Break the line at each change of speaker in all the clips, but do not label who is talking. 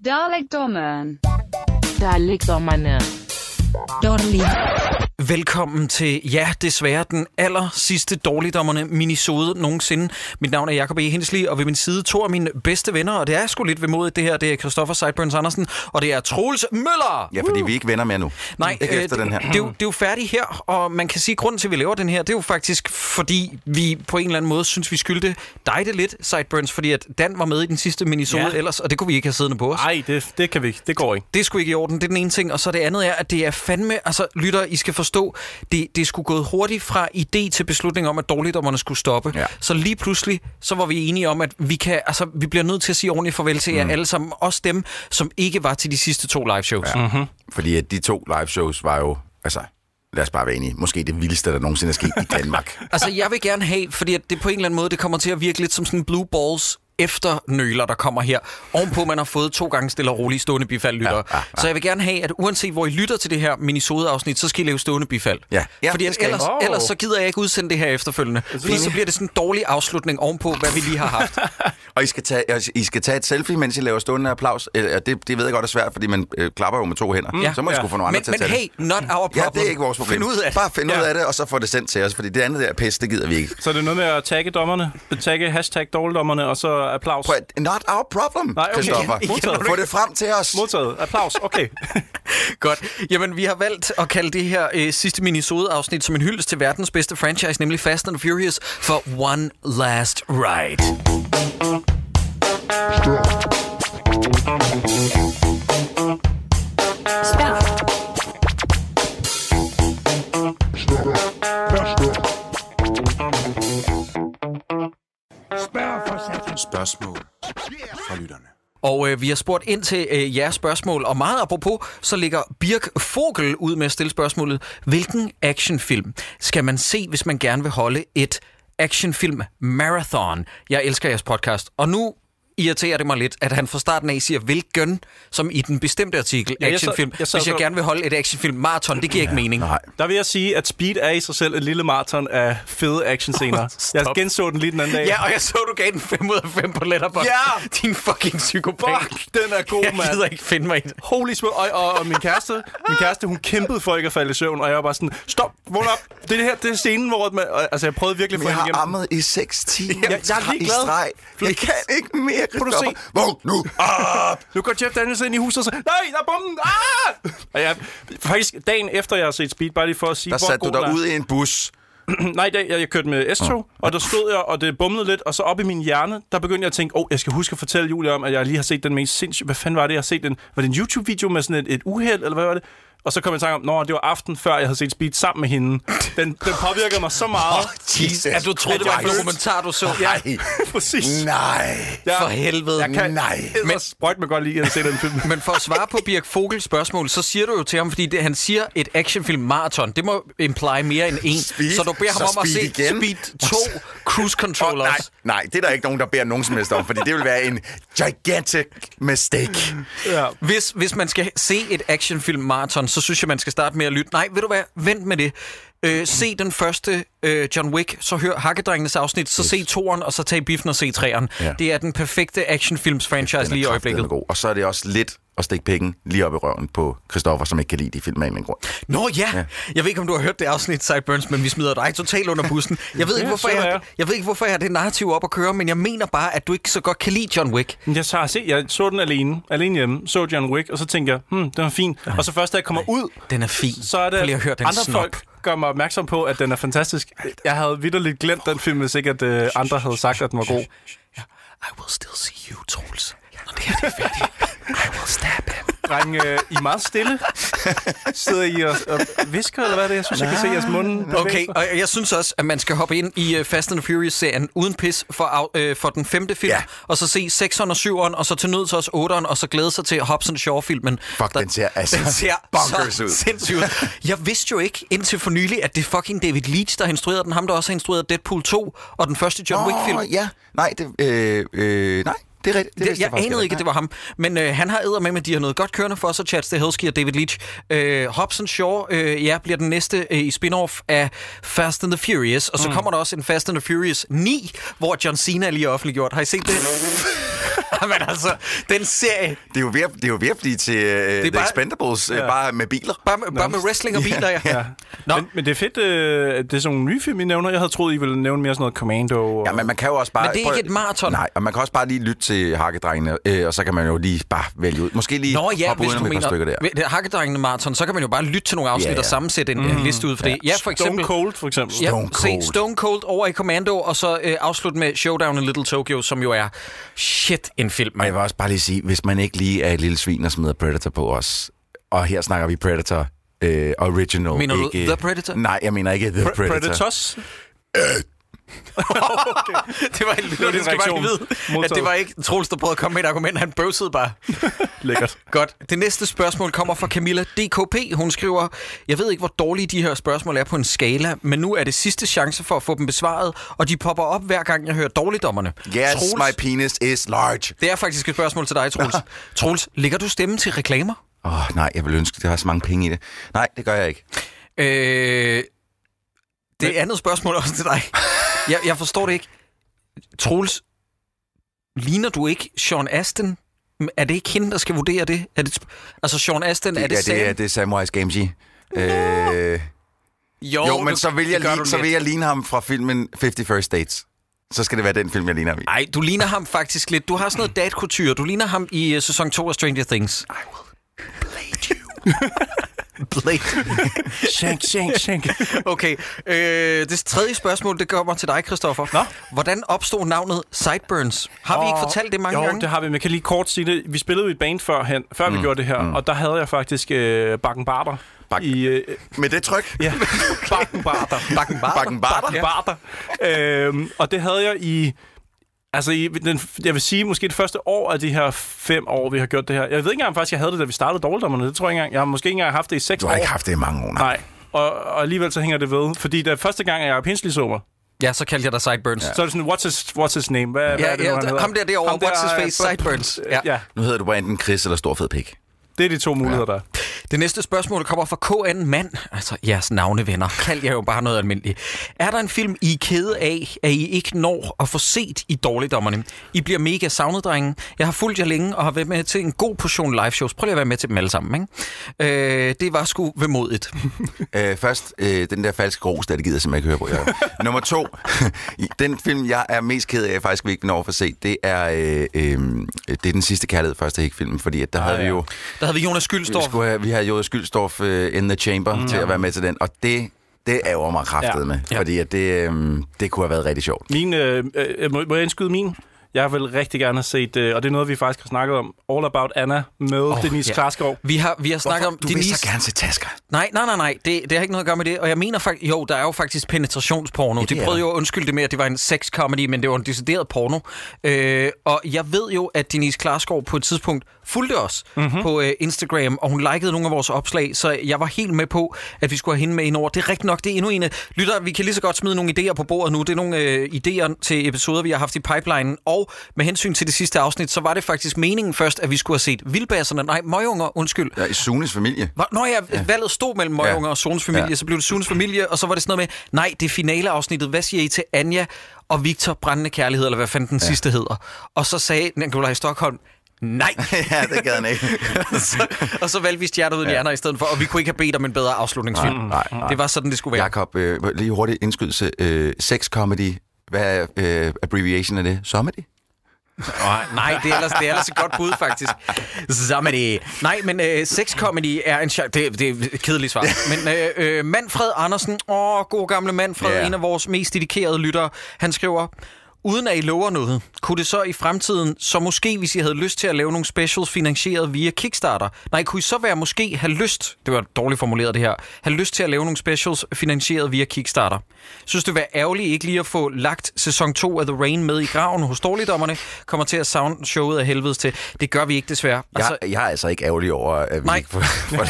Daar
dommen.
Dalek dommen.
Daar Velkommen til, ja, desværre den aller sidste dårligdommerne minisode nogensinde. Mit navn er Jacob E. Hensley, og ved min side to af mine bedste venner, og det er sgu lidt vemodigt det her, det er Christoffer Sideburns Andersen, og det er Troels Møller.
Ja, fordi vi er ikke venner mere nu.
Nej,
ikke
øh,
efter
det,
den her.
Det, er jo, det er jo færdigt her, og man kan sige, at grunden til, at vi laver den her, det er jo faktisk, fordi vi på en eller anden måde synes, vi skyldte dig det lidt, Sideburns, fordi at Dan var med i den sidste minisode
Ja.
ellers, og det kunne vi ikke have siddende på os.
Nej, det, det kan vi ikke. Det går ikke.
Det skulle ikke i orden, det er den ene ting. Og så det andet er, at det er fandme... Altså, lytter, I skal forstå, det, det skulle gået hurtigt fra idé til beslutning om, at dårligdommerne skulle stoppe.
Ja.
Så lige pludselig, så var vi enige om, at vi kan... Altså, vi bliver nødt til at sige ordentligt farvel til jer
Mm.
alle sammen. Også dem, som ikke var til de sidste to live shows. Ja.
Mhm.
Fordi at de to live shows var jo, altså, lad os bare være enige, måske det vildeste, der nogensinde er sket i Danmark.
Altså, jeg vil gerne have, fordi det på en eller anden måde, det kommer til at virke lidt som sådan blue balls efter nøler, der kommer her. Ovenpå, man har fået to gange stille og roligt stående bifald, lytter. Ja, ja, ja. Så jeg vil gerne have, at uanset hvor I lytter til det her minisodeafsnit, så skal I lave stående bifald.
Ja. Ja,
fordi ellers, ellers så gider jeg ikke udsende det her efterfølgende. Fordi så bliver det sådan en dårlig afslutning ovenpå, hvad vi lige har haft.
Og I skal, tage, I skal tage et selfie, mens I laver stående applaus. Øh, Det, det ved jeg godt er svært, fordi man øh, klapper jo med to hænder.
Ja.
Så må I
Ja.
sgu få nogle andre
men,
til at
men
tage
hey,
det.
not our problem.
Ja, det er ikke vores problem.
Find ud af det.
Bare find ud
Ja.
af det, og så få det sendt til os, fordi det andet der pis, det gider vi ikke.
Så er det noget med at tagge dommerne, tagge hashtag dårligdommerne, og så applaus.
Prøv, not our problem,
Nej, okay.
Christoffer.
Modtaget.
Få det frem til os.
Modtaget. Applaus. Okay.
Godt. Jamen, vi har valgt at kalde det her øh, sidste minisode-afsnit som en hyldest til verdens bedste franchise, nemlig Fast and Furious, for One Last Ride.
Spørgsmål fra lytterne.
Og øh, vi har spurgt ind til øh, jeres spørgsmål, og meget apropos, så ligger Birk Vogel ud med at stille spørgsmålet, hvilken actionfilm skal man se, hvis man gerne vil holde et actionfilm marathon? Jeg elsker jeres podcast, og nu irriterer det mig lidt, at han fra starten af siger, hvilken, som i den bestemte artikel,
Ja, jeg så-
actionfilm.
jeg så-
hvis jeg
så-
gerne vil holde et actionfilm marathon, det giver ikke mening.
Nej.
Der vil jeg sige, at Speed er i sig selv et lille maraton af fede actionscener.
Stop.
jeg genså den lige den anden dag.
Ja, og jeg så, du gav den 5 ud af 5 på Letterboxd.
Ja!
Din fucking psykopat.
Fuck, den er god,
Jeg
mand.
gider ikke finde mig i det.
Holy små. Og, og, og min kæreste, min kæreste, hun kæmpede for ikke at falde i søvn, og jeg var bare sådan, stop, vågn op. Det, er det her, det er scenen, hvor man, altså, jeg prøvede virkelig at få hende
har ammet i 6 timer
Ja, jeg er
i
ligeglad.
streg. Jeg kan ikke mere,
Prøv at
Christoffer. Vågn nu op!
Nu går Jeff Daniels ind i huset og så, nej, der er bomben! Ah! Og jeg, faktisk dagen efter, jeg har set Speed, bare lige for at sige,
Der
hvor
satte du dig ud i en bus.
Nej, jeg, jeg kørte med S-tog, og der stod jeg, og det bumlede lidt, og så op i min hjerne, der begyndte jeg at tænke, åh, oh, jeg skal huske at fortælle Julie om, at jeg lige har set den mest sindssyge... Hvad fanden var det, jeg har set? Den, var det en YouTube-video med sådan et, et uheld, eller hvad var det? Og så kom jeg i tanke om, nå, det var aften før, jeg havde set Speed sammen med hende. Den, den påvirkede mig så meget.
Jesus
At du troede, det var en
Christ.
dokumentar, du så.
Nej.
Præcis.
Nej.
Ja,
For helvede.
Jeg kan
Nej.
men sprøjt mig godt lige at se den film.
Men for at svare på Birk Vogels spørgsmål, så siger du jo til ham, fordi det, han siger et actionfilm marathon, det må imply mere end en.
Speed,
så du beder ham
så
om at se
Speed igen.
Speed 2 Cruise Control
Oh, nej, nej, det er der ikke nogen, der beder nogen som helst om, fordi det vil være en gigantic mistake.
Ja.
Hvis, hvis man skal se et actionfilm marathon, så synes jeg, man skal starte med at lytte. Nej, ved du hvad? Vent med det. Øh, se den første øh, John Wick, så hør Hakkedrengenes afsnit, så se toeren, og så tag biffen og se treeren.
Ja.
Det er den perfekte actionfilms franchise
Den er
lige i øjeblikket.
God. Og så er det også lidt at stikke pikken lige op i røven på Christoffer, som ikke kan lide de film af anden grund.
Nå ja. ja, jeg ved ikke, om du har hørt det afsnit, Sideburns, men vi smider dig totalt under bussen. Jeg ved, ikke,
Ja,
hvorfor
er
jeg,
jeg.
jeg ved ikke, hvorfor jeg har det narrativ op at køre, men jeg mener bare, at du ikke så godt kan lide John Wick.
Jeg, så, se, jeg så den alene, alene hjemme, så John Wick, og så tænkte jeg, hmm, den er fin. Og så først, da jeg kommer ud,
Den er fin.
så er det
Prøv lige at høre den
andre
snop.
folk gør mig opmærksom på, at den er fantastisk. Jeg havde vidderligt glemt den film, hvis ikke at øh, andre havde sagt, at den var god.
I will still see you, Troels. Når det her er færdigt, I will stab him.
Dreng, øh, I er meget stille. Sidder I og, og visker, eller hvad er det? Jeg synes, jeg kan se jeres munde. bevæge
Okay, og jeg synes også, at man skal hoppe ind i uh, Fast and Furious-serien uden pis for, uh, for den femte film,
Ja.
og så se 6'eren og 7'eren, og så til nøds også 8'eren, og så glæde sig til Hobbs Shaw-filmen.
Fuck, den ser altså
den ser
bonkers ud.
sindssygt. Jeg vidste jo ikke indtil for nylig, at det er fucking David Leitch, der har instrueret den. Ham, der også har instrueret Deadpool 2 og den første John Wick-film.
Åh, ja. Nej, det, øh, øh, nej, det er rigtigt. Det,
Det,
vidste
jeg
faktisk
anede ikke, at det var ham. Men øh, han har æder med, at de har noget godt kørende for sig. Chad Stahelski og David Leitch. Øh, Hobson Shaw øh, ja, bliver den næste øh, i spin-off af Fast and the Furious. Og så mm. kommer der også en Fast and the Furious 9, hvor John Cena er lige offentliggjort. Har I set det? Men altså, den serie,
Det er jo ved, at- det er jo ved at blive til uh, The
bare-
Expendables, ja. bare med biler.
bare med, bare med wrestling og biler, ja.
Ja.
Nå.
Men, men det er fedt, øh, det er sådan nogle nye film, I nævner. Jeg havde troet, I ville nævne mere sådan noget Commando. Og...
Ja, men man kan jo også bare...
Men det er
prøv-
ikke et maraton.
Nej, og man kan også bare lige lytte til hakkedrengene, øh, og så kan man jo lige bare vælge ud. Måske lige
Nå ja,
hoppe
hvis du
udenom et par stykker der.
mener ved- Hakkedrengene Marathon, så kan man jo bare lytte til nogle afsnit
Ja, ja.
og sammensætte en mm. liste ud for det. Ja, for eksempel...
Stone Cold, for eksempel.
Ja,
Stone Cold.
Se Stone Cold over i Commando, og så øh, afslutte med Showdown in Little Tokyo, som jo er shit en film.
Og jeg vil også bare lige sige, hvis man ikke lige er et lille svin og smider Predator på os, og her snakker vi Predator øh, Original.
Mener du
ikke,
The Predator?
Nej, jeg mener ikke The
Pre-
Predator.
Predators.
Det var en lille det skal bare vide, at det var ikke Troels, der prøvede at komme med et argument. Han bøvsede bare.
Lækkert.
Godt. Det næste spørgsmål kommer fra Camilla DKP. Hun skriver, jeg ved ikke, hvor dårlige de her spørgsmål er på en skala, men nu er det sidste chance for at få dem besvaret, og de popper op hver gang, jeg hører dårligdommerne.
Yes,
Troels,
my penis is large.
Det er faktisk et spørgsmål til dig, Troels. Troels, lægger du stemmen til reklamer?
Åh, oh, nej, jeg vil ønske, at der har så mange penge i det. Nej, det gør jeg ikke.
Øh, det er andet spørgsmål også til dig. Jeg, jeg forstår det ikke. Troels, ligner du ikke Sean Astin? Er det ikke hende, der skal vurdere det? Er det altså, Sean Astin, er det,
ja, det
Sam?
er, det er Samwise Gamgee. Øh,
Jo,
jo, men
du-
så vil, jeg
det
lige, så vil jeg ligne ham fra filmen 50 First Dates. Så skal det være den film, jeg ligner ham i.
Ej, du ligner ham faktisk lidt. Du har sådan noget dad couture. Du ligner ham i uh, sæson 2 af Stranger Things. I will blade you. Blade.
Shank, shank, shank.
Okay, øh, det tredje spørgsmål, det kommer til dig, Christoffer.
Nå?
Hvordan opstod navnet Sideburns? Har vi ikke fortalt det mange
jo,
gange?
det har vi. Men jeg kan lige kort sige det. Vi spillede jo i et band førhen, før mm. vi gjorde det her, mm. og der havde jeg faktisk øh, Bakken Barter.
Bak-
I, øh,
Med det tryk?
ja, Bakken Barter.
Bakken Barter.
Bakken Barter?
Bakken Barter. Øhm, og det havde jeg i... Altså, i den, jeg vil sige, måske det første år af de her fem år, vi har gjort det her. Jeg ved ikke engang faktisk, jeg havde det, da vi startede dårligdommerne. Det tror jeg ikke engang. Jeg har måske ikke engang haft det i seks
Du
år.
har ikke haft det i mange år. nej.
Nej. Og, og alligevel så hænger det ved. Fordi da første gang, jeg er Pinsley sober,
Ja, så kaldte jeg dig Sideburns. Ja.
så er det sådan, what's his, what's his name? Hvad, hvad
Ja,
er det,
ja,
nu, han hedder?
ham der derovre,
Ham der
what's his
er-
face, Sideburns. Ja.
Ja. ja,
Nu hedder du bare enten Chris eller Stor Fed Pik.
Det er de to muligheder, der er.
Det næste spørgsmål kommer fra KN Mand. Altså, jeres navnevenner. Kald jer jo bare noget almindeligt. Er der en film, I er kede af, at I ikke når at få set i Dårligdommerne? I bliver mega savnet, drenge. Jeg har fulgt jer længe og har været med til en god portion live shows. Prøv lige at være med til dem alle sammen, ikke? Øh, det var sgu vemodigt.
Øh, først, øh, den der falske ros, der det gider jeg simpelthen ikke høre på. Jeg. Nummer to, den film, jeg er mest ked af, jeg faktisk vi ikke når at få set, det er, øh, øh, det er den sidste kærlighed første hæk-film, fordi at der ah, havde
ja.
vi jo,
Der havde vi Jonas
vi,
Gyldstorff.
skulle have, vi havde Jonas Skyldstorff uh, in the chamber mm, til at være med til den, og det, det ærger mig kraftet
Ja.
med,
Ja.
fordi at det, øh, det kunne have været rigtig sjovt.
Min, øh, øh, må, må jeg indskyde min? Jeg vil rigtig gerne have set, øh, og det er noget, vi faktisk har snakket om, All About Anna med oh, Denise
ja.
ja. Klarskov.
Vi har, vi har snakket om
Du vil så gerne se tasker.
Nej, nej, nej, nej. Det, det har ikke noget at gøre med det. Og jeg mener faktisk, jo, der er jo faktisk penetrationsporno. Ja, de
er
prøvede jo at undskylde det med, at det var en sex-comedy, men det var en decideret porno. Øh, og jeg ved jo, at Denise Klarskov på et tidspunkt fulgte os mm-hmm. på øh, Instagram, og hun likede nogle af vores opslag, så jeg var helt med på, at vi skulle have hende med ind over. Det er rigtigt nok, det er endnu en af... Lytter, vi kan lige så godt smide nogle idéer på bordet nu. Det er nogle øh, idéer til episoder, vi har haft i pipelinen. Og med hensyn til det sidste afsnit, så var det faktisk meningen først, at vi skulle have set Vildbasserne. Nej, Møgunger, undskyld.
Ja, i Sunes familie.
Hvor- Nå ja, ja, valget stod mellem Møgunger
Ja.
og Sones familie,
Ja.
så blev det Sones familie, og så var det sådan noget med, nej, det er finaleafsnittet, hvad siger I til Anja og Victor Brændende Kærlighed, eller hvad fanden den ja. sidste hedder? Og så sagde Nikolaj Stockholm, nej.
ja, det gad han ikke.
så, og så valgte vi Stjerner uden ja. hjerner i stedet for, og vi kunne ikke have bedt om en bedre afslutningsfilm.
Nej, nej.
Det var sådan, det skulle være.
Jakob, øh, lige hurtigt indskydelse. Øh, sex comedy. Hvad er øh, abbreviation af det? Somedy?
Nej, nej, det er ellers, det er ellers et godt bud, faktisk. Comedy. Nej, men øh, sex comedy er en... Det, det er et kedeligt svar. Men øh, øh, Manfred Andersen, åh, god gamle Manfred, yeah. en af vores mest dedikerede lyttere, han skriver... Uden at I lover noget, kunne det så i fremtiden, så måske hvis I havde lyst til at lave nogle specials finansieret via Kickstarter, nej, kunne I så være måske have lyst, det var dårligt formuleret det her, have lyst til at lave nogle specials finansieret via Kickstarter? Synes det var ærgerligt ikke lige at få lagt sæson 2 af The Rain med i graven hos dårligdommerne, kommer til at sound showet af helvedes til. Det gør vi ikke desværre.
Jeg, jeg er altså ikke ærgerlig over, at vi
Nej.
ikke får... får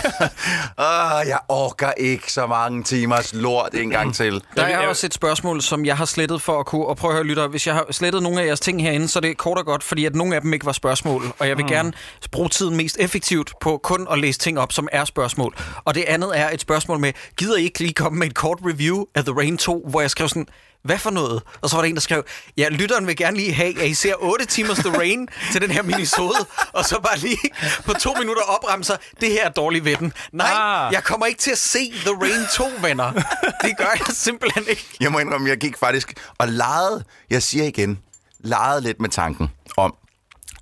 Åh, jeg orker ikke så mange timers lort en gang til.
Der er også et spørgsmål, som jeg har slettet for at kunne... Og prøv at høre, lytter, hvis jeg har slettet nogle af jeres ting herinde, så er det kort og godt, fordi at nogle af dem ikke var spørgsmål. Og jeg vil mm. gerne bruge tiden mest effektivt på kun at læse ting op, som er spørgsmål. Og det andet er et spørgsmål med, gider I ikke lige komme med et kort review af The Rain 2, hvor jeg skrev sådan, hvad for noget? Og så var der en, der skrev, ja, lytteren vil gerne lige have, at I ser 8 timers The Rain til den her minisode, og så bare lige på to minutter opremser, det her er dårligt ved den. Nej,
Ah.
jeg kommer ikke til at se The Rain 2, venner. Det gør jeg simpelthen ikke.
Jeg må indrømme, jeg gik faktisk og legede, jeg siger igen, legede lidt med tanken om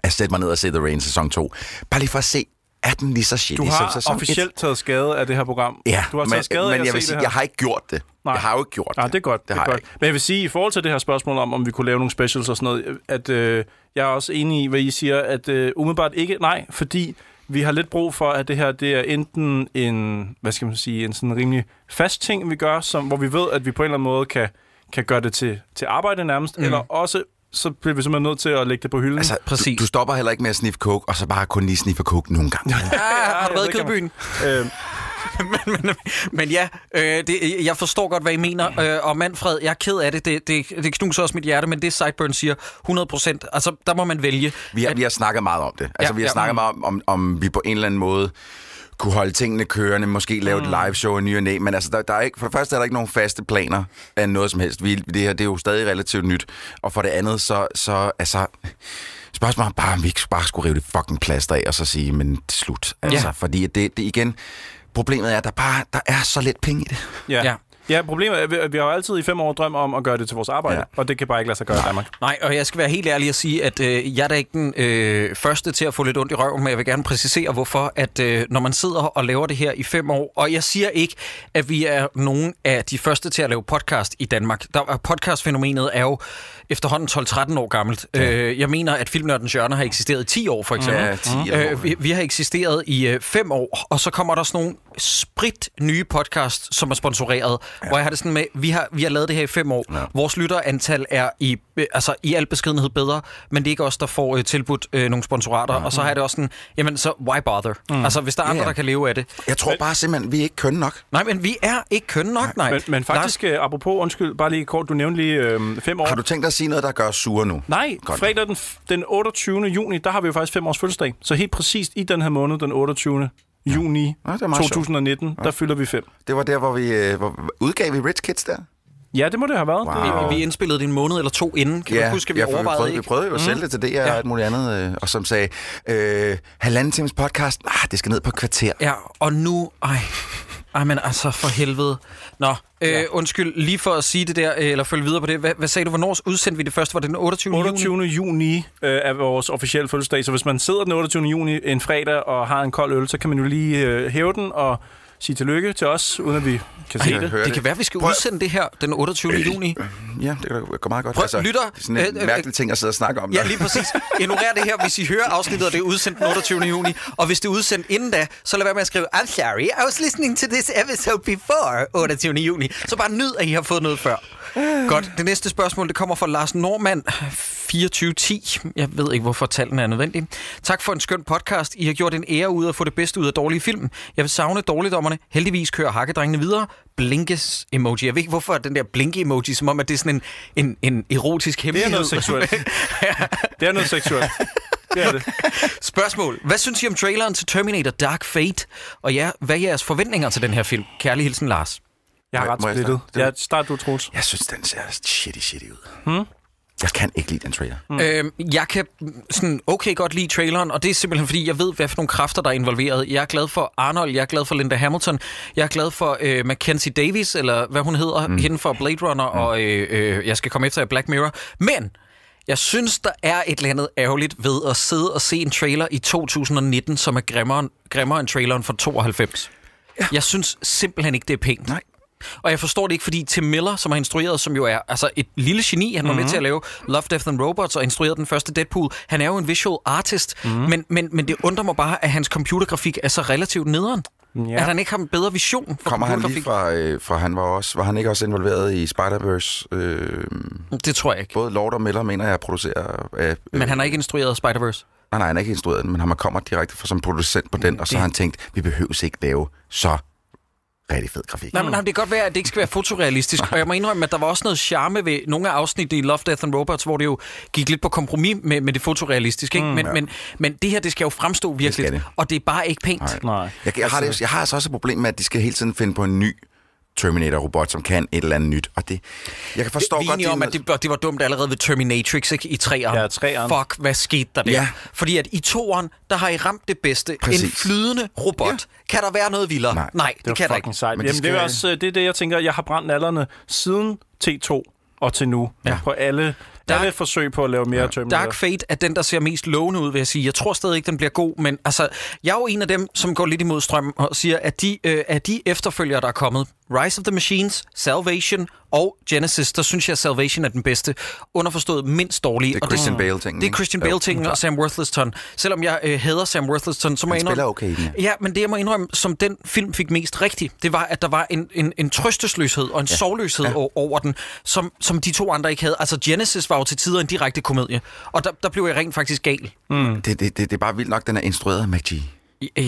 at sætte mig ned og se The Rain sæson 2. Bare lige for at se, er den lige så shitty
Du
som
har
sæson
officielt taget skade af det her program.
Ja,
du har taget
men,
skade af
men
at
jeg vil sige,
det her.
jeg har ikke gjort det.
Nej.
Jeg har jo ikke gjort det.
Ja, det er godt. Det, det er godt. Men jeg vil sige, i forhold til det her spørgsmål om, om vi kunne lave nogle specials og sådan noget, at øh, jeg er også enig i, hvad I siger, at øh, umiddelbart ikke, nej, fordi vi har lidt brug for, at det her det er enten en, hvad skal man sige, en sådan rimelig fast ting, vi gør, som, hvor vi ved, at vi på en eller anden måde kan, kan gøre det til, til arbejde nærmest, mm. eller også så bliver vi simpelthen nødt til at lægge det på hylden.
Altså,
Præcis.
Du, du stopper heller ikke med at sniffe coke, og så bare kun lige sniffe coke nogle gange.
Ah, har du
ja,
været i Kødbyen?
øh,
men, men, men ja, øh, det, jeg forstår godt, hvad I mener. Øh, og Manfred, jeg er ked af det. Det, det, det knuser også mit hjerte, men det Sideburn siger, 100 procent. Altså, der må man vælge.
Vi har, vi har snakket meget om det. Altså,
Ja,
vi har
ja.
snakket meget om, om, om vi på en eller anden måde kunne holde tingene kørende, måske lave
Mm.
et live show i ny og næ, men altså, der, der er ikke, for det første er der ikke nogen faste planer af noget som helst. Vi, det her det er jo stadig relativt nyt, og for det andet, så, så altså, spørgsmålet er bare, om vi ikke bare skulle rive det fucking plaster af, og så sige, men slut. Altså,
Ja.
fordi det, det igen, problemet er, at der bare der er så lidt penge i det.
ja.
Ja.
ja. Problemet er, at vi, har jo altid i fem år drømt om at gøre det til vores arbejde,
Ja.
og det kan bare ikke lade sig gøre i Danmark.
Nej, og jeg skal være helt ærlig og sige, at øh, jeg er da ikke den øh, første til at få lidt ondt i røven, men jeg vil gerne præcisere, hvorfor, at øh, når man sidder og laver det her i fem år, og jeg siger ikke, at vi er nogen af de første til at lave podcast i Danmark. Der, er- podcastfænomenet er jo efterhånden 12-13 år gammelt. Ja. Øh, jeg mener, at Filmnørdens Hjørne har eksisteret i 10 år, for eksempel.
Ja, 10 eller
øh, vi, vi har eksisteret i øh, fem år, og så kommer der sådan nogle sprit nye podcast, som er sponsoreret, ja. hvor jeg har det sådan med, vi har, vi har lavet det her i fem år. Ja. Vores lytterantal er i, øh, altså, i al beskedenhed bedre, men det er ikke os, der får øh, tilbudt øh, nogle sponsorater. Ja. Og så har jeg det også sådan, jamen så why bother? Mm. Altså hvis der er andre,
Ja.
der kan leve af det.
Jeg tror bare simpelthen, vi er ikke kønne nok.
Nej, men vi er ikke kønne nok, nej.
Men, men faktisk, Lars... apropos, undskyld, bare lige kort, du nævnte lige øh, fem år.
Har du tænkt dig sige noget, der gør os sure nu?
Nej,
Godt.
fredag den, den 28. juni, der har vi jo faktisk fem års fødselsdag. Så helt præcist i den her måned, den 28. juni
Ja, det er meget sjovt.
2019, der fylder vi fem.
Det var der, hvor vi øh, hvor, udgav vi Rich Kids der.
Ja, det må det have været.
Wow.
Det,
Vi, vi indspillede det en måned eller to inden. Kan du huske, at vi
ja,
overvejede
vi prøvede,
ikke?
vi prøvede jo at sælge det til det og
Ja.
alt muligt andet, øh, og som sagde, øh, halvanden times podcast, ah, det skal ned på et kvarter.
Ja, og nu... Ej, ej men altså, for helvede. Nå, øh, ja. undskyld, lige for at sige det der, øh, eller følge videre på det. Hvad, hvad sagde du, hvornår udsendte vi det første? Var det den 28.
28.
juni?
juni øh, er vores officielle fødselsdag, så hvis man sidder den 28. juni en fredag og har en kold øl, så kan man jo lige øh, hæve den og sige tillykke til os, uden at vi kan se
Ej,
det.
høre
Det kan være, at vi skal
Prøv-
udsende det her den 28. juni.
Ja, det kan gå meget godt.
Prøv- lytter,
det er sådan en
øh, øh,
mærkelig ting at sidde og snakke om.
Ja,
der.
lige præcis. Ignorer det her, hvis I hører afsnittet, og det er udsendt den 28. juni. Og hvis det er udsendt inden da, så lad være med at skrive, I'm sorry, I was listening to this episode before 28. juni. Så bare nyd, at I har fået noget før. Godt. Det næste spørgsmål, det kommer fra Lars Normand, 2410. Jeg ved ikke, hvorfor tallene er nødvendige. Tak for en skøn podcast. I har gjort en ære ud at få det bedste ud af dårlige film. Jeg vil savne dårligdommerne. Heldigvis kører hakkedrengene videre. Blinkes emoji. Jeg ved ikke, hvorfor den der blinke emoji, som om, at det er sådan en, en, en erotisk
Det
hemmelighed.
er noget seksuelt. Det er noget seksuelt. Det er det.
Spørgsmål. Hvad synes I om traileren til Terminator Dark Fate? Og ja, hvad er jeres forventninger til den her film? Kærlig hilsen, Lars.
Jeg har ret
må jeg
splittet.
starte?
Ja, start du, Troels.
Jeg synes, den ser shitty, shitty ud. Hmm? Jeg kan ikke lide den trailer.
Mm. Øhm, jeg kan sådan okay godt lide traileren, og det er simpelthen fordi, jeg ved, hvad for nogle kræfter, der er involveret. Jeg er glad for Arnold, jeg er glad for Linda Hamilton, jeg er glad for øh, Mackenzie Davis, eller hvad hun hedder, mm. hende for Blade Runner, mm. og øh, øh, jeg skal komme efter i Black Mirror. Men jeg synes, der er et eller andet ærgerligt ved at sidde og se en trailer i 2019, som er grimmere, grimmere end traileren fra 92. Ja. Jeg synes simpelthen ikke, det er pænt.
Nej.
Og jeg forstår det ikke, fordi Tim Miller, som har instrueret, som jo er altså et lille geni, han var mm-hmm. med til at lave Love, Death and Robots og instrueret den første Deadpool. Han er jo en visual artist, mm-hmm. men, men, men det undrer mig bare, at hans computergrafik er så relativt nederen. Ja. At han ikke har en bedre vision for
Kommer han lige fra, øh, fra han var også, var han ikke også involveret i Spider-Verse? Øh,
Det tror jeg ikke.
både Lord og Miller, mener jeg, producerer. Øh,
Men han har ikke instrueret Spider-Verse.
Nej, nej, han er ikke instrueret den, men han kommer direkte fra som producent på den, og så
Det-
har han tænkt, vi behøver ikke lave så rigtig fed grafik.
Nej, men nej, det kan godt være, at det ikke skal være fotorealistisk. Og jeg må indrømme, at der var også noget charme ved nogle af afsnittene i Love, Death and Robots, hvor det jo gik lidt på kompromis med, med det fotorealistiske. Ikke? Mm, men, men, men det her, det skal jo fremstå virkelig.
det.
Og det er bare ikke pænt.
Nej.
Jeg, jeg, har det, jeg har altså også et problem med, at de skal hele tiden finde på en ny Terminator-robot, som kan et eller andet nyt. Og det, jeg kan forstå
Vi er
godt...
enige om,
din-
at det, var- det var dumt allerede ved Terminatrix, ikke? I treeren.
Ja, treeren.
Fuck, hvad skete der der?
Ja.
Fordi at i toeren, der har I ramt det bedste. En
Præcis.
flydende robot. Ja. Kan der være noget vildere?
Nej.
Nej det,
Det
kan der ikke.
sejt.
Men
Jamen,
de
det er
skal-
også øh, det, er det, jeg tænker. Jeg har brændt nallerne siden T2 og til nu. Ja. På alle,
Dark-
alle forsøg på at lave mere ja. Terminator.
Dark Fate er den, der ser mest lovende ud, vil jeg sige. Jeg tror stadig ikke, den bliver god, men altså, jeg er jo en af dem, som går lidt imod strømmen og siger, at de, øh, at de efterfølgere, der er kommet, Rise of the Machines, Salvation og Genesis, der synes jeg, at Salvation er den bedste. Underforstået mindst dårlige.
Det er
og
Christian Bale-tingen,
Det er? Christian
Jo.
Bale-tingen og Sam Worthington. Selvom jeg øh, hader Sam Worthington, så må jeg indrømme...
okay ja.
Ja, men det jeg må indrømme, som den film fik mest rigtigt, det var, at der var en, en, en trøstesløshed og en ja. sovløshed ja. over den, som, som de to andre ikke havde. Altså Genesis var jo til tider en direkte komedie, og der, der blev jeg rent faktisk gal.
Det, det, det, det er bare vildt nok, den er instrueret af McGee.
I- øh,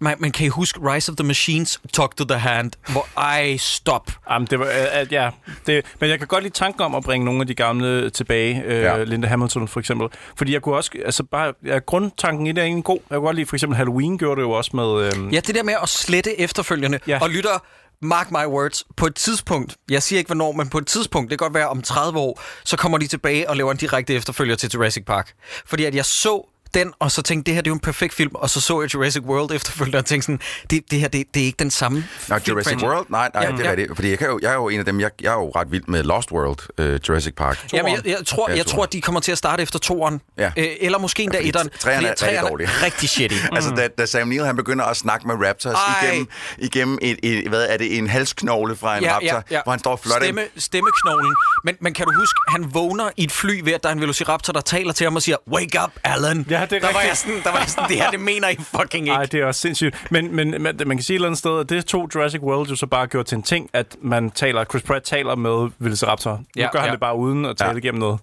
Man, man kan I huske Rise of the Machines, Talk to the Hand, hvor ej, stop.
Jamen, det var, øh, at, ja, det, men jeg kan godt lide tanken om at bringe nogle af de gamle tilbage. Øh,
Ja.
Linda Hamilton for eksempel. Fordi jeg kunne også, altså bare, ja, grundtanken i det er egentlig god. Jeg kunne godt lide, for eksempel Halloween gjorde det jo også med... Øh,
Ja, det der med at slette efterfølgende. Ja. og lytter, mark my words, på et tidspunkt, jeg siger ikke hvornår, men på et tidspunkt, det kan godt være om 30 år, så kommer de tilbage og laver en direkte efterfølger til Jurassic Park. Fordi at jeg så den, og så tænkte, det her det er jo en perfekt film, og så så jeg Jurassic World efterfølgende, og tænkte sådan, det, det her, det, det er ikke den samme
Nå,
film
Jurassic
franchise.
World? Nej, nej,
Ja,
ja, det er
ja.
ja. rigtigt. Fordi jeg, kan jo, jeg er jo en af dem, jeg, jeg er jo ret vild med Lost World, uh, Jurassic Park.
Jamen, jeg, jeg, tror,
Ja,
jeg tror, at de kommer til at starte efter toeren.
Ja.
Øh, eller måske endda
fordi
etteren.
treeren er
fordi treeren
rigtig
shitty.
Altså, da, da Sam Neill han begynder at snakke med Raptors
Ej.
igennem, igennem et, et, hvad er det, en halsknogle fra en raptor, hvor han står flotter.
Stemme, stemmeknoglen. Men, men kan du huske, han vågner i et fly ved, at der er en velociraptor, der taler til ham og siger, Wake up, Alan.
Ja, det er
der var
rigtigt.
jeg sådan, der var jeg sådan, det her, det mener I fucking ikke.
Ej, det er også sindssygt. Men, men, men man kan sige et eller andet sted, at det tog Jurassic World jo så bare gjort til en ting, at man taler, Chris Pratt taler med Velociraptor. Nu
Ja,
gør han
ja.
det bare uden at tale
Ja.
ja. igennem noget.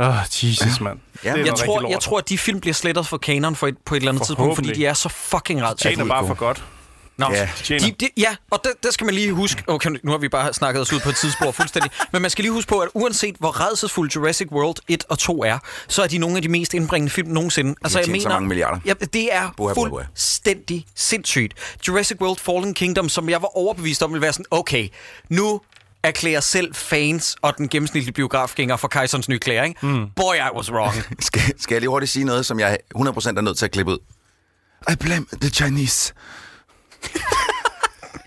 Åh, oh, Jesus, mand.
Ja,
Det
jeg
tror, jeg tror, at de film bliver slettet for kanon for et, på et eller andet tidspunkt, fordi de er så fucking ret.
Tjener bare for godt.
Nå,
Ja.
De, de, ja, og der, der skal man lige huske, okay, nu har vi bare snakket os ud på et tidsspor fuldstændig, men man skal lige huske på, at uanset hvor redselsfuld Jurassic World 1 og 2 er, så er de nogle af de mest indbringende film nogensinde. Altså,
har tjent så mange milliarder.
Ja, det er
Buha, buha, buha.
fuldstændig sindssygt. Jurassic World Fallen Kingdom, som jeg var overbevist om, ville være sådan, okay, nu erklærer selv fans og den gennemsnitlige biografgænger for Kejserens Nye Klæder, ikke? Mm. Boy, I was wrong.
Skal, skal jeg lige hurtigt sige noget, som jeg 100% er nødt til at klippe ud? I blame the Chinese.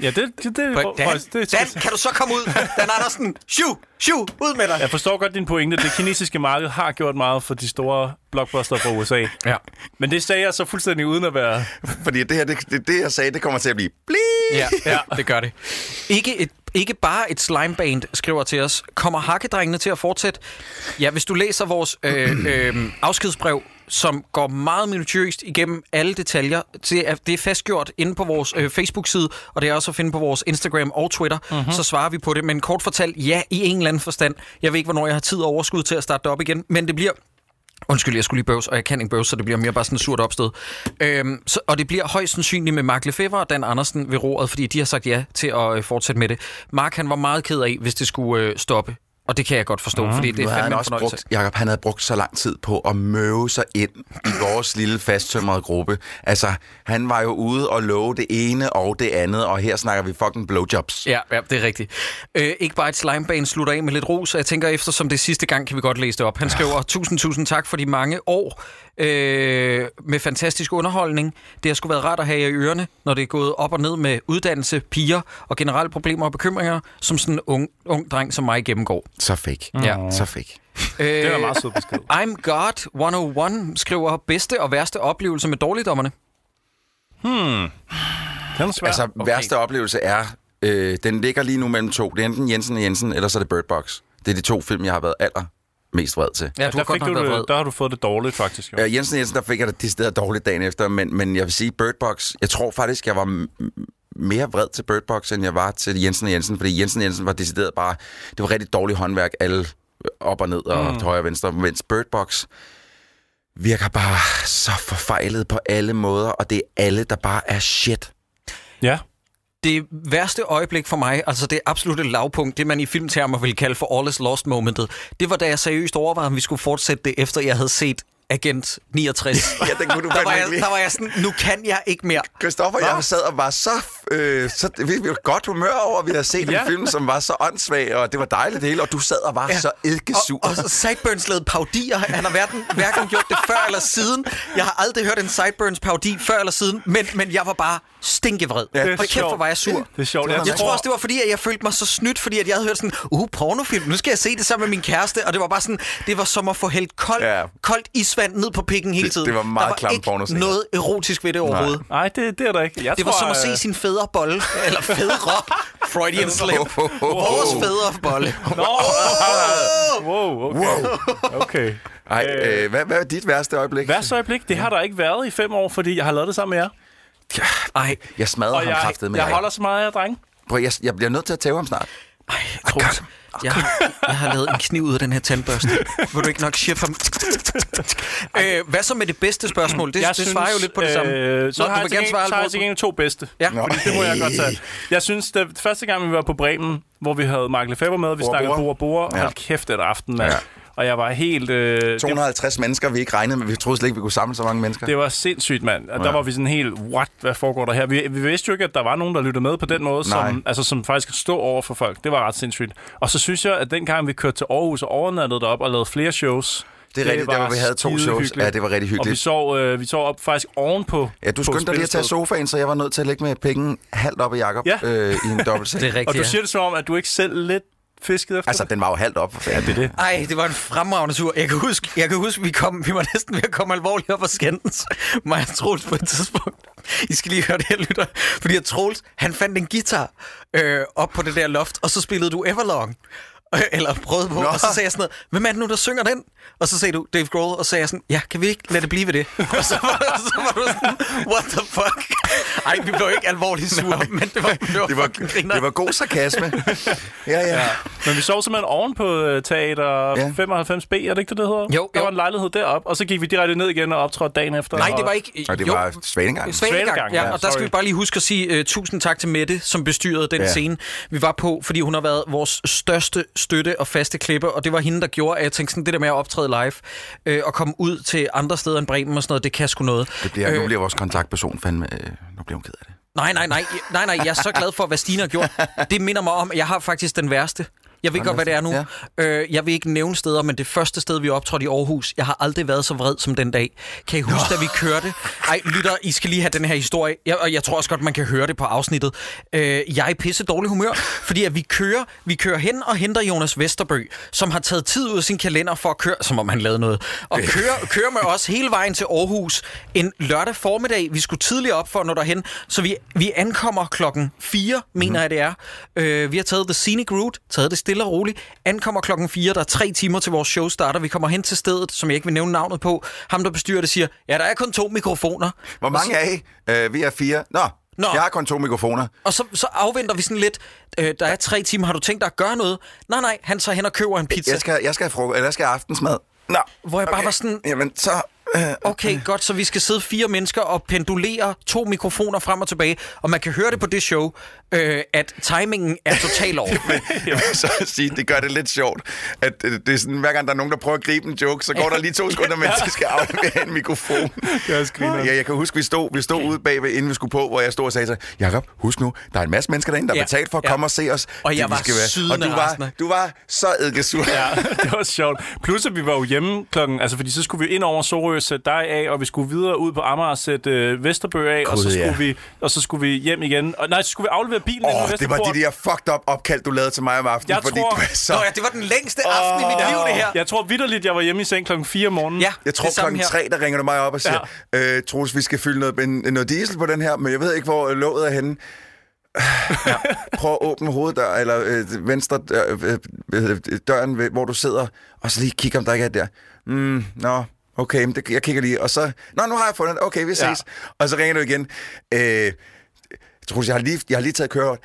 Ja, det, det, det, det,
Dan,
det,
Dan, kan du så komme ud? Dan Andersen, shoo, shoo, ud med dig.
Jeg forstår godt din pointe. Det kinesiske marked har gjort meget for de store blockbuster fra USA.
Ja.
Men det sagde jeg så fuldstændig uden at være...
Fordi det her, det, det, det jeg sagde, det kommer til at blive bli.
Ja, ja, det gør det. Ikke, et, ikke bare et slimeband skriver til os. Kommer hakkedrengene til at fortsætte? Ja, hvis du læser vores øh, øh, afskedsbrev, som går meget minutiøst igennem alle detaljer. Det er, det er fastgjort inde på vores øh, Facebook-side, og det er også at finde på vores Instagram og Twitter. Mm-hmm. Så svarer vi på det. Men kort fortalt, ja, i en eller anden forstand. Jeg ved ikke, hvornår jeg har tid og overskud til at starte det op igen, men det bliver Undskyld, jeg skulle lige bøvs, og jeg kan ikke bøvs, så det bliver mere bare sådan et surt opstød. Øhm, så, og det bliver højst sandsynligt med Mark Lefebvre og Dan Andersen ved roret, fordi de har sagt ja til at øh, fortsætte med det. Mark han var meget ked af, hvis det skulle øh, stoppe. Og det kan jeg godt forstå, mm, fordi det er fandme
også brugt, Jacob, han havde brugt så lang tid på at møve sig ind i vores lille fasttømrede gruppe. Altså, han var jo ude og love det ene og det andet, og her snakker vi fucking blowjobs.
Ja, ja, det er rigtigt. Øh, ikke bare et slimebane slutter af med lidt ros, og jeg tænker, efter som det sidste gang, kan vi godt læse det op. Han skriver, tusind, tusind tak for de mange år øh, med fantastisk underholdning. Det har sgu været rart at have jer i ørerne, når det er gået op og ned med uddannelse, piger og generelle problemer og bekymringer, som sådan en ung, ung dreng som mig gennemgår.
Så fik.
Ja.
Så fik.
Øh,
Det er meget sødt besked.
I'm God 101 skriver bedste og værste oplevelse med dårligdommerne.
Den er svær.
Altså, okay. værste oplevelse er, øh, den ligger lige nu mellem to. Det er enten Jensen og Jensen, eller så er det Bird Box. Det er de to film, jeg har været aller mest vred til.
Ja, du
der,
har godt
fik
nok
du det, der har du fået det dårligt, faktisk. Jo.
Ja, Jensen Jensen, der fik jeg det decideret dårligt dagen efter, men, men jeg vil sige, Bird Box, jeg tror faktisk, jeg var mere vred til Bird Box, end jeg var til Jensen og Jensen, fordi Jensen og Jensen var decideret bare, det var rigtig dårligt håndværk, alle op og ned og mm. højre og venstre, mens Bird Box virker bare så forfejlet på alle måder, og det er alle, der bare er shit.
Ja.
Det værste øjeblik for mig, altså det absolutte lavpunkt, det man i filmtermer vil kalde for all is lost momentet, det var da jeg seriøst overvejede, om vi skulle fortsætte det, efter jeg havde set Agent 69.
Ja, den kunne du
der, var jeg, der var jeg sådan, nu kan jeg ikke mere.
Christoffer og jeg sad og var så, øh, så vi var godt humør over, at vi havde set
Ja.
en film, som var så åndssvag, og det var dejligt det hele, og du sad og var ja. så eddikesur.
Og, og så Sideburns lavede paudier. Han har hverken, hverken gjort det før eller siden. Jeg har aldrig hørt en Sideburns paudi før eller siden, men, men jeg var bare stinkevred.
Ja, det
er
og kæft, hvor var jeg sur.
Det er sjovt.
Det var
Jeg,
Jeg tror også, det var fordi, at jeg følte mig så snydt, fordi at jeg havde hørt sådan, uh, pornofilm, nu skal jeg se det sammen med min kæreste, og det var bare sådan, det var som at få hældt koldt,
Ja.
koldt isvand ned på pikken hele
Det-
tiden.
det var meget
Der
klamme
ikke noget erotisk ved det overhovedet.
Nej, det, det er der ikke. Jeg
Det
tror,
var som at
øh,
se sin fædre bolle, eller fædre, Freudian slip. Vores fædre bolle.
Nå, wow, okay. okay.
Ej, øh, hvad, hvad er dit værste øjeblik?
Værste øjeblik, det har der ikke været i fem år, fordi jeg har lavet det sammen med jer.
Ej,
Jeg smadrede
Og
ham
jeg,
kraftet med
jeg holder så meget af drenge.
Prøv, jeg, jeg bliver nødt til at tæve ham snart.
ej, Troels, jeg, har- jeg har lavet en kniv ud af den her tandbørste. Vil du ikke nok chef ham? øh, hvad så med det bedste spørgsmål? Det, det svarer jo lidt på det samme.
Øh, så
Nå,
har
du
jeg
vil gerne svare
så har jeg til to bedste.
Ja.
Nå.
Det må jeg godt tage. Jeg synes, det første gang, vi var på Bremen, hvor vi havde Mark Lefebvre med, og vi
Bora
snakkede
Bora.
Bora Bora.
Ja.
Hold kæft, det aften, mand.
Ja.
Og jeg var helt... Øh, det,
250 mennesker, vi ikke regnede med. Vi troede slet ikke, vi kunne samle så mange mennesker.
det var sindssygt, mand. Og der
Ja.
var vi sådan helt, what, hvad foregår der her? Vi, vi vidste jo ikke, at der var nogen, der lyttede med på den måde,
Nej.
som, altså, som faktisk stod over for folk. Det var ret sindssygt. Og så synes jeg, at dengang vi kørte til Aarhus og overnattede derop og lavede flere shows,
Det er rigtigt, der hvor vi havde to shows.
hyggeligt.
Ja, det var rigtig
Og vi
hyggeligt.
sov, øh, vi sov op faktisk ovenpå.
Ja, du skyndte dig lige at tage sofaen, så jeg var nødt til at lægge med penge halvt op i Jacob
Ja.
øh, i en dobbeltseng.
Det er rigtigt,
Og du siger det som om, at du ikke selv lidt fiskede efter
Altså,
det?
den var jo halvt op. Ja, det er det.
Ej, det var en fremragende tur. Jeg kan huske, jeg kan huske vi, kom, vi var næsten ved at komme alvorligt op og skændes. Mig og Troels på et tidspunkt. I skal lige høre det her, lytter. Fordi at Troels, han fandt en guitar øh, op på det der loft, og så spillede du Everlong. Eller prøvede på,
Nå.
og så sagde jeg sådan noget, hvem er det nu, der synger den? Og så sagde du Dave Grohl, og så sagde jeg sådan, ja, kan vi ikke lade det blive ved det? Og så var, så var du sådan, what the fuck? Ej, vi blev ikke alvorligt sure, men det var, det var,
Det var, det var god sarkasme. Ja, ja. ja.
Men vi sov simpelthen oven på øh, teater
Ja.
95B, er det ikke det, det hedder?
Jo,
Der
jo.
var en lejlighed derop, og så gik vi direkte ned igen og optrådte dagen efter.
Nej, det var ikke...
Og det
jo,
var Svanegang.
Svanegang, ja,
ja,
og der skal
sorry.
vi bare lige huske at sige uh, tusind tak til Mette, som bestyrede den
ja.
scene, vi var på, fordi hun har været vores største støtte og faste klipper, og det var hende, der gjorde, at jeg tænkte sådan, det der med at optræde live øh, og komme ud til andre steder end Bremen og sådan noget, det kan sgu noget.
Det bliver, nu bliver vores kontaktperson fandme... Øh, nu bliver hun ked af det.
Nej, nej, nej, nej, nej, jeg er så glad for, hvad Stine har gjort. Det minder mig om, at jeg har faktisk den værste. Jeg ved godt, hvad det er nu.
Ja.
Øh, jeg vil ikke nævne steder, men det første sted, vi optrådte i Aarhus, jeg har aldrig været så vred som den dag. Kan I huske, da vi kørte? Ej, lytter, I skal lige have den her historie. Jeg, og jeg tror også godt, man kan høre det på afsnittet. Øh, jeg er i pisse dårlig humør, fordi at vi kører, vi kører hen og henter Jonas Vesterbø, som har taget tid ud af sin kalender for at køre, som om han lavede noget, og køre, køre med os hele vejen til Aarhus en lørdag formiddag. Vi skulle tidligere op for at nå derhen, så vi, vi ankommer klokken 4, mener jeg det er. Øh, vi har taget The Scenic Route, taget det stille og roligt, ankommer klokken 4, der er tre timer til vores show starter. Vi kommer hen til stedet, som jeg ikke vil nævne navnet på. Ham, der bestyrer det, siger, ja, der er kun to mikrofoner.
Hvor mange er I? Øh, vi er fire. Nå,
Nå.
jeg har kun to mikrofoner.
Og så, så afventer vi sådan lidt, øh, der er tre timer, har du tænkt dig at gøre noget? Nej, nej, han tager hen og køber en pizza.
Jeg skal, jeg skal have frokost, eller jeg skal have aftensmad. Nå,
Hvor jeg bare var sådan-
Jamen, så...
Okay, godt, så vi skal sidde fire mennesker og pendulere to mikrofoner frem og tilbage, og man kan høre det på det show, øh, at timingen er totalt over.
jeg vil så sige, det gør det lidt sjovt, at øh, det er sådan, hver gang der er nogen, der prøver at gribe en joke, så går der lige to sekunder, mens de skal aflevere en mikrofon.
Er grineren.
Ja, jeg kan huske, vi stod, vi stod ude bagved, inden vi skulle på, hvor jeg stod og sagde til Jacob, husk nu, der er en masse mennesker derinde, der
Ja,
betalt for at
ja.
komme og se os.
Og jeg
Det,
var
skal være- Og du var, du var så eddikesur.
Ja, det var sjovt. Plus, at vi var jo hjemme klokken... Altså, fordi så skulle vi ind over Sorø og sætte dig af, og vi skulle videre ud på Amager og sætte øh, Vesterbø af, og, så skulle
ja.
vi, og så skulle vi hjem igen. Og, nej, så skulle vi aflevere bilen
oh, det var
Vesterport.
de der fucked up opkald, du lavede til mig om aftenen,
Jeg
fordi
tror-
du er så...
Nå ja, det var den længste aften i mit liv, det her.
Jeg tror vidderligt, jeg var hjemme i seng klokken 4 om morgenen.
Ja,
Jeg tror
det
klokken
her.
tre, der ringer du mig op og siger, ja. øh, Troels, vi skal fylde noget, en, noget diesel på den her, men jeg ved ikke, hvor låget er henne. Ja. Prøv at åbne hoveddør, eller øh, venstre dør, øh, øh, døren, hvor du sidder, og så lige kigge, om der ikke er der. Mm, nå, okay, men det, jeg kigger lige, og så... Nå, nu har jeg fundet det. Okay, vi ses.
Ja.
Ja. Og så ringer du igen. Øh, Troels, jeg har lige, jeg har lige taget kørekort.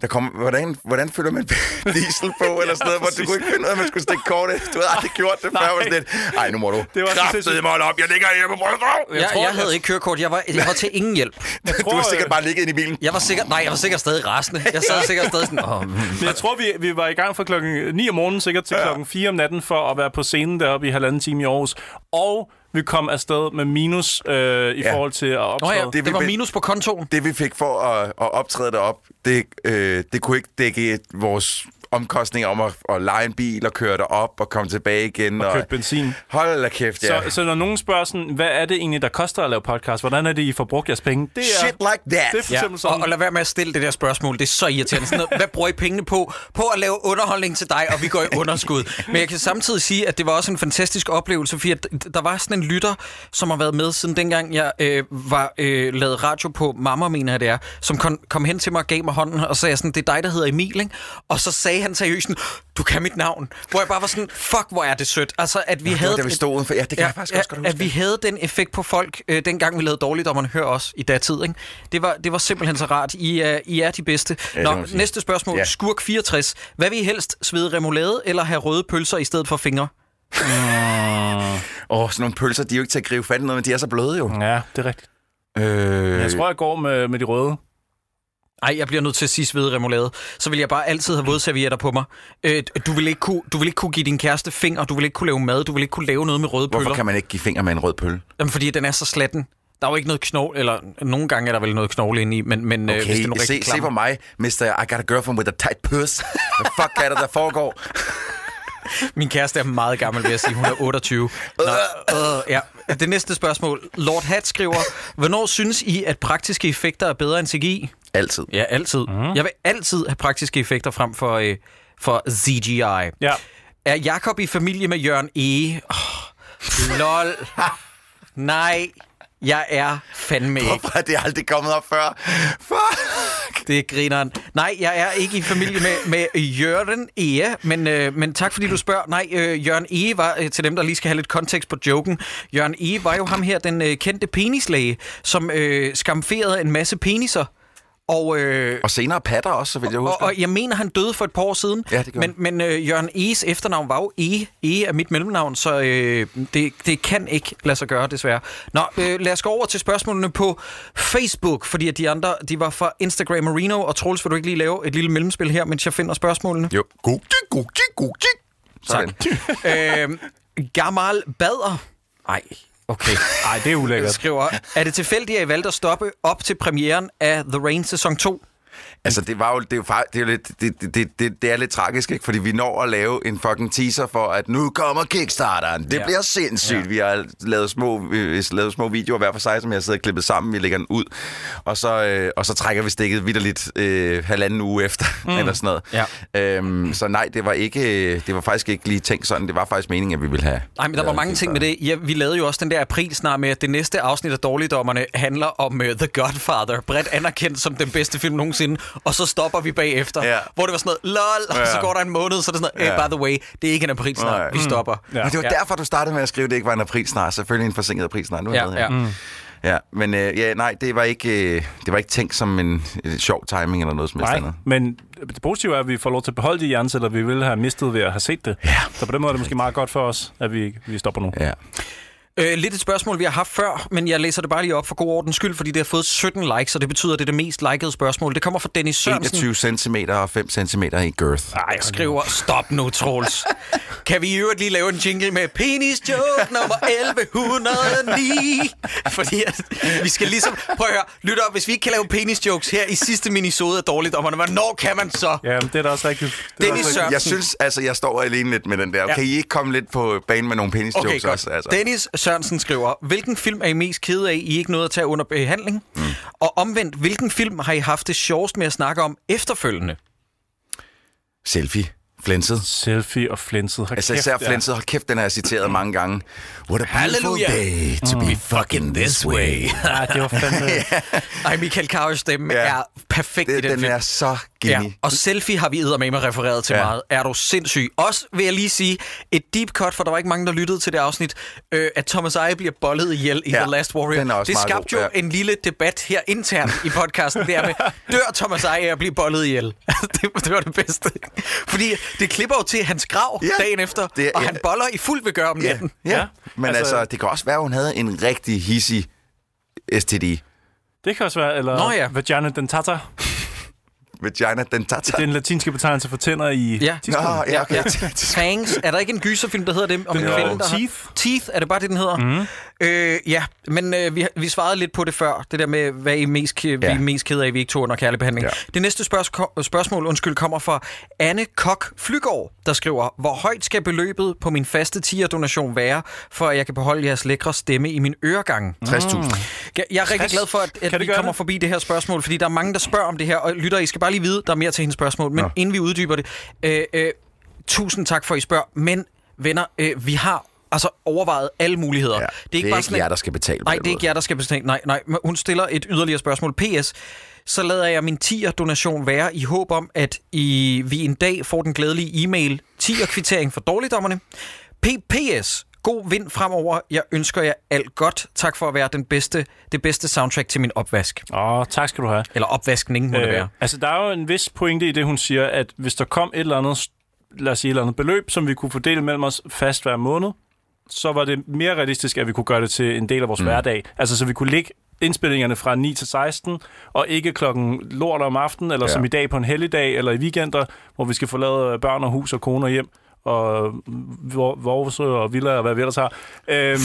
Der kom, hvordan, hvordan følger man diesel på, eller sådan noget, hvor du kunne ikke finde ud af, at man skulle stikke kortet. Du havde aldrig gjort det før, var sådan lidt, ej, nu må du
Det var sindssygt.
holde op, jeg ligger her på brystet.
Jeg,
tror,
jeg havde ikke kørekort. Jeg var, jeg var til ingen hjælp.
Du har sikkert bare ligget inde i bilen.
Jeg var sikkert, nej, jeg var sikkert stadig rasende. Jeg sad sikkert stadig sådan, åh, mm.
Men jeg tror, vi, vi var i gang fra klokken 9 om morgenen, sikkert til klokken 4 om natten, for at være på scenen deroppe i halvanden time i Aarhus. Og vi kom afsted med minus øh, i
Ja.
forhold til at
Nå
optræde.
ja,
Det
det var minus på kontoen.
Det vi fik for at, at optræde derop, det, øh, det kunne ikke dække vores omkostninger om at, at lege en bil og køre derop og komme tilbage igen.
Og købe benzin.
Hold da kæft, ja.
Så, så når nogen spørger sådan, hvad er det egentlig, der koster at lave podcast? Hvordan er det, I får brugt jeres penge? Det er,
Shit like that.
det er for
Ja,
eksempel
og,
sådan.
og lad være med at stille det der spørgsmål. Det er så irriterende. Sådan noget, hvad bruger I pengene på? På at lave underholdning til dig, og vi går i underskud. Men jeg kan samtidig sige, at det var også en fantastisk oplevelse, fordi at der var sådan en lytter, som har været med siden dengang, jeg øh, var øh, lavet radio på Mamma, mener jeg det er, som kom, kom hen til mig og gav mig hånden, og sagde sådan, det er dig, der hedder Emil, ikke? Og så sagde han seriøst sådan, du kan mit navn. Hvor jeg bare var sådan, fuck, hvor er det sødt. Altså, at vi
det
havde...
var da vi stod udenfor. Ja, det kan jeg faktisk også godt huske.
At vi havde den effekt på folk, øh, dengang vi lavede dårligdommerne, hør os i datid. Ikke? Det, var, det var simpelthen så rart. I er, I er de bedste.
Ja,
Nå,
det
næste spørgsmål.
Ja.
Ja. Skurk 64. Hvad vil I helst? Svede remoulade eller have røde pølser i stedet for fingre?
Åh, sådan nogle pølser, de er jo ikke til at gribe fat i noget, men de er så bløde jo.
Ja, det er rigtigt.
Øh,
Jeg tror, jeg går med, med de røde.
Ej, jeg bliver nødt til at sige svede remoulade. Så vil jeg bare altid have vådservietter på mig. Øh, du, vil ikke kunne, du vil ikke kunne give din kæreste fingre, du vil ikke kunne lave mad, du vil ikke kunne lave noget med røde
Hvorfor
pøller.
kan man ikke give fingre med en rød pølle?
Jamen, fordi den er så slatten. Der er jo ikke noget knogle, eller nogle gange er der vel noget knogle inde i, men, men øh, hvis det
Okay,
er nogle
se, se på mig, Mr. I got a girlfriend with a tight puss. Hvad fuck er det, der foregår?
Min kæreste er meget gammel, vil jeg sige. Hun er 28. Nå, øh, ja. Det næste spørgsmål. Lord Hat skriver, hvornår synes I, at praktiske effekter er bedre end CGI?
Altid.
Ja, altid. Mm. Jeg vil altid have praktiske effekter frem for, øh, for CGI.
Ja.
Er Jakob i familie med Jørgen E? Oh, lol. Nej, jeg er fandme ikke.
Hvorfor er det aldrig kommet op før? Fuck.
Det er grineren. Nej, jeg er ikke i familie med, med Jørgen Ea, men, øh, men tak fordi du spørger. Nej, øh, Jørgen Ege var, øh, til dem, der lige skal have lidt kontekst på joken, Jørgen Ege var jo ham her, den øh, kendte penislæge, som øh, skamferede en masse peniser. Og, øh,
Og senere patter også, så vil jeg
og,
huske.
og jeg mener, han døde for et par år siden.
Ja, det
men men øh, Jørgen Eges efternavn var jo Ege. Ege er mit mellemnavn, så øh, det, det kan ikke lade sig gøre, desværre. Nå, øh, lad os gå over til spørgsmålene på Facebook, fordi at de andre, de var fra Instagram Marino, og Troels, vil du ikke lige lave et lille mellemspil her, mens jeg finder spørgsmålene?
Jo. God, god, god, Sådan.
øh, Gamal Bader. Ej, okay.
Ej, det er ulækkert.
skriver, er det tilfældigt, at I valgte at stoppe op til premieren af The Rain sæson 2?
Altså, det var jo, det er jo, det er jo lidt, det, det, det, det, er lidt tragisk, ikke? Fordi vi når at lave en fucking teaser for, at nu kommer Kickstarteren. Det
Ja.
bliver sindssygt. Ja. Vi har lavet små, har lavet små videoer hver for sig, som jeg har siddet og klippet sammen. Vi lægger den ud. Og så, øh, og så trækker vi stikket vidderligt øh, halvanden uge efter, mm. eller sådan noget.
Ja.
Øhm, så nej, det var, ikke, det var faktisk ikke lige tænkt sådan. Det var faktisk meningen, at vi ville have...
Nej, men der var mange ting med det. Ja, vi lavede jo også den der april snart med, at det næste afsnit af Dårligdommerne handler om uh, The Godfather, bredt anerkendt som den bedste film nogensinde, og så stopper vi bagefter,
Ja.
hvor det var sådan noget, lol, og så går der en måned, så er det sådan noget, hey,
Ja.
by the way, det er ikke en april snart,
Nej.
vi stopper.
Ja.
Men det var
Ja.
derfor, du startede med at skrive, at det ikke var en april snart. Selvfølgelig en forsinket april snart. Nu er
Ja,
med her.
ja.
Ja, men øh, ja, nej, det var ikke øh, det var ikke tænkt som en øh, sjov timing eller noget som helst
Nej,
andet.
men det positive er, at vi får lov til at beholde de hjerneceller, vi ville have mistet ved at have set det.
Ja.
Så på den måde er det måske meget godt for os, at vi, vi stopper nu.
Ja.
Øh, lidt et spørgsmål, vi har haft før, men jeg læser det bare lige op for god ordens skyld, fordi det har fået 17 likes, og det betyder, at det er det mest likede spørgsmål. Det kommer fra Dennis Sørensen.
21 cm og 5 cm i girth.
Ej, jeg skriver, stop nu, Troels. kan vi i øvrigt lige lave en jingle med penis joke nummer 1109? Fordi at, vi skal ligesom... Prøv at høre, lytter, hvis vi ikke kan lave penis jokes her i sidste minisode af Dårligdommerne, hvornår kan man så?
Ja, men det er da også rigtigt. Det
Dennis
også rigtigt.
Sørensen.
Jeg synes, altså, jeg står alene lidt med den der. Kan
Ja.
I ikke komme lidt på banen med nogle penis
Okay,
jokes
godt.
også? Altså?
Dennis Sørensen skriver, hvilken film er I mest kede af, I ikke nåede at tage under behandling? Mm. Og omvendt, hvilken film har I haft det sjovest med at snakke om efterfølgende?
Selfie. Flænset.
Selfie og flinset. Hold
Altså
kæft,
især flænset. Hold kæft, den har jeg citeret mange gange. What a beautiful
Halleluja.
day to be fucking this way.
Ja, det var fandme...
Ej, Michael Carvers stemme
Ja.
er perfekt i
Det,
den,
den
film.
er så Geni.
Ja, og selfie har vi med refereret til ja.
Ja.
meget. Er du sindssyg? Også vil jeg lige sige, et deep cut, for der var ikke mange, der lyttede til det afsnit, øh, at Thomas Eje bliver bollet ihjel i
Ja,
The Last Warrior.
den er også
det skabte
god,
jo
ja.
en lille debat her internt i podcasten, der med, dør Thomas Eje af at blive bollet ihjel? det, det var det bedste. Fordi det klipper jo til hans grav
Ja.
dagen efter,
Det er-
og
ja.
han boller i fuld ved om
Ja,
natten.
ja.
Ja,
Men altså,
altså-
altså, det kan også være, at hun havde en rigtig hissig STD.
Det kan også være, eller
Nå ja.
vagina dentata.
Vagina dentata.
Det er en latinske betegnelse for tænder i
Ja.
Nå, ja, okay.
Fangs. Er der ikke en gyserfilm, der hedder det? Om
Den
en kvinde, der har-
Teeth.
Teeth, er det bare det, den hedder? Mm. Øh, ja, men øh, vi, vi svarede lidt på det før. Det der med, hvad I er mest, ja. vi er mest ked af, at vi ikke tog under kærlig behandling. Ja. Det næste spørg- spørgsmål undskyld, kommer fra Anne Kok Flygård, der skriver, hvor højt skal beløbet på min faste tier-donation være, for at jeg kan beholde jeres lækre stemme i min øregang?
60.000.
Jeg jeg er rigtig
60?
glad for, at, at
Kan
vi kommer
det?
forbi det her spørgsmål, fordi der er mange, der spørger om det her. Og lytter, I skal bare lige vide, der er mere til hendes spørgsmål. Men
Nå.
inden vi uddyber det, øh, øh, tusind tak for, at I spørger. Men venner, øh, vi har altså overvejet alle muligheder.
Ja,
det er ikke, bare sådan,
jer, der skal betale
Nej, det er ikke jer, der skal betale. Nej, nej. Hun stiller et yderligere spørgsmål. PS. Så lader jeg min tier-donation være i håb om, at I, vi en dag får den glædelige e-mail tier-kvittering for dårligdommerne. PPS. God vind fremover. Jeg ønsker jer alt godt. Tak for at være den bedste, det bedste soundtrack til min opvask.
Åh, tak skal du have.
Eller opvaskning, må øh. det være.
altså, der er jo en vis pointe i det, hun siger, at hvis der kom et eller andet, lad os sige et eller andet beløb, som vi kunne fordele mellem os fast hver måned, så var det mere realistisk, at vi kunne gøre det til en del af vores mm. hverdag. Altså, så vi kunne lægge indspillingerne fra 9 til 16, og ikke klokken lort om aftenen, eller ja. Som i dag på en helligdag, eller i weekender, hvor vi skal forlade børn og hus og koner hjem, og vores og villa og hvad vi ellers har. Øhm,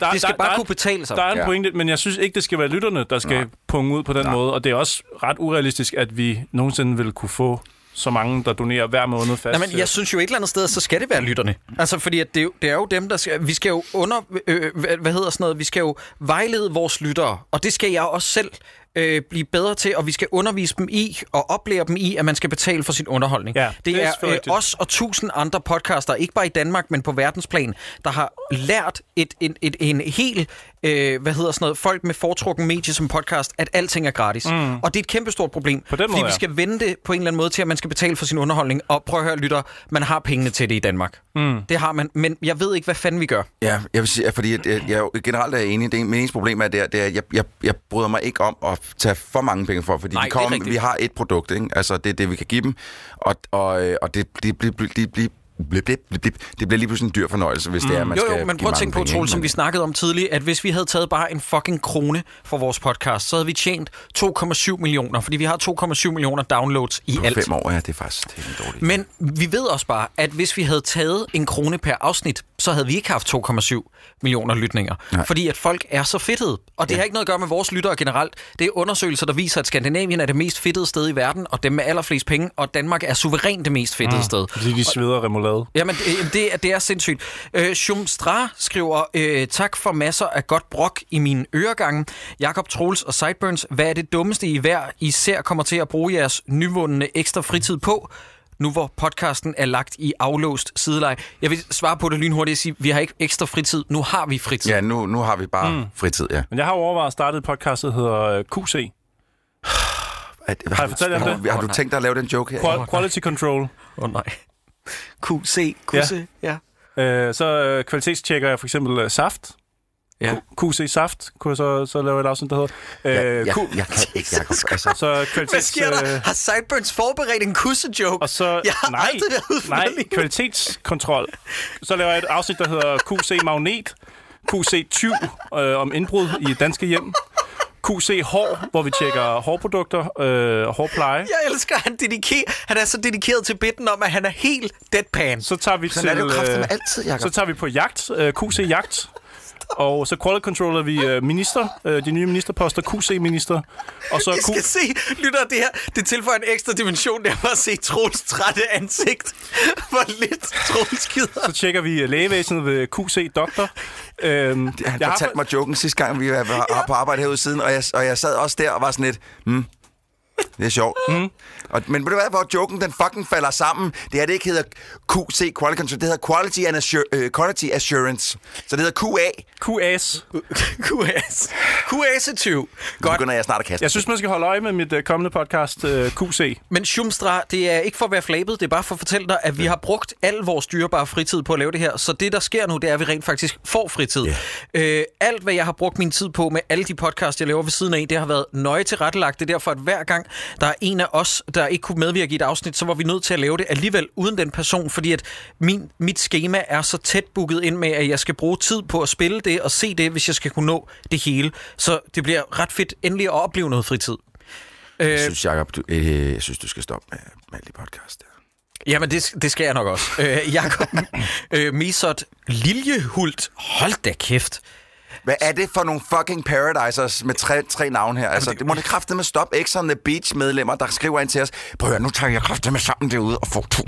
der,
Det skal
der,
bare
der,
kunne betale sig.
der er en
Ja.
pointe, men jeg synes ikke, det skal være lytterne, der skal
Nej.
punge ud på den
Nej.
måde, og det er også ret urealistisk, at vi nogensinde vil kunne få så mange, der donerer hver måned fast.
Nej, men jeg synes jo et eller andet sted, så skal det være lytterne. Altså, fordi at det, er jo, det er jo dem, der skal... Vi skal jo under... Øh, hvad, hvad hedder sådan noget? Vi skal jo vejlede vores lyttere, og det skal jeg også selv øh, blive bedre til, og vi skal undervise dem i og oplære dem i, at man skal betale for sin underholdning.
Ja,
det,
det er
øh, os og tusind andre podcaster, ikke bare i Danmark, men på verdensplan, der har lært et, et, et, en hel, øh, hvad hedder sådan noget, folk med foretrukken medie som podcast, at alting er gratis. Mm. Og det er et kæmpestort problem,
På den
fordi
måde,
vi
ja.
skal vende det på en eller anden måde til, at man skal betale for sin underholdning. Og prøv at høre, lytter, man har pengene til det i Danmark. Mm. Det har man, men jeg ved ikke, hvad fanden vi gør.
Ja, jeg vil sige, at fordi at, jeg, jeg jo generelt er enig. Det, min eneste problem er, det er, det er at jeg, jeg, jeg bryder mig ikke om at tage for mange penge for, fordi
Nej,
de
er
kommer, vi har et produkt, ikke? Altså, det er det, vi kan give dem, og, og, øh, og det, det, det, det, det, det, blip, blip, blip, blip. det bliver lige pludselig en dyr fornøjelse, hvis mm. det er, at man
Jo,
skal
jo, men prøv at tænke på,
ikke?
som vi snakkede om tidligere, at hvis vi havde taget bare en fucking krone for vores podcast, så havde vi tjent 2,7 millioner, fordi vi har 2,7 millioner downloads i
På
alt.
fem år, ja, det er faktisk det er en dårlig.
Men vi ved også bare, at hvis vi havde taget en krone per afsnit, så havde vi ikke haft 2,7 millioner lytninger. Nej. Fordi at folk er så fedtede. Og det ja. har ikke noget at gøre med vores lyttere generelt. Det er undersøgelser, der viser, at Skandinavien er det mest fedtede sted i verden, og dem med allerflest penge, og Danmark er suverænt det mest fedtede mm. sted.
Fordi de sveder remoulade.
Jamen, det, det, er- det er sindssygt. Øh, Schumstra skriver, øh, tak for masser af godt brok i mine øregange. Jakob Troels og Sideburns, hvad er det dummeste, I hver især kommer til at bruge jeres nyvundne ekstra fritid på? nu hvor podcasten er lagt i aflåst sideleje. Jeg vil svare på det lynhurtigt og sige, vi har ikke ekstra fritid. Nu har vi fritid.
Ja, nu, nu har vi bare mm. fritid, ja.
Men jeg har overvejet at starte et podcast, der hedder QC.
At,
Har jeg fortalt jer
har,
det?
Har du tænkt dig at lave den joke her?
Qual- Quality Control.
Åh oh, nej. QC, QC, ja. ja.
Øh, så øh, kvalitetstjekker jeg for eksempel øh, saft.
ja.
QC Saft kunne jeg så, så lave et afsnit, der hedder.
Ja,
Øh,
jeg,
Q-
jeg kan ikke, Jacob. Altså,
så kvalitets...
Hvad sker der?
øh,
Har Sideburns forberedt en kusse-joke?
Og så,
Jeg har
nej,
aldrig været
nej,
lige.
kvalitetskontrol. Så laver jeg et afsnit, der hedder QC Magnet, QC Tyv øh, om indbrud i danske hjem, QC Hår, hvor vi tjekker hårprodukter, øh, hårpleje.
Jeg elsker, at han, dedikerer, han er så dedikeret til bitten om, at han er helt deadpan.
Så tager vi
sådan er
til,
det jo kraftigt
øh,
med altid, Jacob.
så tager vi på jagt, øh, QC Jagt. Og så quality controller vi øh, minister, øh, de nye ministerposter, QC-minister. Og så
I skal
Q-
se, lytter det her, det tilføjer en ekstra dimension, der var at se Troels trætte ansigt. Hvor lidt Troels gider.
så tjekker vi øh, lægevæsenet ved QC Doktor. Øhm,
Han
jeg har-
fortalte mig joken sidste gang, vi var var på arbejde herude siden, og jeg, og jeg sad også der og var sådan lidt, hmm, Det er sjovt. Mm. Og, men ved du hvad, hvor joken den fucking falder sammen? Det er, det ikke hedder QC, Quality Control, det hedder Quality, and Assur- uh, Quality Assurance. Så det hedder QA.
QAS.
QS. QS20.
Nu
Godt.
begynder jeg snart at kaste.
Jeg synes, man skal holde øje med mit uh, kommende podcast, uh, QC.
Men Schumstra, det er ikke for at være flabet, det er bare for at fortælle dig, at vi har brugt al vores dyrebare fritid på at lave det her. Så det, der sker nu, det er, at vi rent faktisk får fritid. Yeah. Øh, alt, hvad jeg har brugt min tid på med alle de podcasts, jeg laver ved siden af, det har været nøje tilrettelagt. Det er derfor, at hver gang der er en af os, der ikke kunne medvirke i et afsnit, så var vi nødt til at lave det alligevel uden den person, fordi at min, mit schema er så tæt booket ind med, at jeg skal bruge tid på at spille det og se det, hvis jeg skal kunne nå det hele. Så det bliver ret fedt endelig at opleve noget fritid. Øh,
Jeg synes, Jacob, du, øh, jeg synes, du skal stoppe med, med alle de podcast. Der.
Jamen, det, det skal jeg nok også. Øh, Jakob øh, Misot Liljehult. Hold da kæft.
Hvad er det for nogle fucking paradisers med tre, tre navne her? Altså, det må det kræfte med stop. X on the Beach medlemmer, der skriver ind til os. Prøv at høre, nu tager jeg kræfte med sammen derude og får to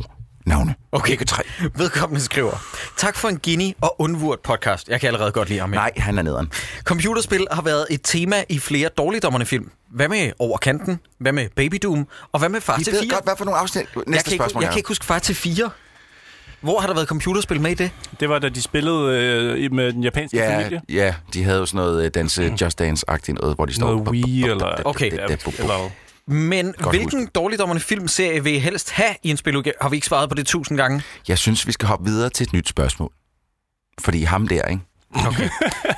navne.
Okay.
Ikke tre.
Vedkommende skriver, tak for en Guinea og undvurt podcast. Jeg kan allerede godt lide ham.
Nej, han er nederen.
Computerspil har været et tema i flere dårligdommerne film. Hvad med Over Kanten? Hvad med Baby Doom? Og hvad med Far
Vi
til
ved
4?
godt, hvad for nogle afsnit.
jeg,
Næste
kan ikke,
spørgsmål,
jeg kan
Jacob.
ikke huske Far til 4. Hvor har der været computerspil med i det?
Det var, da de spillede øh, med den japanske
Ja,
familie.
ja, de havde jo sådan noget uh, danse, Just Dance-agtigt noget, hvor de står...
Noget Wii eller...
Okay.
Eller
Men
Godt
hvilken dårligdommerne filmserie vil I helst have i en spiludgave? Har vi ikke svaret på det tusind gange?
Jeg synes, vi skal hoppe videre til et nyt spørgsmål. Fordi ham der, ikke?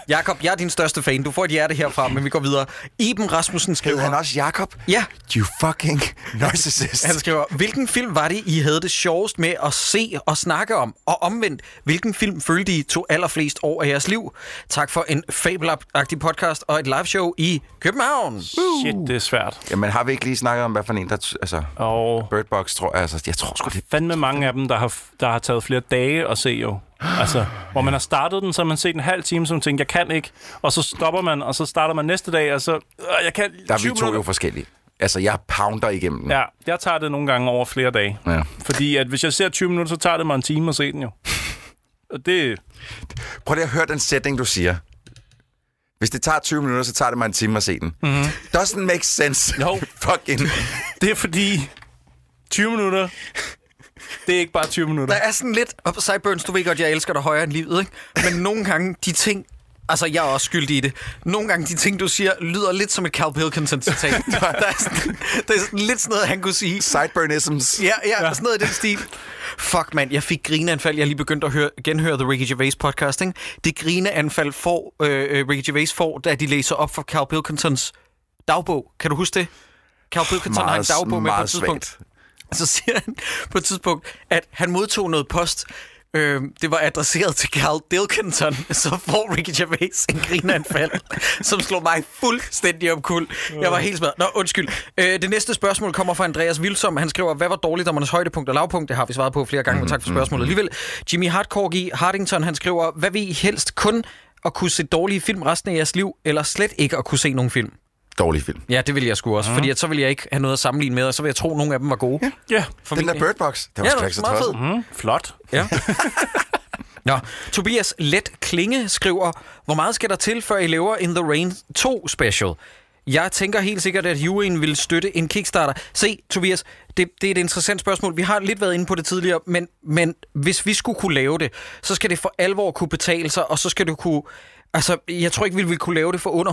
Jakob, jeg er din største fan. Du får et hjerte herfra, men vi går videre. Iben Rasmussen skriver...
Hed han også Jakob?
Ja,
You fucking narcissist.
Han skriver, hvilken film var det, I havde det sjovest med at se og snakke om? Og omvendt, hvilken film følte I tog allerflest år af jeres liv? Tak for en fabelagtig podcast og et liveshow i København.
shit, det er svært.
Jamen, har vi ikke lige snakket om, hvad for en, der... t- Altså,
Og
Bird Box, tror jeg... Altså, jeg tror sgu, det
fandme mange af dem, der har, der har taget flere dage at se jo. Altså, hvor man har startet den, så har man set en halv time, som tænker, jeg kan ikke. Og så stopper man, og så starter man næste dag, og så, øh, jeg kan
Der er
20
vi to jo forskellige. Altså, jeg pounder igennem den.
Ja, jeg tager det nogle gange over flere dage.
Ja.
Fordi at hvis jeg ser 20 minutter, så tager det mig en time at se den jo. Og det,
Prøv lige at høre den sætning, du siger. Hvis det tager 20 minutter, så tager det mig en time at se den. Mm-hmm. Doesn't make sense.
Jo.
Fucking.
det er fordi 20 minutter, det er ikke bare 20 minutter.
Der er sådan lidt... Og Sideburns, du ved godt, jeg elsker dig højere end livet, ikke? Men nogle gange, de ting... Altså, jeg er også skyldig i det. Nogle gange, de ting, du siger, lyder lidt som et Carl Pilkington-citat. der, er sådan, der er sådan lidt sådan noget, han kunne sige.
Sideburnisms.
Ja, ja, ja, sådan noget i den stil. Fuck, mand, jeg fik grineanfald. Jeg lige begyndt at høre, genhøre The Ricky Gervais podcast, ikke? Det grineanfald får, øh, øh, Ricky Gervais får, da de læser op for Carl Pilkingtons dagbog. Kan du huske det? Carl Pilkington har en dagbog med på et tidspunkt.
svagt.
Så siger han på et tidspunkt, at han modtog noget post. Øh, det var adresseret til Carl Dilkinson, så får Ricky Gervais en grineanfald, som slog mig fuldstændig omkuld. Jeg var helt smadret. Nå, undskyld. Øh, det næste spørgsmål kommer fra Andreas Vilsom. Han skriver, hvad var dårligdommernes højdepunkt og lavpunkt? Det har vi svaret på flere gange, mm, tak for spørgsmålet alligevel. Jimmy Hardcorgi Hardington, han skriver, hvad vil I helst kun at kunne se dårlige film resten af jeres liv, eller slet ikke at kunne se nogen film?
Dårlig film.
Ja, det vil jeg sgu også, mm. fordi at så vil jeg ikke have noget at sammenligne med, og så vil jeg tro, at nogle af dem var gode. Ja.
Ja,
Den der Bird Box. Det var
Ja,
sgu ikke så tosset.
fed.
mm, flot.
Ja. Nå, Tobias Let Klinge skriver, hvor meget skal der til, før I laver In The Rain 2 special? Jeg tænker helt sikkert, at juryen vil støtte en Kickstarter. Se, Tobias, det, det er et interessant spørgsmål. Vi har lidt været inde på det tidligere, men, men hvis vi skulle kunne lave det, så skal det for alvor kunne betale sig, og så skal det kunne... Altså, jeg tror ikke, vi ville kunne lave det for under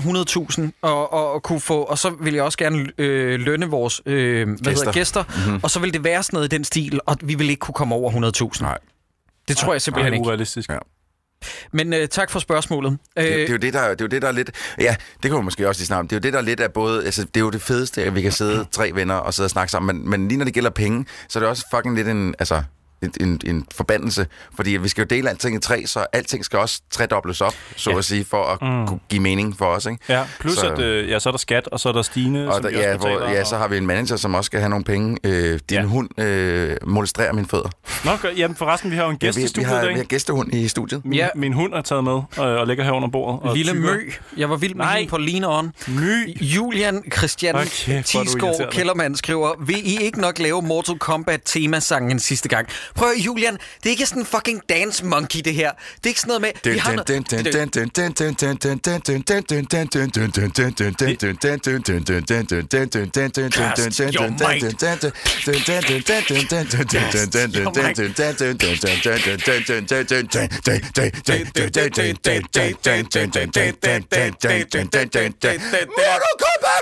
100.000, og, og, og, kunne få, og så vil jeg også gerne øh, lønne vores øh, hvad
Gæster.
hedder, gæster, mm-hmm. og så vil det være sådan noget i den stil, og vi vil ikke kunne komme over 100.000.
Nej.
Det tror jeg
Det
simpelthen
er
ikke.
urealistisk.
Ja.
Men øh, tak for spørgsmålet.
Det,
Øh,
det, er jo det, der, det er jo det, der er lidt... Ja, det kan vi måske også lige snakke om. Det er jo det, der er lidt af både... Altså, det er jo det fedeste, at vi kan sidde tre venner og sidde og snakke sammen. Men, men lige når det gælder penge, så er det også fucking lidt en... Altså, en, en, en forbandelse, fordi vi skal jo dele alting i tre, så alting skal også tredobles op, så
Ja.
at sige, for at mm. kunne give mening for os. Ikke?
Ja, plus
Så-
at øh, ja, så er der skat, og så er der Stine,
Og
som
der,
vi også
ja,
betaler.
hvor, ja, så har vi en manager, som også skal have nogle penge. Øh, din
Ja.
hund øh, molestrerer mine fødder.
Nå, gør, jamen forresten, vi har jo en gæst
ja,
i
vi, vi,
studiet
har,
i
vi har gæstehund i studiet.
Min,
Ja.
min hund er taget med og, og ligger her under bordet. Og
Lille
tykker.
Mø. Jeg var vild med
Nej.
hende på Lean On.
Mø.
Julian Christian
du
Tisgaard. Kellermann skriver, vil I ikke nok lave Mortal Kombat temasangen sidste gang? Prøv Julian, det er ikke sådan en fucking dance monkey, det her. Det er ikke sådan noget med... Vi har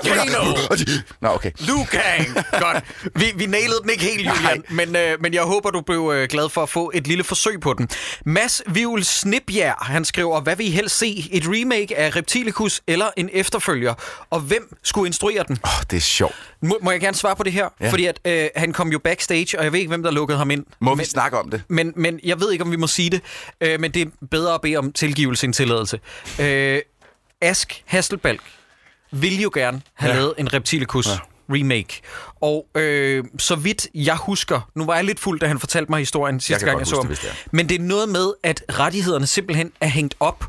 noget,
Nå, okay.
Liu Kang. Godt. Vi, vi nailede den ikke helt, Julian, men, øh, men jeg håber, du blev øh, glad for at få et lille forsøg på den. Mads Vivl Snipjær, han skriver, hvad vil I helst se? Et remake af Reptilicus eller en efterfølger? Og hvem skulle instruere den?
Åh, det er sjovt.
Må, må jeg gerne svare på det her? Ja. Fordi at, øh, han kom jo backstage, og jeg ved ikke, hvem der lukkede ham ind.
Må
men,
vi snakke om det?
Men, men jeg ved ikke, om vi må sige det. Øh, men det er bedre at bede om tilgivelse end tilladelse. Øh, Ask Hasselbalg vil jo gerne have ja. lavet en Reptilicus ja. remake. Og øh, så vidt jeg husker, nu var jeg lidt fuld, da han fortalte mig historien sidste
kan
gang, jeg så ham.
det.
Men det er noget med, at rettighederne simpelthen er hængt op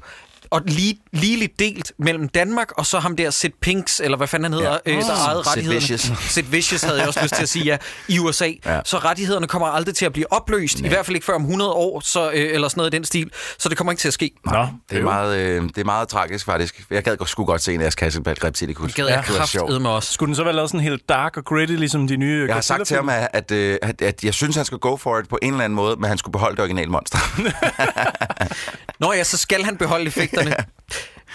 og lige, ligeligt delt mellem Danmark og så ham der Sid Pinks, eller hvad fanden han hedder, ja. øh, der ejede
Sid
rettighederne.
Vicious.
Sid Vicious havde jeg også lyst til at sige, ja, i USA.
Ja.
Så rettighederne kommer aldrig til at blive opløst, i hvert fald ikke før om 100 år, så, øh, eller sådan noget i den stil. Så det kommer ikke til at ske.
Nå,
Det er, meget, øh, det er meget tragisk, faktisk. Jeg gad godt, sgu godt se en Ask Hasselbalg Reptilicus.
Gad jeg
det sjovt.
kraftedme også.
Skulle den så være lavet sådan helt dark og gritty, ligesom de nye
Jeg har sagt til ham, at, at, øh, at, at jeg synes, han skal go for it på en eller anden måde, men han skulle beholde det originale monster.
Nå ja, så skal han beholde effekterne.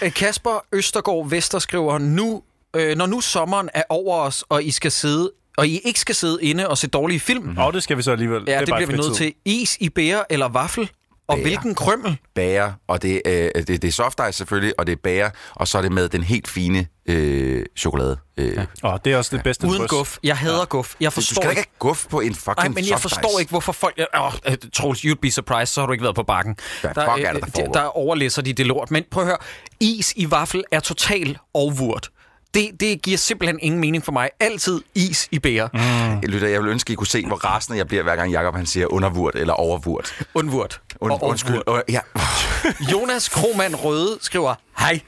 Øh, Kasper Østergaard Vester skriver, nu, øh, når nu sommeren er over os, og I skal sidde og I ikke skal sidde inde og se dårlige film,
Og det skal vi så alligevel.
ja, det,
bare
bliver vi nødt til. Is i bære eller vaffel? Og
Bære.
hvilken krømmel?
Bager, og det, øh, det, det er soft ice selvfølgelig, og det er bager, og så er det med den helt fine øh, chokolade. Øh. Ja.
Åh, det er også det bedste.
Uden guf. Jeg hader ja. guf. Jeg
Du
forstår
skal da
ikke.
have guf på en fucking
Nej, men jeg forstår
ice.
ikke, hvorfor folk... Åh, oh, Troels, you'd be surprised, så har du ikke været på bakken.
Hvad fuck er det, der foregår?
der overlæser de det lort. Men prøv at høre. Is i vaffel er total overvurt. Det, det giver simpelthen ingen mening for mig. Altid is i bære. Mm.
Jeg lytter, jeg vil ønske, I kunne se, hvor rasende jeg bliver, hver gang Jacob han siger undervurt eller overvurt.
Undvurt.
Und,
Og
undskyld. Uh, ja.
Jonas Krohmann Røde skriver, hej.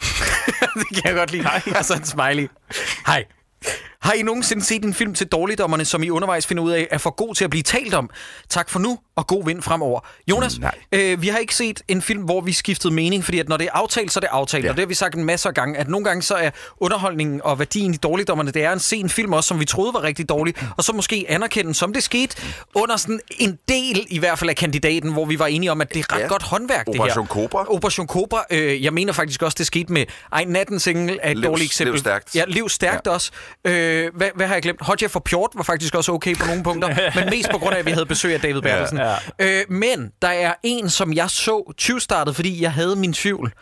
det kan jeg godt lide. Hej. Og så en smiley. Hej. Har I nogensinde set en film til dårligdommerne, som I undervejs finder ud af er for god til at blive talt om? Tak for nu, og god vind fremover. Jonas,
Nej.
øh, vi har ikke set en film, hvor vi skiftede mening, fordi at når det er aftalt, så er det aftalt. Ja. Og det har vi sagt en masse af gange, at nogle gange så er underholdningen og værdien i dårligdommerne, det er en film også, som vi troede var rigtig dårlig, og så måske anerkende som det skete, under sådan en del i hvert fald af kandidaten, hvor vi var enige om, at det er ret
Ja.
godt håndværk, det her.
Operation Cobra.
Operation Cobra. Øh, jeg mener faktisk også, det skete med Ej, Natten Single er et dårligt eksempel.
Liv stærkt.
Ja, Liv stærkt ja. også. Øh, hvad, hvad har jeg glemt? Hot for Pjort var faktisk også okay på nogle punkter, men mest på grund af, at vi havde besøg af David Bertelsen.
Ja.
Øh, men der er en, som jeg så 20 startede, fordi jeg havde min tvivl.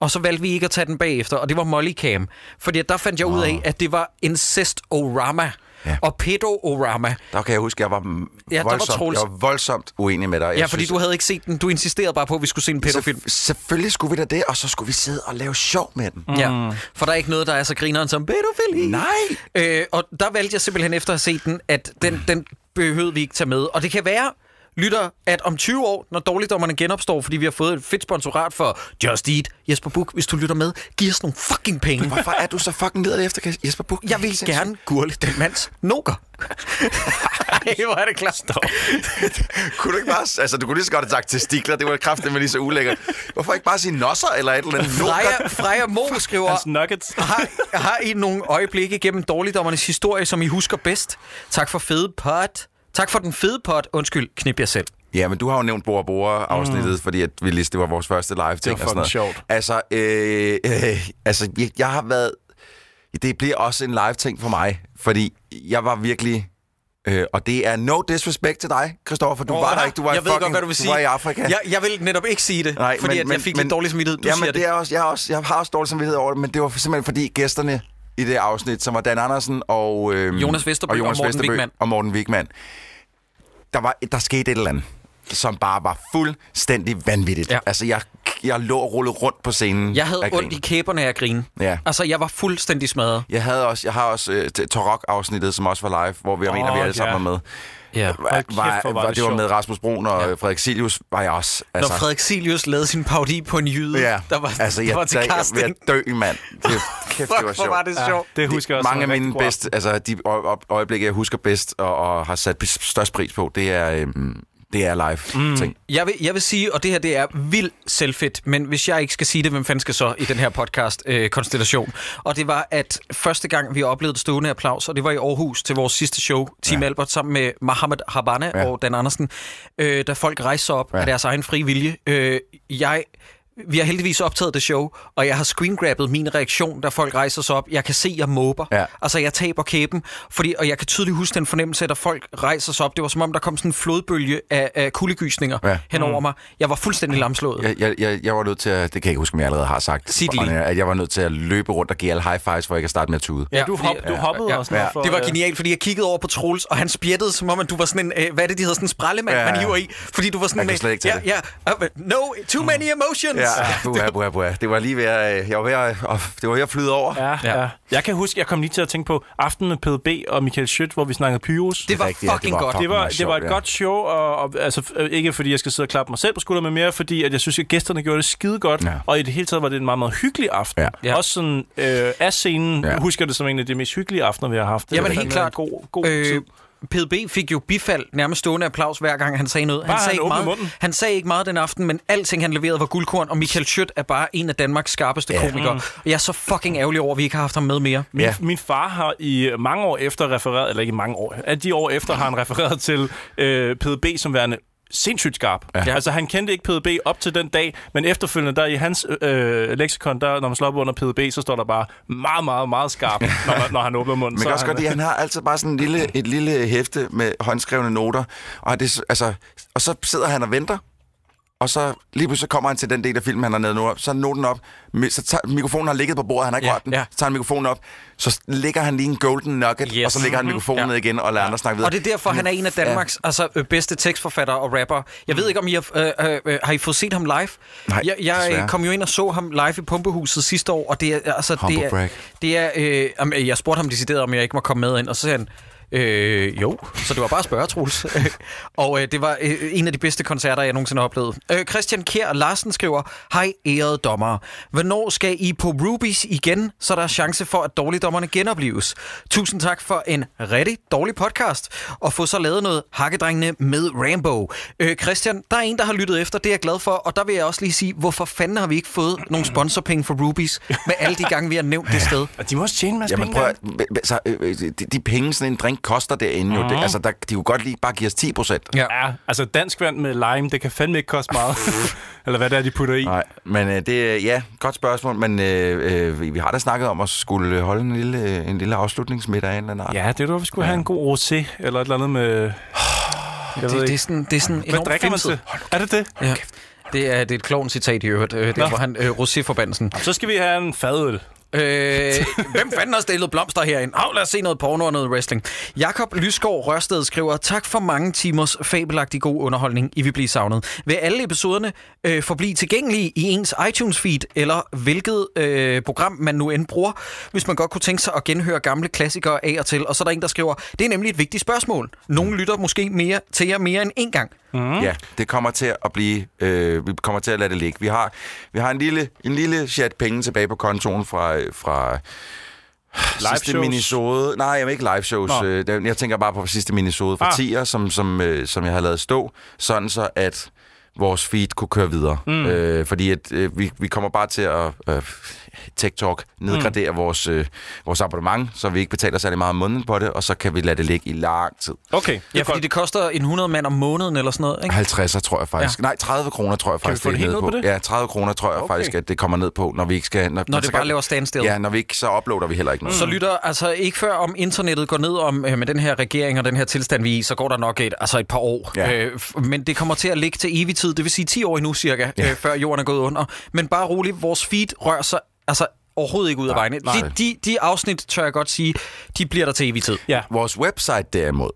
Og så valgte vi ikke at tage den bagefter, og det var Molly Cam. Fordi der fandt jeg ud af, at det var incest-orama.
Ja.
Og pedo-orama.
Der kan jeg huske, jeg var,
Ja, der var
voldsomt,
Troels.
jeg var voldsomt uenig med dig. Jeg
Ja, fordi du havde ikke set den. Du insisterede bare på, at vi skulle se en pædofilm.
Selvf- selvfølgelig skulle vi da det, og så skulle vi sidde og lave sjov med den.
Ja, for der er ikke noget, der er så grineren som pædofili.
Nej.
Øh, og der valgte jeg simpelthen efter at have set den, at den, den behøvede vi ikke tage med. Og det kan være, lytter, at om 20 år, når dårligdommerne genopstår, fordi vi har fået et fedt sponsorat for Just Eat, Jesper Buch, hvis du lytter med, giv os nogle fucking penge.
Hvorfor er du så fucking nede efter Jesper Buch?
Jeg vil gerne gurle den mands noker. Ej, hvor er det klart.
kunne du ikke bare... Altså, du kunne lige så godt have sagt testikler. Det var kraftigt med lige så ulækkert. Hvorfor ikke bare sige nosser eller et eller andet?
Freja, Freja Mo skriver,
Hans nuggets.
har, har I nogle øjeblikke gennem dårligdommernes historie, som I husker bedst? Tak for fede pot. Tak for den fede pot. Undskyld, knip jer selv.
Ja, men du har jo nævnt Bora Bora afsnittet, mm. fordi at vi lige, det var vores første live ting.
Det var
og sådan noget.
fucking sjovt.
Altså, øh, øh, altså jeg, jeg har været... Det bliver også en live ting for mig, fordi jeg var virkelig... Øh, og det er no disrespect til dig, Christoffer. Du
Åh,
var der ikke. Du var, i
jeg ved
fucking,
godt, hvad du vil sige.
var i Afrika.
Jeg, jeg vil netop ikke sige det,
Nej,
fordi
men-
at
men-
jeg fik
men-
lidt dårlig samvittighed. Du
ja,
siger
men
det.
det er også, jeg, er også, jeg har også dårlig samvittighed over det, men det var simpelthen fordi gæsterne i det afsnit, som var Dan Andersen og, øhm,
Jonas Vesterbø og Morten
Vesterbø
Wigman.
og Morten Wigman. Der, var, der skete et eller andet, som bare var fuldstændig vanvittigt.
Ja.
Altså, jeg, jeg lå og rullede rundt på scenen.
Jeg havde ondt i kæberne af grine.
Ja.
Altså, jeg var fuldstændig smadret.
Jeg, havde også, jeg har også øh, Torok-afsnittet, som også var live, hvor vi, jeg mener, vi alle sammen
ja.
var med.
Ja.
Var,
kæft, var
var,
det
det var med Rasmus Brun og
Ja.
ja. Frederik Silius, var jeg også.
Når Frederik Silius lavede sin parodi på en jyde,
ja,
der var,
altså,
der
jeg,
var til
jeg, jeg,
casting.
jeg dø, mand. Det, kæft, det var
Fuck, hvor
sjovt.
var det sjovt.
Det husker jeg også.
Mange af mine bedste, altså de øjeblikke, jeg husker bedst og, og har sat størst pris på, det er øhm, det er live mm. ting.
Jeg vil, jeg vil sige, og det her det er vildt selvfedt, men hvis jeg ikke skal sige det, hvem fanden skal så i den her podcast-konstellation? og det var, at første gang, vi oplevede stående applaus, og det var i Aarhus til vores sidste show, Team ja. Albert, sammen med Mohammed Habane ja. og Dan Andersen, øh, da folk rejste sig op ja. af deres egen frie vilje. Øh, jeg vi har heldigvis optaget det show, og jeg har screengrabbet min reaktion, da folk rejser sig op. Jeg kan se, jeg måber.
Ja.
Altså, jeg taber kæben, fordi, og jeg kan tydeligt huske den fornemmelse, at folk rejser sig op. Det var som om, der kom sådan en flodbølge af, af kuldegysninger
Ja.
hen over mig. Jeg var fuldstændig lamslået.
Jeg, jeg, jeg, jeg var nødt til at, det kan jeg ikke huske, om jeg allerede har sagt,
Sig det lige.
at jeg var nødt til at løbe rundt og give alle high fives, for ikke at starte med at tude.
Ja, du, hop, du hoppede
ja,
også.
ja.
For,
Det var
øh,
genialt, fordi jeg kiggede over på Troels, og han spjættede, som om, at du var sådan en, øh, hvad er det, de hedder, sådan en sprallemand,
Ja,
man hiver i. Fordi du var sådan
Jeg kan
med,
slet ikke tage
ja, ja, uh, no, too many emotions.
Ja, buha, buha, buha. Det var lige ved at, jeg var ved at, det var ved at flyde over.
Ja, ja.
Ja.
Jeg kan huske, jeg kom lige til at tænke på Aften med PDB og Michael Schødt, hvor vi snakkede Pyrus.
Det var
rigtigt, ja, det
fucking
var
godt.
fucking
det var, det var et
ja.
godt show, og, og altså, øh, ikke fordi jeg skal sidde og klappe mig selv på skulderen, men mere fordi, at jeg synes, at gæsterne gjorde det skide godt,
Ja.
og i det hele taget var det en meget, meget hyggelig aften.
Ja.
Ja.
Også sådan, øh, af scenen,
Ja.
ja. husker det som en af de mest hyggelige aftener, vi har haft.
Jamen
var
helt klart.
God, god
Øh,
tid.
PDB fik jo bifald, nærmest stående applaus, hver gang han sagde noget.
Bare han
sagde, ikke
åbnede
meget,
munden.
han sagde ikke meget den aften, men alting han leverede var guldkorn, og Michael Schødt er bare en af Danmarks skarpeste
Ja.
komikere. Og jeg er så fucking ærgerlig over, at vi ikke har haft ham med mere.
Min,
Ja.
min far har i mange år efter refereret, eller ikke i mange år, at de år efter har han refereret til øh, PDB som værende sindssygt skarp. Ja. Altså, han kendte ikke PDB op til den dag, men efterfølgende, der i hans øh, leksikon, der, når man slår op under PDB, så står der bare meget, meget, meget skarp, når, når han åbner munden.
Men
så
også
han,
godt at han har altid bare sådan en lille, et lille hæfte med håndskrevne noter. Og, det, altså, og så sidder han og venter. Og så lige pludselig så kommer han til den del af filmen, han har nede nu. Så er noten op. Så tager, mikrofonen har ligget på bordet, han har ikke
Ja,
rørt den.
ja.
Så tager han mikrofonen op. Så lægger han lige en golden nugget,
Yes.
og så lægger han mikrofonen
Ja.
ned igen og lader andre snakke videre.
Og det er derfor, han er en af Danmarks altså, øh, bedste tekstforfattere og rapper. Jeg ved ikke, om I har, øh, øh, øh, har I fået set ham live?
Nej,
jeg, jeg
desværre.
øh, kom jo ind og så ham live i Pumpehuset sidste år, og det er... Altså,
Humble
det er, det er øh, jeg spurgte ham decideret, om jeg ikke må komme med ind, og så sagde han, Øh, jo, så det var bare at spørge, Troels. og øh, det var øh, en af de bedste koncerter, jeg nogensinde har oplevet. Øh, Christian Kjær Larsen skriver, Hej ærede dommere. Hvornår skal I på Rubies igen, så der er chance for, at dårligdommerne genopleves? Tusind tak for en rigtig dårlig podcast, og få så lavet noget hakkedrengene med Rambo. Øh, Christian, der er en, der har lyttet efter, det er jeg glad for, og der vil jeg også lige sige, hvorfor fanden har vi ikke fået nogle sponsorpenge for Rubies med alle de gange, vi har nævnt det sted?
Og de må også tjene en masse
Jamen
penge.
prøv at, så, øh, de, de penge, sådan en drink koster derinde jo. Det, altså, der, de kunne godt lige bare give os 10 procent.
Ja.
Ja, altså dansk vand med lime, det kan fandme ikke koste meget. Eller hvad det er, de putter i.
Nej, men øh, det er, ja, godt spørgsmål, men øh, øh, vi- har da snakket om at skulle holde en lille, en lille afslutningsmiddag af en eller anden art.
Ja, det er du, vi skulle have en god rosé, eller et eller andet med... Jeg ved
Det, det, er sådan, det er sådan
Hvad
enormt
drikker man til? Er det det?
Ja. Det er, det er et klovn-citat i øvrigt. Øh, Det er, hvor han øh, rosé-forbandelsen.
Så skal vi have en fadøl.
Øh, hvem fanden har stillet blomster herinde? Au, lad os se noget porno og noget wrestling. Jakob Lysgaard Rørsted skriver, tak for mange timers fabelagtig god underholdning. I vil blive savnet. Vil alle episoderne øh, forblive tilgængelige i ens iTunes-feed, eller hvilket øh, program man nu end bruger, hvis man godt kunne tænke sig at genhøre gamle klassikere af og til. Og så er der en, der skriver, det er nemlig et vigtigt spørgsmål. Nogle lytter måske mere til jer mere end en gang.
Mm. Ja, det kommer til at blive... Øh, vi kommer til at lade det ligge. Vi har, vi har en lille, en lille chat penge tilbage på kontoen fra... øh, fra sidste
shows?
minisode. Nej, jeg ikke live shows.
Nå.
Øh, Jeg tænker bare på sidste minisode fra
Ah.
ah. tier, som, som, øh, som jeg har lavet stå, sådan så at vores feed kunne køre videre. Mm. Øh, fordi at, øh, vi, vi kommer bare til at øh, TikTok nedgradere mm. vores, øh, vores abonnement, så vi ikke betaler særlig meget om måneden på det, og så kan vi lade det ligge i lang tid.
Okay, det
Ja, fordi
godt.
det koster en 100 mand om måneden eller sådan noget, ikke?
50'er, tror jeg faktisk. Ja. Nej, 30 kroner, tror jeg
Kan vi
faktisk,
få det helt
er
ned
nede
på det?
Ja, 30 kroner, tror jeg
Okay.
faktisk, at det kommer ned på, når vi ikke skal... Når,
Når det bare
kan-
laver standstill.
Ja, når vi ikke, så uploader vi heller ikke noget.
Så lytter, altså ikke før om internettet går ned om øh, med den her regering og den her tilstand, vi er i, så går der nok et, altså et par år.
Ja.
Øh, men det kommer til at ligge til evig tid, det vil sige 10 år endnu cirka,
Ja.
øh, før jorden er gået under. Men bare roligt, vores feed rører sig altså overhovedet ikke ud af vejene.
nej.
De, de, de afsnit, tør jeg godt sige, de bliver der til evig tid.
Ja.
Vores website derimod,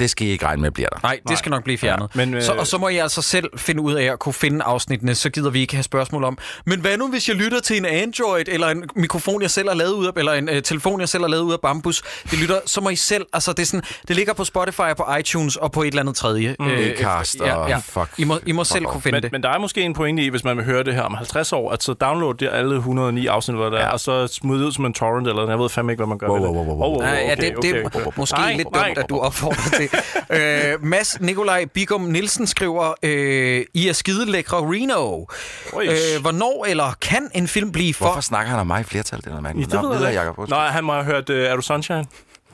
det skal I ikke regne med bliver der.
Nej, det skal nok blive fjernet.
Ja, men, øh,
så, og så må I altså selv finde ud af at kunne finde afsnittene, så gider vi ikke have spørgsmål om. Men hvad nu, hvis jeg lytter til en Android, eller en mikrofon, jeg selv har lavet ud af, eller en øh, telefon, jeg selv har lavet ud af bambus, det lytter, så må I selv, altså det er sådan, det ligger på Spotify, og på iTunes og på et eller andet tredje. Mm.
Acast og fuck.
I må, I må
Fuck
selv
off.
kunne finde
Men,
det.
men der er måske en pointe i, hvis man vil høre det her om 50 år, at så download det alle 109 afsnit, hvor der ja. er, og så smide det ud som en torrent, eller jeg ved fandme ikke, hvad man gør
Wow,
med
wow,
det.
wow, wow, wow.
Nej, ja,
okay,
det, det er
okay, okay.
måske
Nej,
lidt
nej.
dumt, at du opfordrer til. øh, Mads Nikolaj Bigum Nielsen skriver, øh, I er skidelækre Reno.
Oj.
Øh, hvornår eller kan en film blive for
Hvorfor snakker han om mig i flertal? Det er noget mærkeligt.
Ja, det
Nå,
ved jeg.
Jacob.
Nej, han må have hørt, uh, er du Sunshine?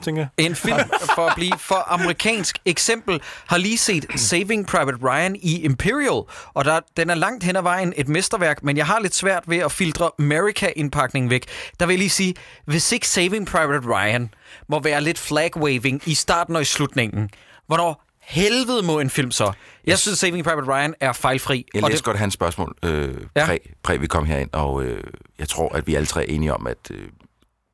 Tænker jeg.
En film for at blive for amerikansk. Eksempel har lige set Saving Private Ryan i Imperial, og der, den er langt hen ad vejen et mesterværk, men jeg har lidt svært ved at filtre America-indpakningen væk. Der vil jeg lige sige, hvis ikke Saving Private Ryan må være lidt flag-waving i starten og i slutningen, hvornår helvede må en film så? Jeg synes, Saving Private Ryan er fejlfri.
Jeg læste godt hans spørgsmål, øh,
Ja.
præ, præ vi kom herind, og øh, jeg tror, at vi alle tre er enige om, at øh,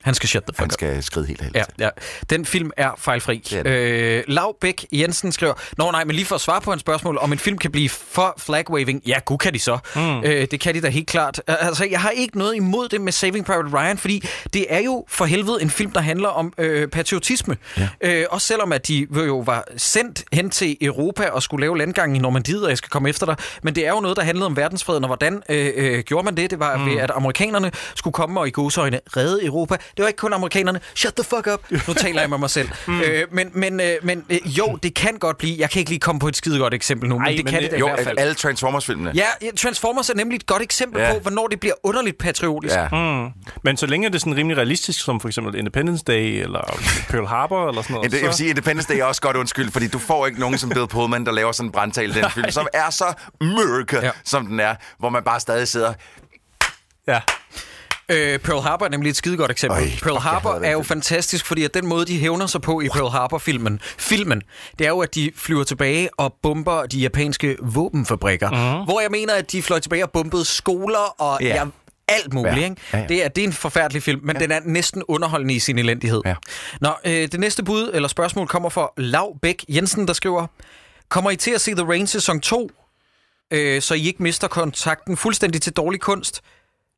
han skal shut the fuck
han
up.
skal skride helt helt.
Ja, ja. Den film er fejlfri.
Det er det.
Øh, Lav Bæk Jensen skriver, Nå nej, men lige for at svare på hans spørgsmål, om en film kan blive for flagwaving, ja, gud kan de så. Mm. Øh, det kan de da helt klart. Altså, jeg har ikke noget imod det med Saving Private Ryan, fordi det er jo for helvede en film, der handler om øh, patriotisme. Ja. Øh, også selvom, at de jo var sendt hen til Europa og skulle lave landgangen i Normandiet, og jeg skal komme efter dig. Men det er jo noget, der handlede om verdensfreden, og hvordan øh, øh, gjorde man det? Det var mm. ved, at amerikanerne skulle komme og i godsøjne redde Europa. Det var ikke kun amerikanerne. Shut the fuck up. Nu taler jeg med mig selv. mm. øh, men men, øh, men øh, jo, det kan godt blive. Jeg kan ikke lige komme på et skide godt eksempel nu, men
Ej,
det
men
kan
det-
det,
Jo,
i hvert fald.
alle Transformers-filmene.
Ja, ja, Transformers er nemlig et godt eksempel
Ja.
på, hvornår det bliver underligt patriotisk.
ja.
Mm. Men så længe er det sådan rimelig realistisk, som for eksempel Independence Day eller Pearl Harbor eller sådan noget.
Det, jeg vil
så...
sige, Independence Day er også godt undskyld, fordi du får ikke nogen som Bill Pullman, der laver sådan en brandtale i den film, som er så
Ja.
ja. som den er, hvor man bare stadig sidder...
Ja.
Øh, Pearl Harbor er nemlig et skide godt eksempel.
Fuck,
Pearl
jeg
Harbor er jo
film.
fantastisk, fordi at den måde, de hævner sig på i Pearl Harbor-filmen, filmen, det er jo, at de flyver tilbage og bomber de japanske våbenfabrikker. Uh-huh. Hvor jeg mener, at de fløj tilbage og bombede skoler og
Ja.
ja. alt muligt.
Ja.
Ikke?
Ja, ja.
Det, er, det er en forfærdelig film, men ja. den er næsten underholdende i sin elendighed.
Ja.
Nå, øh, det næste bud eller spørgsmål kommer fra Lav Bæk Jensen, der skriver, kommer I til at se The Rain sæson 2, øh, så I ikke mister kontakten fuldstændig til dårlig kunst?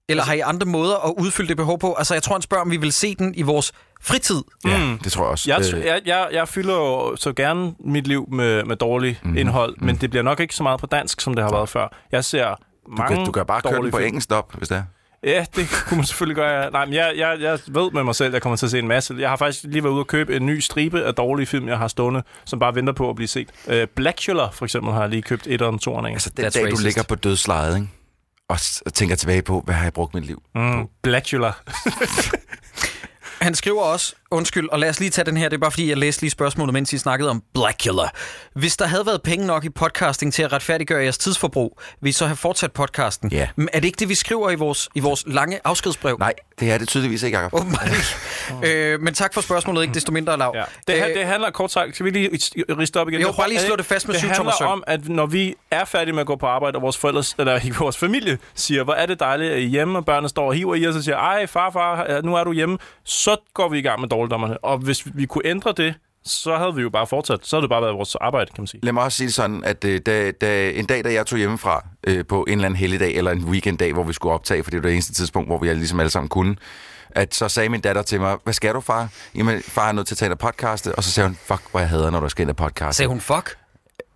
Eller har I andre måder at udfylde det behov på? Altså, jeg tror, han spørger, om vi vil se den i vores fritid.
Ja, mm. det tror jeg også.
Jeg,
Øh,
jeg, jeg, jeg fylder jo så gerne mit liv med, med dårligt
Mhm.
mm-hmm. indhold, men det bliver nok ikke så meget på dansk, som det har været før. Jeg ser
du,
mange
kan, du kan bare køre den på
film.
engelsk op, hvis det er.
Ja, det kunne man selvfølgelig gøre. Nej, men jeg, jeg, jeg ved med mig selv, at jeg kommer til at se en masse. Jeg har faktisk lige været ude og købe en ny stribe af dårlige film, jeg har stående, som bare venter på at blive set. Uh, Blackula, for eksempel, har jeg lige købt et og to af.
Altså, den
That's
dag, du
racist.
ligger på dødslejet, ikke? Og, tænker tilbage på, hvad har jeg brugt mit liv?
Mm, Blackula.
Han skriver også, undskyld, og lad os lige tage den her, det er bare fordi, jeg læste lige spørgsmålet, mens I snakkede om Blackula. Hvis der havde været penge nok i podcasting til at retfærdiggøre jeres tidsforbrug, vil I så have fortsat podcasten?
Ja.
Men er det ikke det, vi skriver i vores, i vores lange afskedsbrev?
Nej, det er det tydeligvis ikke, Jacob.
Åbenbart ikke. øh, men tak for spørgsmålet, ikke desto mindre lav.
Ja. Det, øh, det handler kort sagt, skal vi lige riste op igen?
Jo, bare lige slå det fast med
Det
syv
handler om, at når vi er færdige med at gå på arbejde, og vores forældre, eller vores familie, siger, hvor er det dejligt, at I er hjemme, og børnene står og hiver i os og siger, ej far, far, nu er du hjemme, så går vi i gang med dårligdommerne. Og hvis vi kunne ændre det, så havde vi jo bare fortsat. Så havde det bare været vores arbejde, kan man sige.
Lad mig også sige det sådan, at øh, da, da, en dag, da jeg tog hjemmefra øh, på en eller anden helligdag, eller en weekenddag, hvor vi skulle optage, for det var det eneste tidspunkt, hvor vi ligesom alle sammen kunne, at så sagde min datter til mig, hvad skal du, far? Jamen, far er nødt til at tage en podcast. Og så sagde hun, fuck, hvor jeg hader, når du skal ind og podcast.
Sagde hun fuck?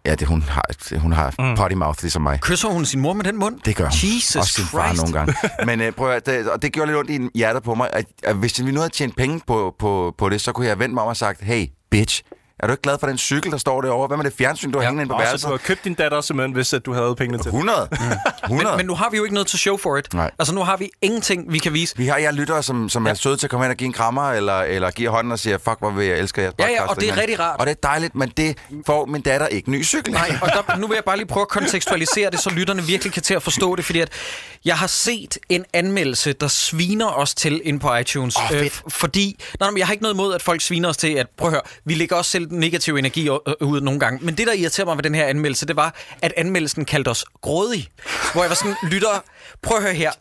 Ja, det, hun har, hun har mm. potty mouth, ligesom mig.
Kysser hun sin mor med den mund?
Det gør hun.
Jesus
Også sin far
Christ.
nogle gange. Men øh, prøv at, det, og det gjorde lidt ondt i hjertet på mig, at, at hvis vi nu havde tjent penge på, på, på det, så kunne jeg vendt mig om og sagt, hey, bitch, er du ikke glad for den cykel, der står derovre? Hvad med det fjernsyn, du har ja, hængende inde på værelset?
du har købt din datter simpelthen, hvis at du havde pengene til det.
100. 100.
Men, men nu har vi jo ikke noget til show for it.
Nej.
Altså, nu har vi ingenting, vi kan vise.
Vi har jer lyttere, som, som ja. er søde til at komme hen og give en krammer, eller, eller give hånden og siger, fuck, hvor vil jeg elsker jeres
Ja,
podcast.
ja, og det er
dengang."
rigtig rart.
Og det er dejligt, men det får min datter ikke ny cykel.
Nej, og der, nu vil jeg bare lige prøve at kontekstualisere det, så lytterne virkelig kan til at forstå det, fordi at jeg har set en anmeldelse, der sviner os til ind på iTunes.
Åh, fedt.
fordi, nej, men jeg har ikke noget imod, at folk sviner os til, at prøv at høre, vi lægger også selv negativ energi øh, ud nogle gange. Men det, der irriterer mig ved den her anmeldelse, det var, at anmeldelsen kaldte os grådige. Hvor jeg var sådan, lytter, prøv at høre her.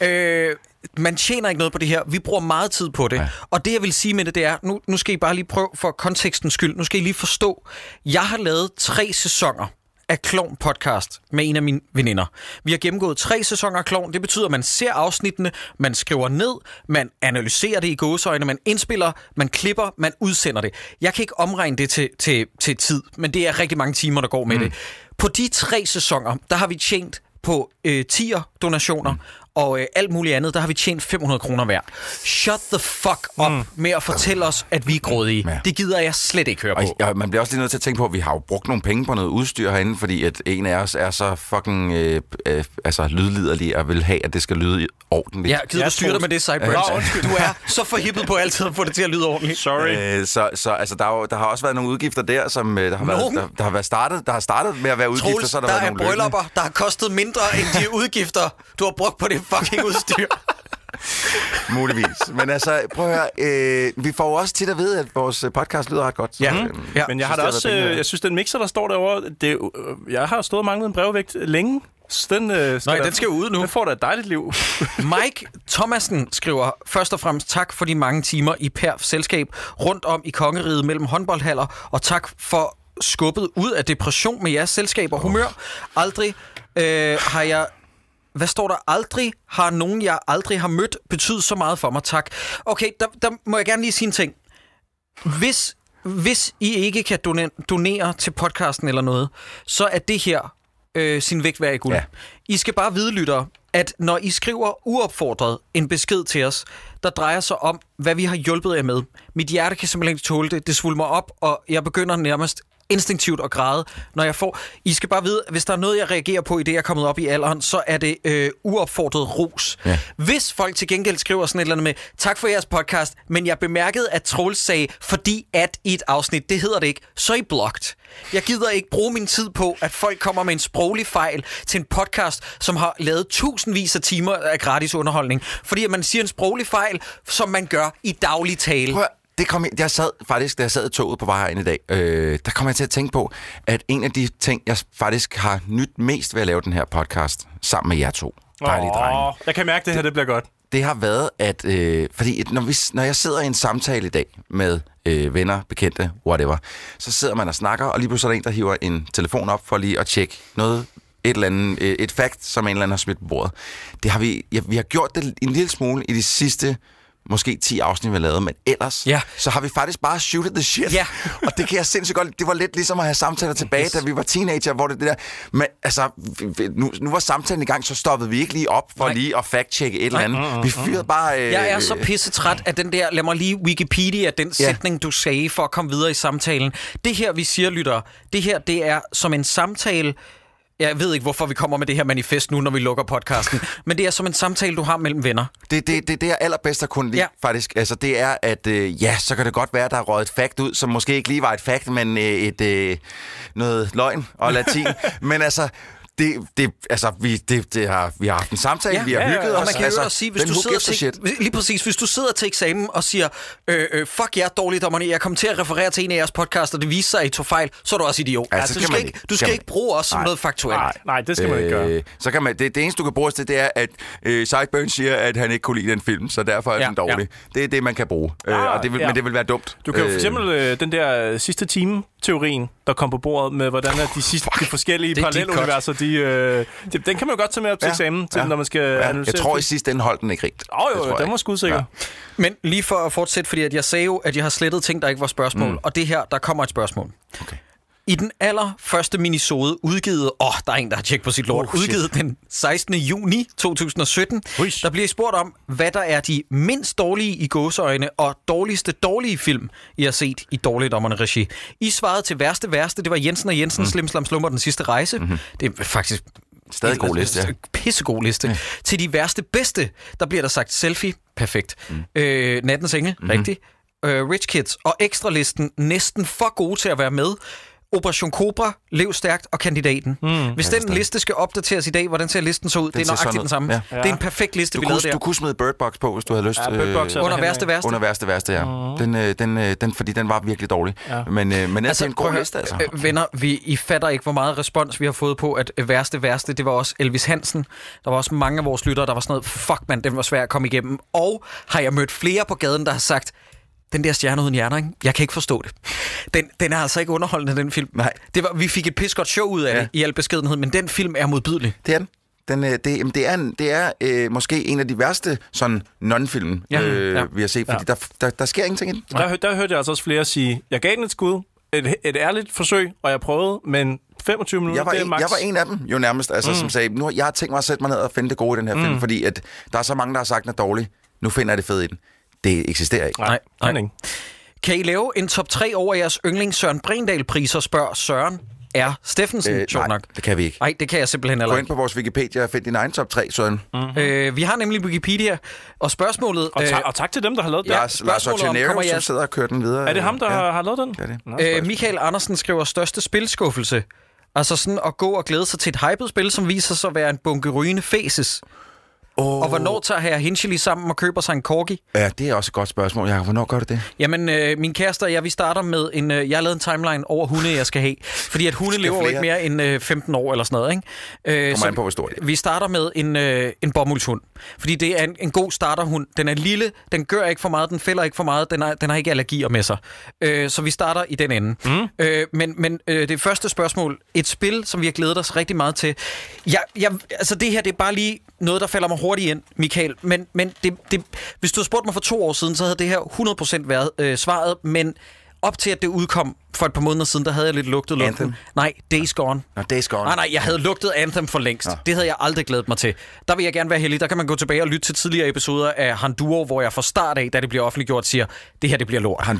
Øh, man tjener ikke noget på det her. Vi bruger meget tid på det. Ja. Og det, jeg vil sige med det, det er, nu, nu skal I bare lige prøve for kontekstens skyld, nu skal I lige forstå, jeg har lavet tre sæsoner af Klovn Podcast med en af mine veninder. Vi har gennemgået tre sæsoner af Klovn. Det betyder, at man ser afsnittene, man skriver ned, man analyserer det i gåseøjne, man indspiller, man klipper, man udsender det. Jeg kan ikke omregne det til, til, til tid, men det er rigtig mange timer, der går med mm. det. På de tre sæsoner, der har vi tjent på øh, tier donationer mm. Og øh, alt muligt andet, der har vi tjent 500 kroner hver. Shut the fuck up mm. med at fortælle os, at vi er grådige.
Ja.
Det gider jeg slet ikke høre
Og
på.
ja, man bliver også lige nødt til at tænke på, at vi har jo brugt nogle penge på noget udstyr herinde, fordi at en af os er så fucking øh, øh, altså, lydliderlig og vil have, at det skal lyde ordentligt.
Ja, gider
Ja,
du styre dig med det, Cyburns?
Nå, undskyld.
Du er så forhippet på altid at få det til at lyde ordentligt.
Sorry.
Øh, så, så altså, der, er jo, der har også været nogle udgifter der, som øh, der har, været, der, der, har været startet, der har startet med at være udgifter,
Troels,
så
der,
der,
er
nogle
bryllupper, der har kostet mindre end de udgifter, du har brugt på det fucking udstyr.
muligvis. Men altså, prøv at høre, øh, vi får jo også tit at vide, at vores øh, podcast lyder ret godt. Så,
Ja.
øh,
Ja.
Men jeg
synes,
har da også, øh, jeg synes, den mixer, der står derovre, det, er øh, jeg har stået og manglet en brevvægt længe. Så Den, øh,
Nej,
da-
den skal ud nu.
Den får da et dejligt liv.
Mike Thomasen skriver først og fremmest tak for de mange timer i perf selskab rundt om i kongeriget mellem håndboldhaller, og tak for skubbet ud af depression med jeres selskab og humør. Aldrig øh, har jeg hvad står der? Aldrig har nogen, jeg aldrig har mødt, betydet så meget for mig. Tak. Okay, der, der må jeg gerne lige sige en ting. Hvis, hvis I ikke kan donere, donere til podcasten eller noget, så er det her øh, sin vægt værd i guld.
Ja.
I skal bare vide, lyttere, at når I skriver uopfordret en besked til os, der drejer sig om, hvad vi har hjulpet jer med. Mit hjerte kan simpelthen ikke tåle det. Det svulmer op, og jeg begynder nærmest instinktivt at græde, når jeg får... I skal bare vide, hvis der er noget, jeg reagerer på i det, jeg er kommet op i alderen, så er det øh, uopfordret ros.
Ja.
Hvis folk til gengæld skriver sådan et eller andet med, tak for jeres podcast, men jeg bemærkede, at Troels sagde, fordi at i et afsnit, det hedder det ikke, så er I blocked. Jeg gider ikke bruge min tid på, at folk kommer med en sproglig fejl til en podcast, som har lavet tusindvis af timer af gratis underholdning. Fordi at man siger en sproglig fejl, som man gør i daglig tale.
Prøv det kom jeg, jeg sad faktisk, da jeg sad i toget på vej herind i dag, øh, der kom jeg til at tænke på, at en af de ting, jeg faktisk har nyt mest ved at lave den her podcast, sammen med jer to, dejlige drenge,
Åh, jeg kan mærke, det her det bliver godt.
det har været, at øh, fordi når, vi, når jeg sidder i en samtale i dag med øh, venner, bekendte, whatever, så sidder man og snakker, og lige pludselig er der en, der hiver en telefon op for lige at tjekke noget, et eller andet, øh, et fact, som en eller anden har smidt på bordet. Det har vi, ja, vi har gjort det en lille smule i de sidste måske 10 afsnit, vi har lavet, men ellers,
Ja.
så har vi faktisk bare shootet the shit.
Ja.
og det kan jeg sindssygt godt. Det var lidt ligesom at have samtaler tilbage, yes. da vi var teenager, hvor det, det der... Men altså, nu, nu var samtalen i gang, så stoppede vi ikke lige op for
Nej.
lige at fact-checke et eller andet. Vi fyrede bare... Øh,
Jeg er så pissetræt af den der, lad mig lige Wikipedia, den
Ja.
sætning, du sagde for at komme videre i samtalen. Det her, vi siger, lytter, det her, det er som en samtale, jeg ved ikke, hvorfor vi kommer med det her manifest nu, når vi lukker podcasten, men det er som en samtale, du har mellem venner.
Det, det, det, det er allerbedst at kunne lide,
ja.
faktisk. Altså, det er, at øh, ja, så kan det godt være, at der er røget et fact ud, som måske ikke lige var et fact, men øh, et, øh, noget løgn og latin. men altså, det, det, altså vi, det, det har, vi har haft en samtale, ja, vi har
ja, ja,
hygget
Og
os.
man kan
altså,
jo også sige, hvis du, sidder til, lige præcis, hvis du sidder til eksamen og siger, øh, øh, fuck jer, dårligdommerne, jeg kom til at referere til en af jeres podcast, og det viser sig, at I tog fejl, så er du også idiot.
Ja,
altså,
så
du
skal man
ikke, du
Skal
skal
man
ikke bruge os som
Nej.
noget faktuelt.
Nej, nej, det skal man ikke gøre.
Øh, så kan man, det, det eneste, du kan bruge til, det er, at øh, Sideburns siger, at han ikke kunne lide den film, så derfor er
Ja,
den dårlig. Det er det, man kan bruge. Øh,
Ah,
og det vil,
ja.
Men det vil være dumt.
Du kan jo
Øh,
for eksempel øh, den der øh, sidste time-teorien, der kom på bordet med, hvordan er de, sidste, de forskellige
Det er
paralleluniverser, de, øh, de, den kan man jo godt tage med op til
Ja,
eksamen, til,
ja.
når man skal
Ja,
analysere.
jeg tror i sidste ende holdt den ikke rigtigt.
Åh,
Det
jo, den var
ikke.
skudsikker.
Ja.
Men lige for at fortsætte, fordi at jeg sagde jo, at jeg har slettet ting, der ikke var spørgsmål. Mm. Og det her, der kommer et spørgsmål.
Okay.
I den allerførste minisode udgivet, åh, oh, der er en, der har tjekket på sit lort,
Oh, shit.
udgivet den 16. juni 2017,
Huish.
der bliver spurgt om, hvad der er de mindst dårlige i gåseøjne og dårligste dårlige film, I har set i Dårligdommerne regi. I svarede til værste værste, det var Jensen og Jensen, mm. Slim Slam Slummer, den sidste rejse. Mm-hmm. Det er faktisk
Stadig god liste, ja.
Pissegod liste. Ja. Til de værste bedste, der bliver der sagt selfie, perfekt. Mm. Øh, Nattens Engel, mm-hmm. rigtigt. Øh, Rich Kids og ekstralisten næsten for gode til at være med. Operation Cobra, Lev Stærkt og Kandidaten. Mm. Hvis den liste skal opdateres i dag, hvordan ser listen så ud? det er nøjagtigt den samme.
Ja.
Det er en perfekt liste,
Du
vi
kunne,
lavede der.
du kunne smide Bird Box på, hvis du havde lyst.
Ja, Bird Box er
Under
der
værste værste.
Under værste værste, ja. Den, øh, den, øh, den, fordi den var virkelig dårlig. Ja. Men, øh, men altså, en
prøv
god liste, altså.
øh, venner, vi, I fatter ikke, hvor meget respons vi har fået på, at øh, værste værste, det var også Elvis Hansen. Der var også mange af vores lyttere, der var sådan noget, fuck man, den var svær at komme igennem. Og har jeg mødt flere på gaden, der har sagt, den der stjerne uden hjerner, ikke? jeg kan ikke forstå det. Den, den er altså ikke underholdende, den film.
Nej.
Det var, vi fik et pis godt show ud af ja. Det, i al beskedenhed, men den film er modbydelig.
Det er den. Den, øh, det, jamen, det er, en, det er øh, måske en af de værste sådan non-film,
Ja,
øh,
ja.
vi har set, fordi ja. der, der, der sker ingenting i den.
Der, der hørte jeg altså også flere sige, jeg gav den et skud, et, et ærligt forsøg, og jeg prøvede, men 25 minutter,
Jeg var,
det er
en,
max.
jeg var en af dem jo nærmest, altså, mm. som sagde, nu, jeg har tænkt mig at sætte mig ned og finde det gode i den her mm. film, fordi at der er så mange, der har sagt, den er dårlig. Nu finder jeg det fede i den. Det eksisterer ikke.
Nej,
Nej,
nej.
Kan I lave en top 3 over jeres yndlings Søren Brindal-priser, spørger Søren R. Steffensen, øh, sjovt nok.
det kan vi ikke.
Nej, det kan jeg simpelthen heller
Gå ind
ikke.
på vores Wikipedia og find din egen top 3, Søren. Mm.
Øh, vi har nemlig Wikipedia, og spørgsmålet...
Og,
øh,
ta- og tak til dem, der har lavet det.
Lars, Lars Ochenero,
kommer
som
jeres-
sidder og kører den videre.
Er det ham, der
ja.
har, lavet den?
Det er det.
Nå,
Øh, Michael Andersen skriver største spilskuffelse. Altså sådan at gå og glæde sig til et hypet spil, som viser sig at være en bunke rygende faces.
Oh.
Og hvornår tager herre Hinchely sammen og køber sig en corgi?
Ja, det er også et godt spørgsmål. Jacob. Hvornår gør du det?
Jamen, øh, min kæreste og jeg, vi starter med en... Øh, jeg har lavet en timeline over hunde, jeg skal have. Fordi at hunde lever
flere?
ikke mere end øh, 15 år eller sådan noget, ikke? Øh,
Kommer an på, hvor stor det er.
Vi starter med en, øh, en bomuldshund. Fordi det er en, en god starterhund. Den er lille, den gør ikke for meget, den fælder ikke for meget, den, er, den har ikke allergier med sig. Øh, så vi starter i den ende. Mm. Øh, men men øh, det første spørgsmål, et spil, som vi har glædet os rigtig meget til. Jeg, jeg, altså det her, det er bare lige noget, der falder mig hurtigt ind, Michael. Men, men det, det, hvis du havde spurgt mig for to år siden, så havde det her 100% været øh, svaret. Men op til, at det udkom for et par måneder siden, der havde jeg lidt lugtet lugten.
Anthem?
Nej, Days Gone.
Nå, Days Gone.
Nej, nej, jeg havde lugtet Anthem for længst. Det havde jeg aldrig glædet mig til. Der vil jeg gerne være heldig. Der kan man gå tilbage og lytte til tidligere episoder af Handuro, hvor jeg fra start af, da det bliver offentliggjort, siger, det her det bliver lort.
Han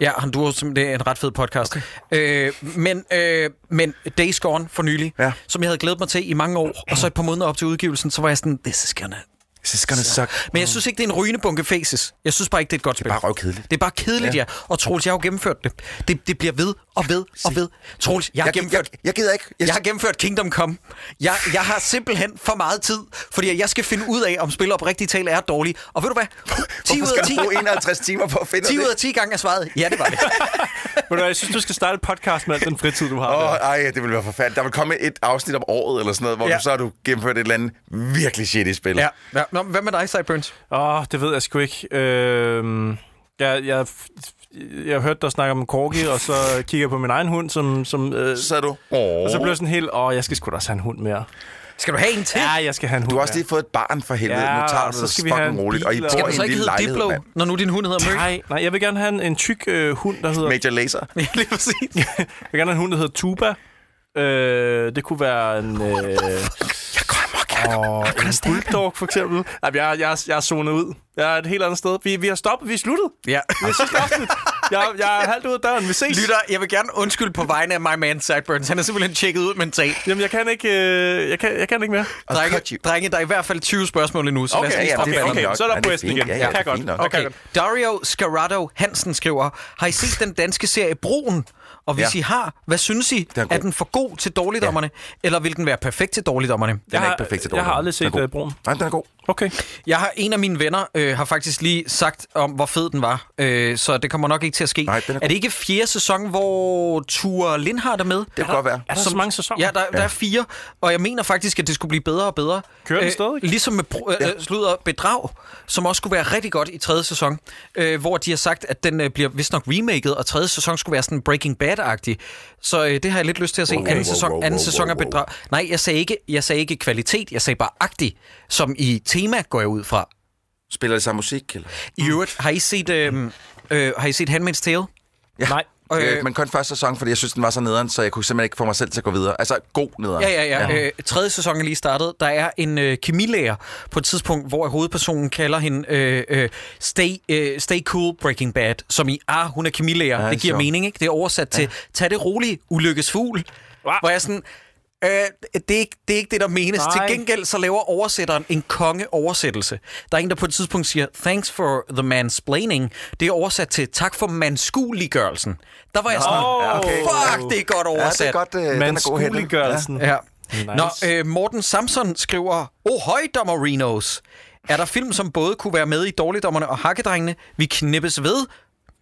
Ja, Handuro, som det er en ret fed podcast. Okay. Øh, men, øh, men Days Gone for nylig,
Ja.
som jeg havde glædet mig til i mange år, og så et par måneder op til udgivelsen, så var jeg sådan, this is gonna...
It's gonna suck.
Men jeg synes ikke, det er en rygende bunke faces. Jeg synes bare ikke, det er et godt spil.
bare røvkedeligt.
Det er bare kedeligt, ja. ja. Og Troels, jeg har jo gennemført det. Det, det bliver ved og ved og ved. Troels, jeg har
Jeg,
gennemført...
jeg, jeg gider ikke. Jeg,
Jeg har gennemført Kingdom Come. Jeg, jeg har simpelthen for meget tid, fordi jeg skal finde ud af, om spil oprigtigt tale er dårlige. Og ved du hvad? 10 ud
Hvorfor
af
skal
10,
du bruge 51 timer på at finde
10 ud
det?
af 10 gange er svaret. Ja, det var det.
Hvad, jeg synes, du skal starte et podcast med al den fritid, du har.
Åh, oh, ej, det vil være forfærdeligt. Der vil komme et afsnit om året eller sådan noget, hvor
ja.
du så har du gennemført et eller andet virkelig shitty spil.
ja. ja. Nå, hvad med dig, Cyburns?
Åh, det ved jeg sgu ikke. Øh, jeg, jeg, jeg har hørt dig snakke om Corgi, og så kigger jeg på min egen hund, som... som øh,
Så er du... Oh.
og så blev jeg sådan helt, åh, jeg skal sgu da også have en hund mere.
Skal du have en til?
Ja, jeg skal have en hund
Du har også lige fået et barn for helvede.
Ja,
nu tager du
så
det
skal have
fucking roligt. Og I bor
Skal
en
så ikke hedde Diplo,
mand.
når nu din hund hedder Møg?
Nej, nej, jeg vil gerne have en, en tyk øh, hund, der hedder...
Major Laser.
Lige præcis.
Jeg vil gerne have en hund, der hedder Tuba. Øh, det kunne være en... Øh. og en bulldog, for eksempel. Jeg, jeg, jeg er zonet ud. Jeg er et helt andet sted. Vi, vi har stoppet. Vi er sluttet.
Ja.
Det er sidste afsnit. Jeg, jeg er halvt ud af døren. Vi ses.
Lytter, jeg vil gerne undskylde på vegne af my man Sideburns. Han er simpelthen tjekket ud mentalt.
Jamen, jeg kan ikke, øh, jeg kan, jeg kan ikke mere.
Drenge, drenge, der er i hvert fald 20 spørgsmål endnu, så lad os
Okay,
lige
ja, er fint
okay,
nok.
så er der
fint.
igen.
Ja, ja,
Jeg kan
er
godt. Okay.
Okay, Dario Scarrato Hansen skriver, har I set den danske serie Broen? Og hvis
Ja.
I har, hvad synes I?
er
Er,
god.
den for god til dårligdommerne, eller vil den være perfekt til dårligdommerne?
Den
Jeg
er
har-
ikke perfekt til
jeg har aldrig set,
Den er god.
øh, Broen.
Nej, den er god.
Okay.
Jeg har en af mine venner øh, har faktisk lige sagt om, hvor fed den var, øh, så det kommer nok ikke til at ske.
Nej, den er
er det ikke fjerde sæson, hvor Ture Lindhardt er med?
Det kan godt være.
Er der så mange sæsoner?
Ja, der, der er fire, og jeg mener faktisk, at det skulle blive bedre og bedre.
Kører den stadig?
Ligesom med bro- øh, slutter Bedrag, som også skulle være rigtig godt i tredje sæson, øh, hvor de har sagt, at den øh, bliver vist nok remaket, og tredje sæson skulle være sådan Breaking Bad-agtig. Så øh, det har jeg lidt lyst til at se.
Wow,
anden
wow,
sæson,
wow,
anden
wow,
sæson
wow, wow.
Bedrag. Nej, jeg sagde, ikke, jeg sagde ikke kvalitet, jeg sagde bare agtig, som i tema går jeg ud fra.
Spiller det samme musik, eller?
I øvrigt, har I set, øh, øh, har I set Handmaid's Tale?
Ja.
Nej.
Øh, men kun første sæson, fordi jeg synes, den var så nederen, så jeg kunne simpelthen ikke få mig selv til at gå videre. Altså, god nederen.
Ja, ja, ja. ja. Øh, tredje sæson er lige startet. Der er en øh, kemilærer på et tidspunkt, hvor hovedpersonen kalder hende øh, øh, stay, øh, stay Cool Breaking Bad, som i, ah, hun er kemilærer.
Ja, det
det
er
giver
sjovt.
mening, ikke? Det er oversat ja. til, tag det roligt, ulykkesfugl.
Wow.
Hvor jeg sådan, øh, det, er ikke, det er ikke det, der menes.
Nej.
Til gengæld så laver oversætteren en kongeoversættelse. Der er en, der på et tidspunkt siger, thanks for the mansplaining. Det er oversat til, tak for manskueliggørelsen. Der var jeg sådan,
Ja, okay.
fuck, det er godt
Ja,
oversat.
det er godt. Øh, den er god hættet.
Manskueliggørelsen.
Ja.
Nice.
Nå, øh, Morten Samson skriver, oh høj, Rinos. Er der film, som både kunne være med i Dårligdommerne og Hakkedrengene? Vi knippes ved?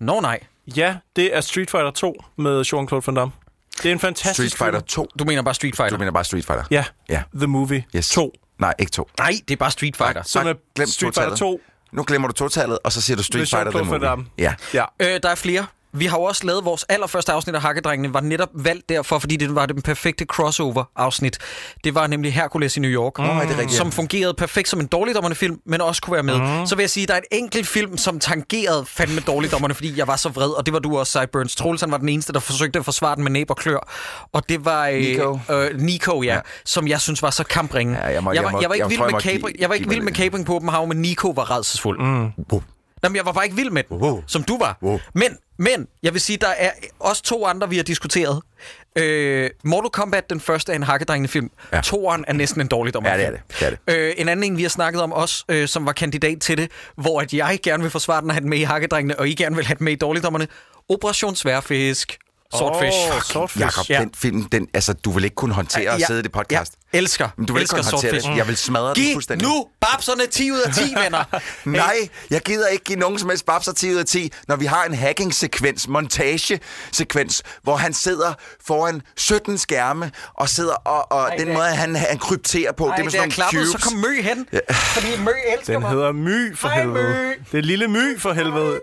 Nå nej.
Ja, det er Street Fighter 2 med Jean-Claude Van Damme. Det er en fantastisk
Street Fighter
film.
2.
Du mener bare Street Fighter?
Du mener bare Street Fighter?
Ja,
Ja.
The Movie
Yes.
2.
Nej, ikke 2.
Nej, det er bare Street Fighter.
Bare
er Street Fighter
totallet.
2.
Nu glemmer du totallet, og så siger du Street Fighter The Movie. Ja.
Ja.
Øh, der er flere. Vi har jo også lavet vores allerførste afsnit af Hakkedrengene, var netop valgt derfor, fordi det var den perfekte crossover-afsnit. Det var nemlig Hercules i New York,
er det
som fungerede perfekt som en dårligdommerne film, men også kunne være med. Mm. Så vil jeg sige, at der er et enkelt film, som tangerede fandme dårligdommerne, fordi jeg var så vred, og det var du også, Sideburns. Troels han var den eneste, der forsøgte at forsvare den med næb og klør. Og det var... Øh,
Nico.
Øh, Nico, ja, ja. Som jeg synes var så kampringen.
Ja, jeg må-
jeg,
jeg
var,
må-
jeg var ikke
jeg
vild
jeg
med capering, jeg var ikke vild med
det.
capering på Åbenhavn, men Nico var redselsfuld. Mm. Jamen, jeg var bare ikke vild med den,
Wow.
som du var.
Wow.
Men, men, jeg vil sige, der er også to andre, vi har diskuteret. Øh, Mortal Kombat, den første er en hakkedrengende film. Ja.
Ja.
Toeren er næsten en dårlig dommer.
Ja, det er det. Det er det.
Øh, en anden en, vi har snakket om også, øh, som var kandidat til det, hvor at jeg gerne vil forsvare den og have den med i hakkedrengene, og I gerne vil have den med i dårligdommerne. Operation Sværfisk. Swordfish.
Åh, Swordfish.
Jakob,
Ja.
den film, den, altså, du vil ikke kunne håndtere at sidde i det podcast.
Elsker,
Men du vil
elsker
det. Jeg vil smadre den
Giv
fuldstændig.
nu babserne 10 ud af 10, venner.
Nej, jeg gider ikke give nogen som helst babser 10 ud af 10, når vi har en hacking-sekvens, montage-sekvens, hvor han sidder foran 17 skærme og sidder og, og
Ej,
den
det-
måde, han, han krypterer på,
Ej,
det er med
det er
sådan
klappet,
nogle
så
cubes.
kom Mø hen. Fordi Mø elsker
Den
mig.
hedder My for
Hej,
helvede.
My.
Det er lille My for helvede.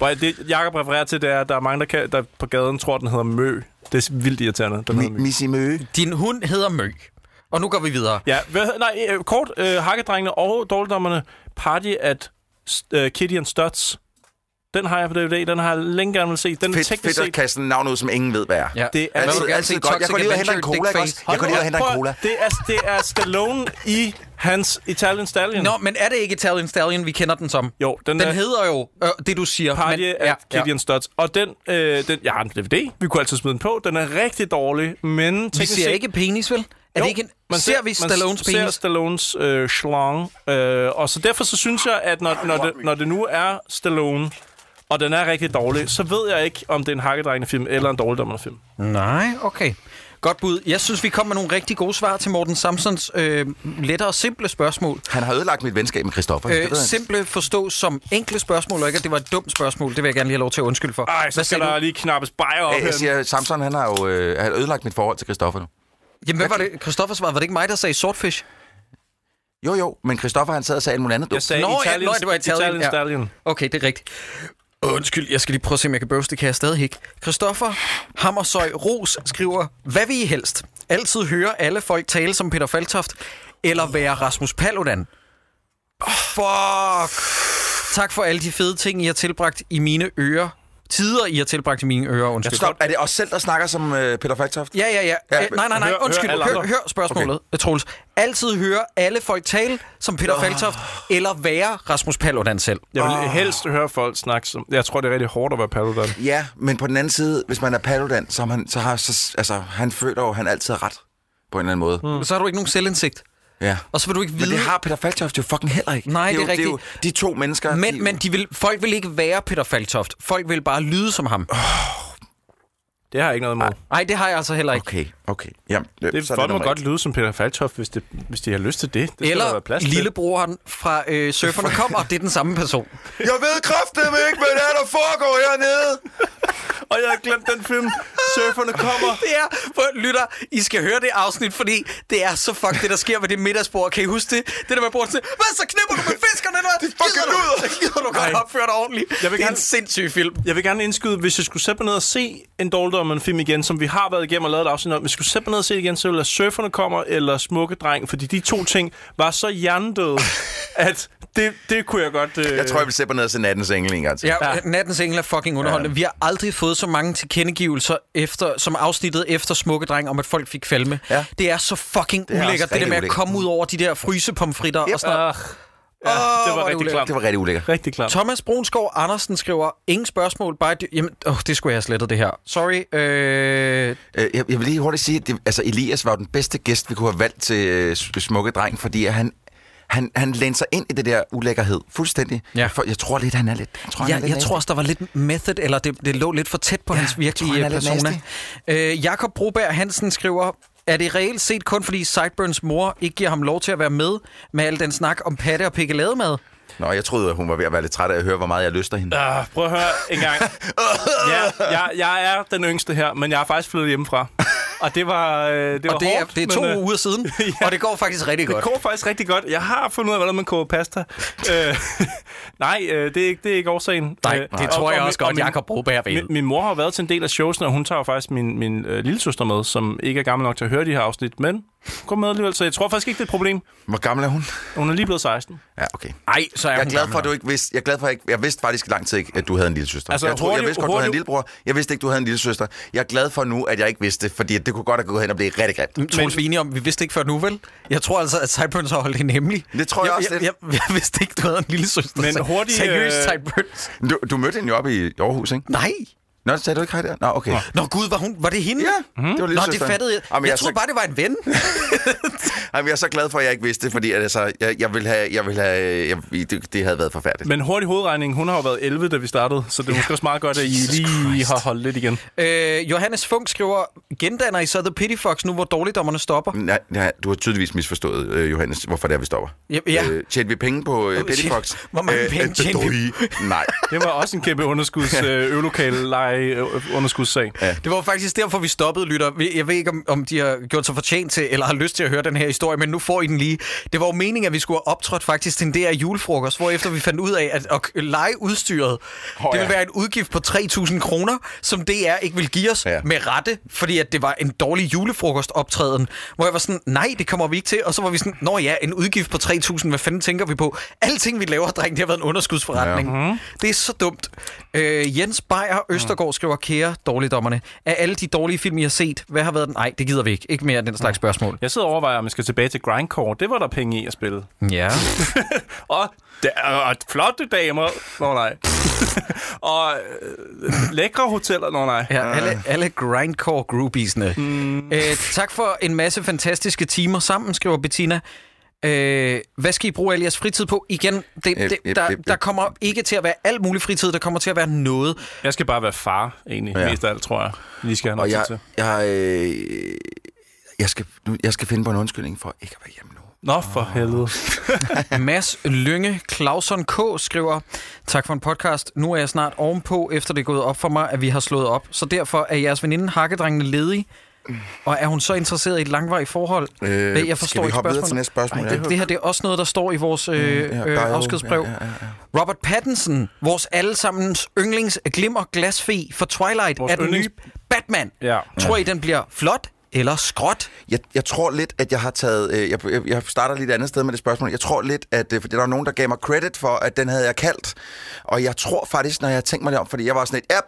Bare det, Jakob refererer til, det er, at der er mange, der, kan, der på gaden tror, den hedder Mø. Det er vildt irriterende. Den
Mi-
Mø.
Missy Mø.
Din hund hedder Mø. Og nu går vi videre.
Ja, hvad, nej, øh, kort. Øh, Hakkedrengene og Dårligdommerne. Party at uh, Kitty and Studs. Den har jeg på DVD. Den har jeg længe gerne vil se. Den
Fedt, fedt at
set...
kaste en navn ud, som ingen ved, hvad er.
Ja.
Det er
altid,
gerne
altid godt. Jeg går lige ud og henter en cola, ikke også? Jeg går lige ud og henter en
at-
cola.
Det er, det er Stallone i hans Italian Stallion.
Nå, men er det ikke Italian Stallion, vi kender den som?
Jo, den,
Den
er
hedder jo øh, det, du siger.
Party
men,
at Kitty and Studs. Og den, øh, den, jeg har en DVD. Vi kunne altid smide den på. Den er rigtig dårlig, men
Vi
teknisk
ser ikke penis, vel? Er
Jo,
det ikke en,
man
ser, vi Stallones
man ser
penis?
Stallones øh, schlong. Øh, og så derfor så synes jeg, at når, når, det, når det nu er Stallone, og den er rigtig dårlig, så ved jeg ikke, om det er en hakkedrengende film eller en dårligdommende film.
Nej, okay. Godt bud. Jeg synes, vi kom med nogle rigtig gode svar til Morten Samsons øh, lettere og simple spørgsmål.
Han har ødelagt mit venskab med Christoffer.
Øh, simple forstås som enkle spørgsmål, og ikke at det var et dumt spørgsmål. Det vil jeg gerne lige have lov til at undskylde for.
Ej, så
Hvad
skal der
du?
lige knappes bajer op
Øh,
her.
Jeg siger, Samson, han har jo øh, han har ødelagt mit forhold til Christoffer nu.
Jamen, hvad var det? Christoffer svarede, var det ikke mig, der sagde swordfish?
Jo, jo, men Christoffer han sad og sagde alt muligt andet.
Jeg sagde
Nå, ja,
Italian,
nå, det var Italian,
Italian
ja.
Stallion.
Okay, det er rigtigt. Undskyld, jeg skal lige prøve at se, om jeg kan bøvse. Det kan jeg stadig ikke. Christoffer Hammersøj Ros skriver, hvad vil I helst? Altid høre alle folk tale som Peter Faltoft, eller være Rasmus Paludan? Fuck! Tak for alle de fede ting, I har tilbragt i mine ører. Tider, I har tilbragt i mine ører, undskyld.
Stop, er det os selv, der snakker som øh, Peter Falktoft?
Ja, ja, ja.
Ja,
Øh, nej, nej, nej.
hør-
Undskyld.
hør
Hør, spørgsmålet, okay. Troels. Altid høre alle folk tale som Peter Faltoft, eller være Rasmus Paludan selv.
Jeg vil helst høre folk snakke som... Jeg tror, det er rigtig hårdt at være Paludan.
Ja, men på den anden side, hvis man er Paludan, så, man, så har så, altså, han føler jo, at han altid ret. På en eller anden måde. Mm.
Men så har du ikke nogen selvindsigt.
Ja.
Og så vil du ikke
Men
vide...
det har Peter Falktoft jo fucking heller ikke.
Nej,
det er,
det er
jo, det er jo
rigtigt.
de to mennesker. de,
Men, men de vil, folk vil ikke være Peter Faltoft. Folk vil bare lyde som ham.
Det har jeg ikke noget imod.
Nej, det har jeg altså heller ikke.
Okay, okay. Jamen,
Det
så
folk må
nummer
godt lyde som Peter Faltoft, hvis, det, hvis de har lyst til det. Det skal der være
Eller
plads til.
lillebroren fra øh, Surferne kommer, det er den samme person.
Jeg ved kraftedeme ikke, hvad det er, der foregår hernede.
Og jeg har glemt den film. Surferne kommer.
Det er, for lytter, I skal høre det afsnit, fordi det er så fuck det, der sker ved det middagsbord. Kan I huske det? Det der med bordet til, hvad så knipper du med fiskerne, eller? Det
fucking
luder. Gider du godt opføre dig ordentligt?
Jeg vil
det er
gerne-
en sindssyg film.
Jeg vil gerne indskyde, hvis jeg skulle sætte mig ned og se en dårligdom film igen, som vi har været igennem og lavet et afsnit om, skulle sætte mig ned og se det igen, så ville jeg Surferne kommer eller Smukke Dreng, fordi de to ting var så hjernedøde, at det, det kunne jeg godt... Øh...
Jeg tror, jeg vil sætte mig ned og se Nattens Engel en gang til.
Ja, ja. Nattens Engel er fucking underholdende. Ja. Vi har aldrig fået så mange tilkendegivelser efter, som afsnittet efter Smukke Dreng, om at folk fik falme.
Ja.
Det er så fucking
er
ulækkert, det der med at
ulækkert.
komme ud over de der frysepomfritter og sådan noget.
Ja, det
hvor er
var
det
rigtig klart.
Det var rigtig ulækkert.
Rigtig klart.
Thomas Brunskov Andersen skriver, ingen spørgsmål, bare... dy- Jamen, åh, det skulle jeg have slettet det her. Sorry. Øh,
Øh, Jeg, jeg vil lige hurtigt sige, at det, altså, Elias var jo den bedste gæst, vi kunne have valgt til øh, Smukke Dreng, fordi at han, han, han læner sig ind i det der ulækkerhed fuldstændig.
Ja.
For, jeg tror lidt, han er lidt... Jeg tror, er
jeg,
lidt
jeg tror også, der var lidt method, eller det, det lå lidt for tæt på ja, hans
jeg
virkelige
tror, han er
persona. Øh, Jakob Broberg Hansen skriver, er det reelt set kun fordi Sideburns mor ikke giver ham lov til at være med med al den snak om patte og pikkelademad?
Nå, jeg troede, at hun var ved at være lidt træt af at høre, hvor meget jeg lyster hende.
Uh, prøv at høre en gang. Ja, jeg, jeg er den yngste her, men jeg er faktisk flyttet hjemmefra. Og det var, øh, det var
Og det er,
hårdt,
det er to
men, øh,
uger siden,
ja.
og det går faktisk rigtig
Det
godt.
går faktisk rigtig godt. Jeg har fundet ud af, hvordan man koger pasta. øh, nej, øh, det, er ikke, det er ikke årsagen.
Nej,
Øh,
det
og-
tror jeg
og
også
min- og
godt,
min-
Jakob Broberg ved.
Min, min mor har været til en del af showsene, og hun tager faktisk min, min øh, lille søster med, som ikke er gammel nok til at høre de her afsnit, men går med alligevel, så jeg tror faktisk ikke, det er et problem.
Hvor gammel er hun?
Hun er lige blevet 16.
Ja, okay.
Nej, så er
Jeg er
hun
glad for, at du ikke vidste... Jeg er glad for, at jeg, ikke, jeg vidste faktisk lang tid ikke, at du havde en lille søster.
Altså,
jeg, troede, jeg
hurtigt-
vidste godt, du havde en
hurtigt-
lillebror. Jeg vidste ikke, du havde en lille søster. Jeg er glad for nu, at jeg ikke vidste fordi det kunne godt have gået hen og blive rigtig grimt.
Troels, vi er enige om, vi vidste ikke før nu, vel? Jeg tror altså, at Sideburns har holdt hende hemmelig.
Det tror jeg også
jeg,
lidt.
jeg, jeg, jeg vidste ikke, du havde en lille søster.
Men hurtigt,
Seriøst,
øh,
Sideburns?
Du, du mødte hende jo op i Aarhus, ikke?
Nej.
Nå, sagde du ikke hej der? Nå, okay.
Nå gud, var, hun, var det hende?
Ja, det var lille
Nå, det fattede jeg.
Jamen,
jeg,
jeg
troede
så-
bare, det var en ven.
Jamen, jeg er så glad for, at jeg ikke vidste det, fordi at, altså, jeg, jeg ville have... Jeg ville have jeg, det, det havde været forfærdeligt.
Men hurtig hovedregning, hun har jo været 11, da vi startede, så det er måske også meget godt, at I lige har holdt lidt igen.
øh, Johannes Funk skriver, gendanner I så The Pity Fox nu, hvor dårligdommerne stopper?
Nej, nej, du har tydeligvis misforstået, øh, Johannes, hvorfor det er, vi stopper.
Ja, ja.
Øh, tjente vi penge på øh, Betty Fox?
Hvor mange penge
øh,
tjente vi?
Nej.
Det var også en kæmpe underskuds, øh, øvelokale leje øh, underskudssag. Ja.
Det var faktisk derfor, vi stoppede, lytter. Jeg ved ikke, om, om de har gjort sig fortjent til, eller har lyst til at høre den her historie, men nu får I den lige. Det var jo meningen, at vi skulle have optrådt faktisk til en der julefrokost, hvor efter vi fandt ud af, at at lege udstyret, det
ja.
ville være en udgift på 3.000 kroner, som DR ikke vil give os
Ja.
med rette, fordi at det var en dårlig julefrokostoptræden, hvor jeg var sådan, nej, det kommer vi ikke til. Og så var vi sådan, nå ja, en udgift på 3.000, hvad fanden tænker vi på? Alting, vi laver, dreng, det har været en underskudsforretning. Ja. Det er så dumt. Øh, Jens Beyer Østergaard skriver, kære dårligdommerne, af alle de dårlige film, I har set, hvad har været den? Nej, det gider vi ikke. Ikke mere den slags spørgsmål.
Jeg sidder og overvejer, om jeg skal tilbage til Grindcore. Det var der penge i at spille.
Ja.
Og, der, og flotte damer. Nå nej. og øh, lækre hoteller. Nå nej.
Ja, alle, alle grindcore groupiesne. Mm. Øh, tak for en masse fantastiske timer sammen, skriver Bettina. Øh, hvad skal I bruge al jeres fritid på? Igen, det,
Yep,
det,
yep,
der,
yep, yep.
der kommer ikke til at være alt mulig fritid, der kommer til at være noget.
Jeg skal bare være far, egentlig.
Ja.
Mest af alt, tror jeg. Lige skal have
Og
noget
jeg,
til.
jeg, øh, jeg, skal, nu- jeg skal finde på en undskyldning for ikke at være hjemme nu.
Nå, for helvede.
Mads Lynge Clausen K. skriver, tak for en podcast. Nu er jeg snart ovenpå, efter det er gået op for mig, at vi har slået op. Så derfor er jeres veninde Hakkedrengene ledig. Og er hun så interesseret i et langvarigt forhold?
Øh,
jeg forstår
skal vi
ikke
hoppe videre
spørgsmålet.
til næste spørgsmål?
Ej, det, det her det er også noget, der står i vores øh,
ja,
øh,
er
afskedsbrev.
ja, ja, ja,
Robert Pattinson, vores allesammens yndlings glimmer glasfe for Twilight,
Vores
er den
yndlings-
nye Batman.
Ja.
Tror I, den bliver flot eller skråt?
Jeg, jeg tror lidt, at jeg har taget... Øh, jeg, jeg, jeg starter lidt et andet sted med det spørgsmål. Jeg tror lidt, at... Øh, fordi der var nogen, der gav mig credit for, at den havde jeg kaldt. Og jeg tror faktisk, når jeg tænkt mig det om, fordi jeg var sådan et... Ja,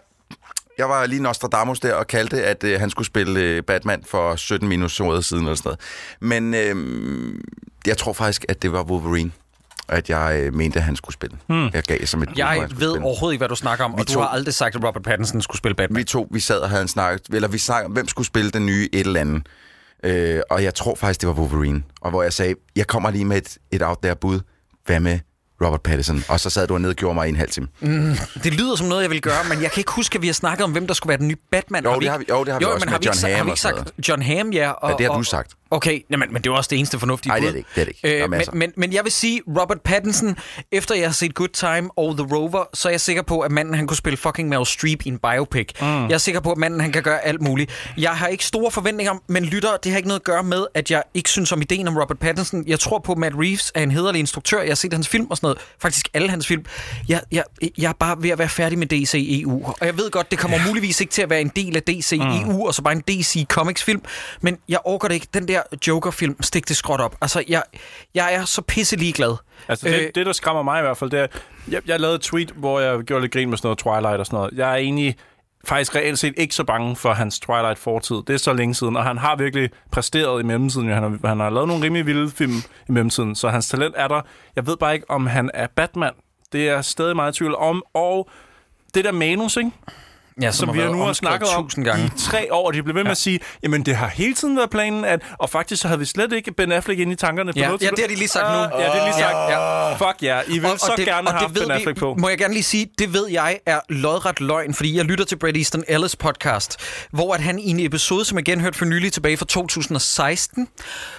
jeg var lige Nostradamus der og kaldte, at øh, han skulle spille øh, Batman for 17 minus siden eller sådan noget. Men øh, jeg tror faktisk, at det var Wolverine, at jeg øh, mente, at han skulle spille. Hmm. Jeg gav som et
Jeg ved
spille.
overhovedet ikke, hvad du snakker om, og du
to-
har aldrig sagt, at Robert Pattinson skulle spille Batman.
Vi to, vi sad og havde en snak, eller vi snakkede om, hvem skulle spille den nye et eller andet. Øh, og jeg tror faktisk, det var Wolverine. Og hvor jeg sagde, jeg kommer lige med et, et out der bud. Hvad med Robert Pattinson? Og så sad du ned og gjorde mig i en halv time.
Det lyder som noget, jeg vil gøre, men jeg kan ikke huske, at vi har snakket om, hvem der skulle være den nye Batman.
Jo,
vi
det har vi- jo, det har vi også
men har vi
John Hamm
Har vi ikke sagt John Hamm, ja? Og,
Ja, det har du sagt.
Okay, jamen, men det er jo også det eneste fornuftige
Nej, det er det ikke, det er det ikke.
Øh, men,
masser.
men, men jeg vil sige, Robert Pattinson, efter jeg har set Good Time og The Rover, så er jeg sikker på, at manden han kunne spille fucking Meryl Streep i en biopic. Mm. Jeg er sikker på, at manden han kan gøre alt muligt. Jeg har ikke store forventninger, men lytter, det har ikke noget at gøre med, at jeg ikke synes om ideen om Robert Pattinson. Jeg tror på, at Matt Reeves er en hederlig instruktør. Jeg har set hans film og sådan noget. Faktisk alle hans film. Jeg, jeg, jeg er bare ved at være færdig med DC EU. Og jeg ved godt, det kommer muligvis ikke til at være en del af DC EU, og så bare en DC Comics film. Men jeg orker det ikke. Den der Joker-film, stik det skråt op. Altså, jeg, jeg er så pisse ligeglad.
Altså, det,
øh,
det, der skræmmer mig i hvert fald, det er... Jeg, jeg lavede et tweet, hvor jeg gjorde lidt grin med sådan noget Twilight og sådan noget. Jeg er egentlig faktisk reelt set ikke så bange for hans Twilight-fortid. Det er så længe siden, og han har virkelig præsteret i mellemtiden. Han har, han har lavet nogle rimelig vilde film i mellemtiden, så hans talent er der. Jeg ved bare ikke, om han er Batman. Det er jeg stadig meget i tvivl om. Og det der manus, ikke?
Ja,
som vi har nu har snakket om
gange.
i tre år, og de blev ved med at sige, jamen det har hele tiden været planen, at, og faktisk så havde vi slet ikke Ben Affleck inde i tankerne. på
Ja,
noget
ja, det har de lige sagt nu.
Ah, Ja, det er lige sagt.
Ja, ja.
Fuck ja, I vil så gerne have Ben Affleck på.
Må jeg gerne lige sige, det ved jeg er lodret løgn, fordi jeg lytter til Brad Easton Ellis podcast, hvor at han i en episode, som jeg genhørte for nylig tilbage fra 2016,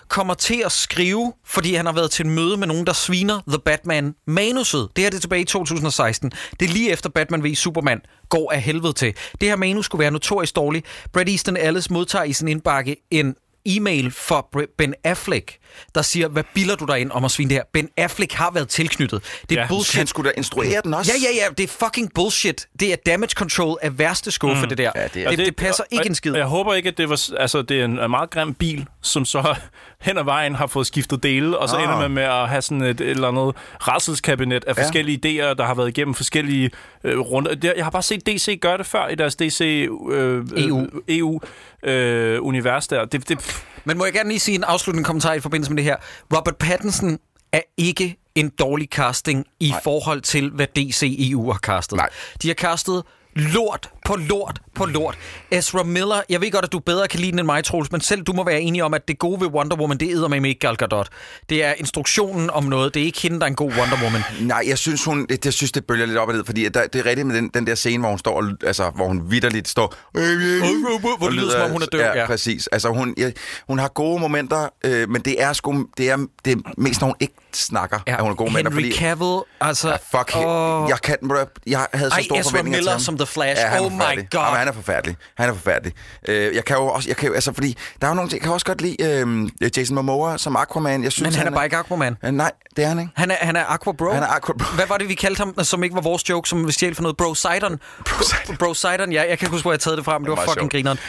kommer til at skrive, fordi han har været til et møde med nogen, der sviner The Batman manuset. Det her det er tilbage i 2016. Det er lige efter Batman v Superman går af helvede til til. Det her manus skulle være notorisk dårligt. Brad Easton Ellis modtager i sin indbakke en e-mail fra Ben Affleck, der siger, hvad bilder du dig ind om at svine det her? Ben Affleck har været tilknyttet. Det er
Ja,
bullshit.
Han skulle da instruere den også.
Ja, ja, ja, det er fucking bullshit. Det er damage control af værste skuffe, mm. det der.
Ja, det er-
det, det, det passer
og-
ikke en skid.
og Jeg håber ikke, at det var... Altså, det er en, en meget grim bil, som så hen ad vejen har fået skiftet dele, og så
Ah.
ender man med at have sådan et, et eller andet rædselskabinet af
Ja.
forskellige idéer, der har været igennem forskellige øh, runder. Jeg har bare set DC gøre det før i deres DC øh,
EU.
EU øh, univers der. Det, det,
Men må jeg gerne lige sige en afsluttende kommentar i forbindelse med det her. Robert Pattinson er ikke en dårlig casting i Nej. forhold til, hvad DC EU har castet.
Nej.
De har castet lort på lort på lort. Ezra Miller, jeg ved godt, at du bedre kan lide den end mig, Troels, men selv du må være enig om, at det gode ved Wonder Woman, det er med ikke Gal Gadot. Det er instruktionen om noget, det er ikke hende, der er en god Wonder Woman.
Nej, jeg synes, hun, det, jeg synes, det bølger lidt op og ned, fordi der, det er rigtigt med den, den der scene, hvor hun står, altså, hvor hun vidderligt står...
Hvor det lyder, som om hun er død.
Ja,
Ja.
præcis. Altså, hun, ja, hun har gode momenter, øh, men det er sgu, det er, det er mest, når hun ikke snakker, ja. at hun har gode momenter.
Henry Cavill, altså...
Ja, fuck,
åh.
jeg kan, jeg havde så
Ej,
store
Ezra
forventninger
Miller
til ham.
som The Flash.
han er
Oh
forfærdelig.
God.
Jamen, han er forfærdelig. Han er forfærdelig. Øh, jeg kan jo også, jeg kan jo, altså, fordi der er jo nogle ting, jeg kan også godt lide øh, Jason Momoa som Aquaman. Jeg synes,
Men han er bare ikke Aquaman.
Øh, nej, det er han ikke.
Han er, han er Aqua Bro.
Han er Aqua Bro.
Hvad var det, vi kaldte ham, som ikke var vores joke, som vi stjal for noget? Bro Sidon.
Bro Sidon.
Bro Sidon, ja. Jeg kan ikke huske, hvor jeg taget det frem. Det var
meget
fucking
sjovt.
grineren.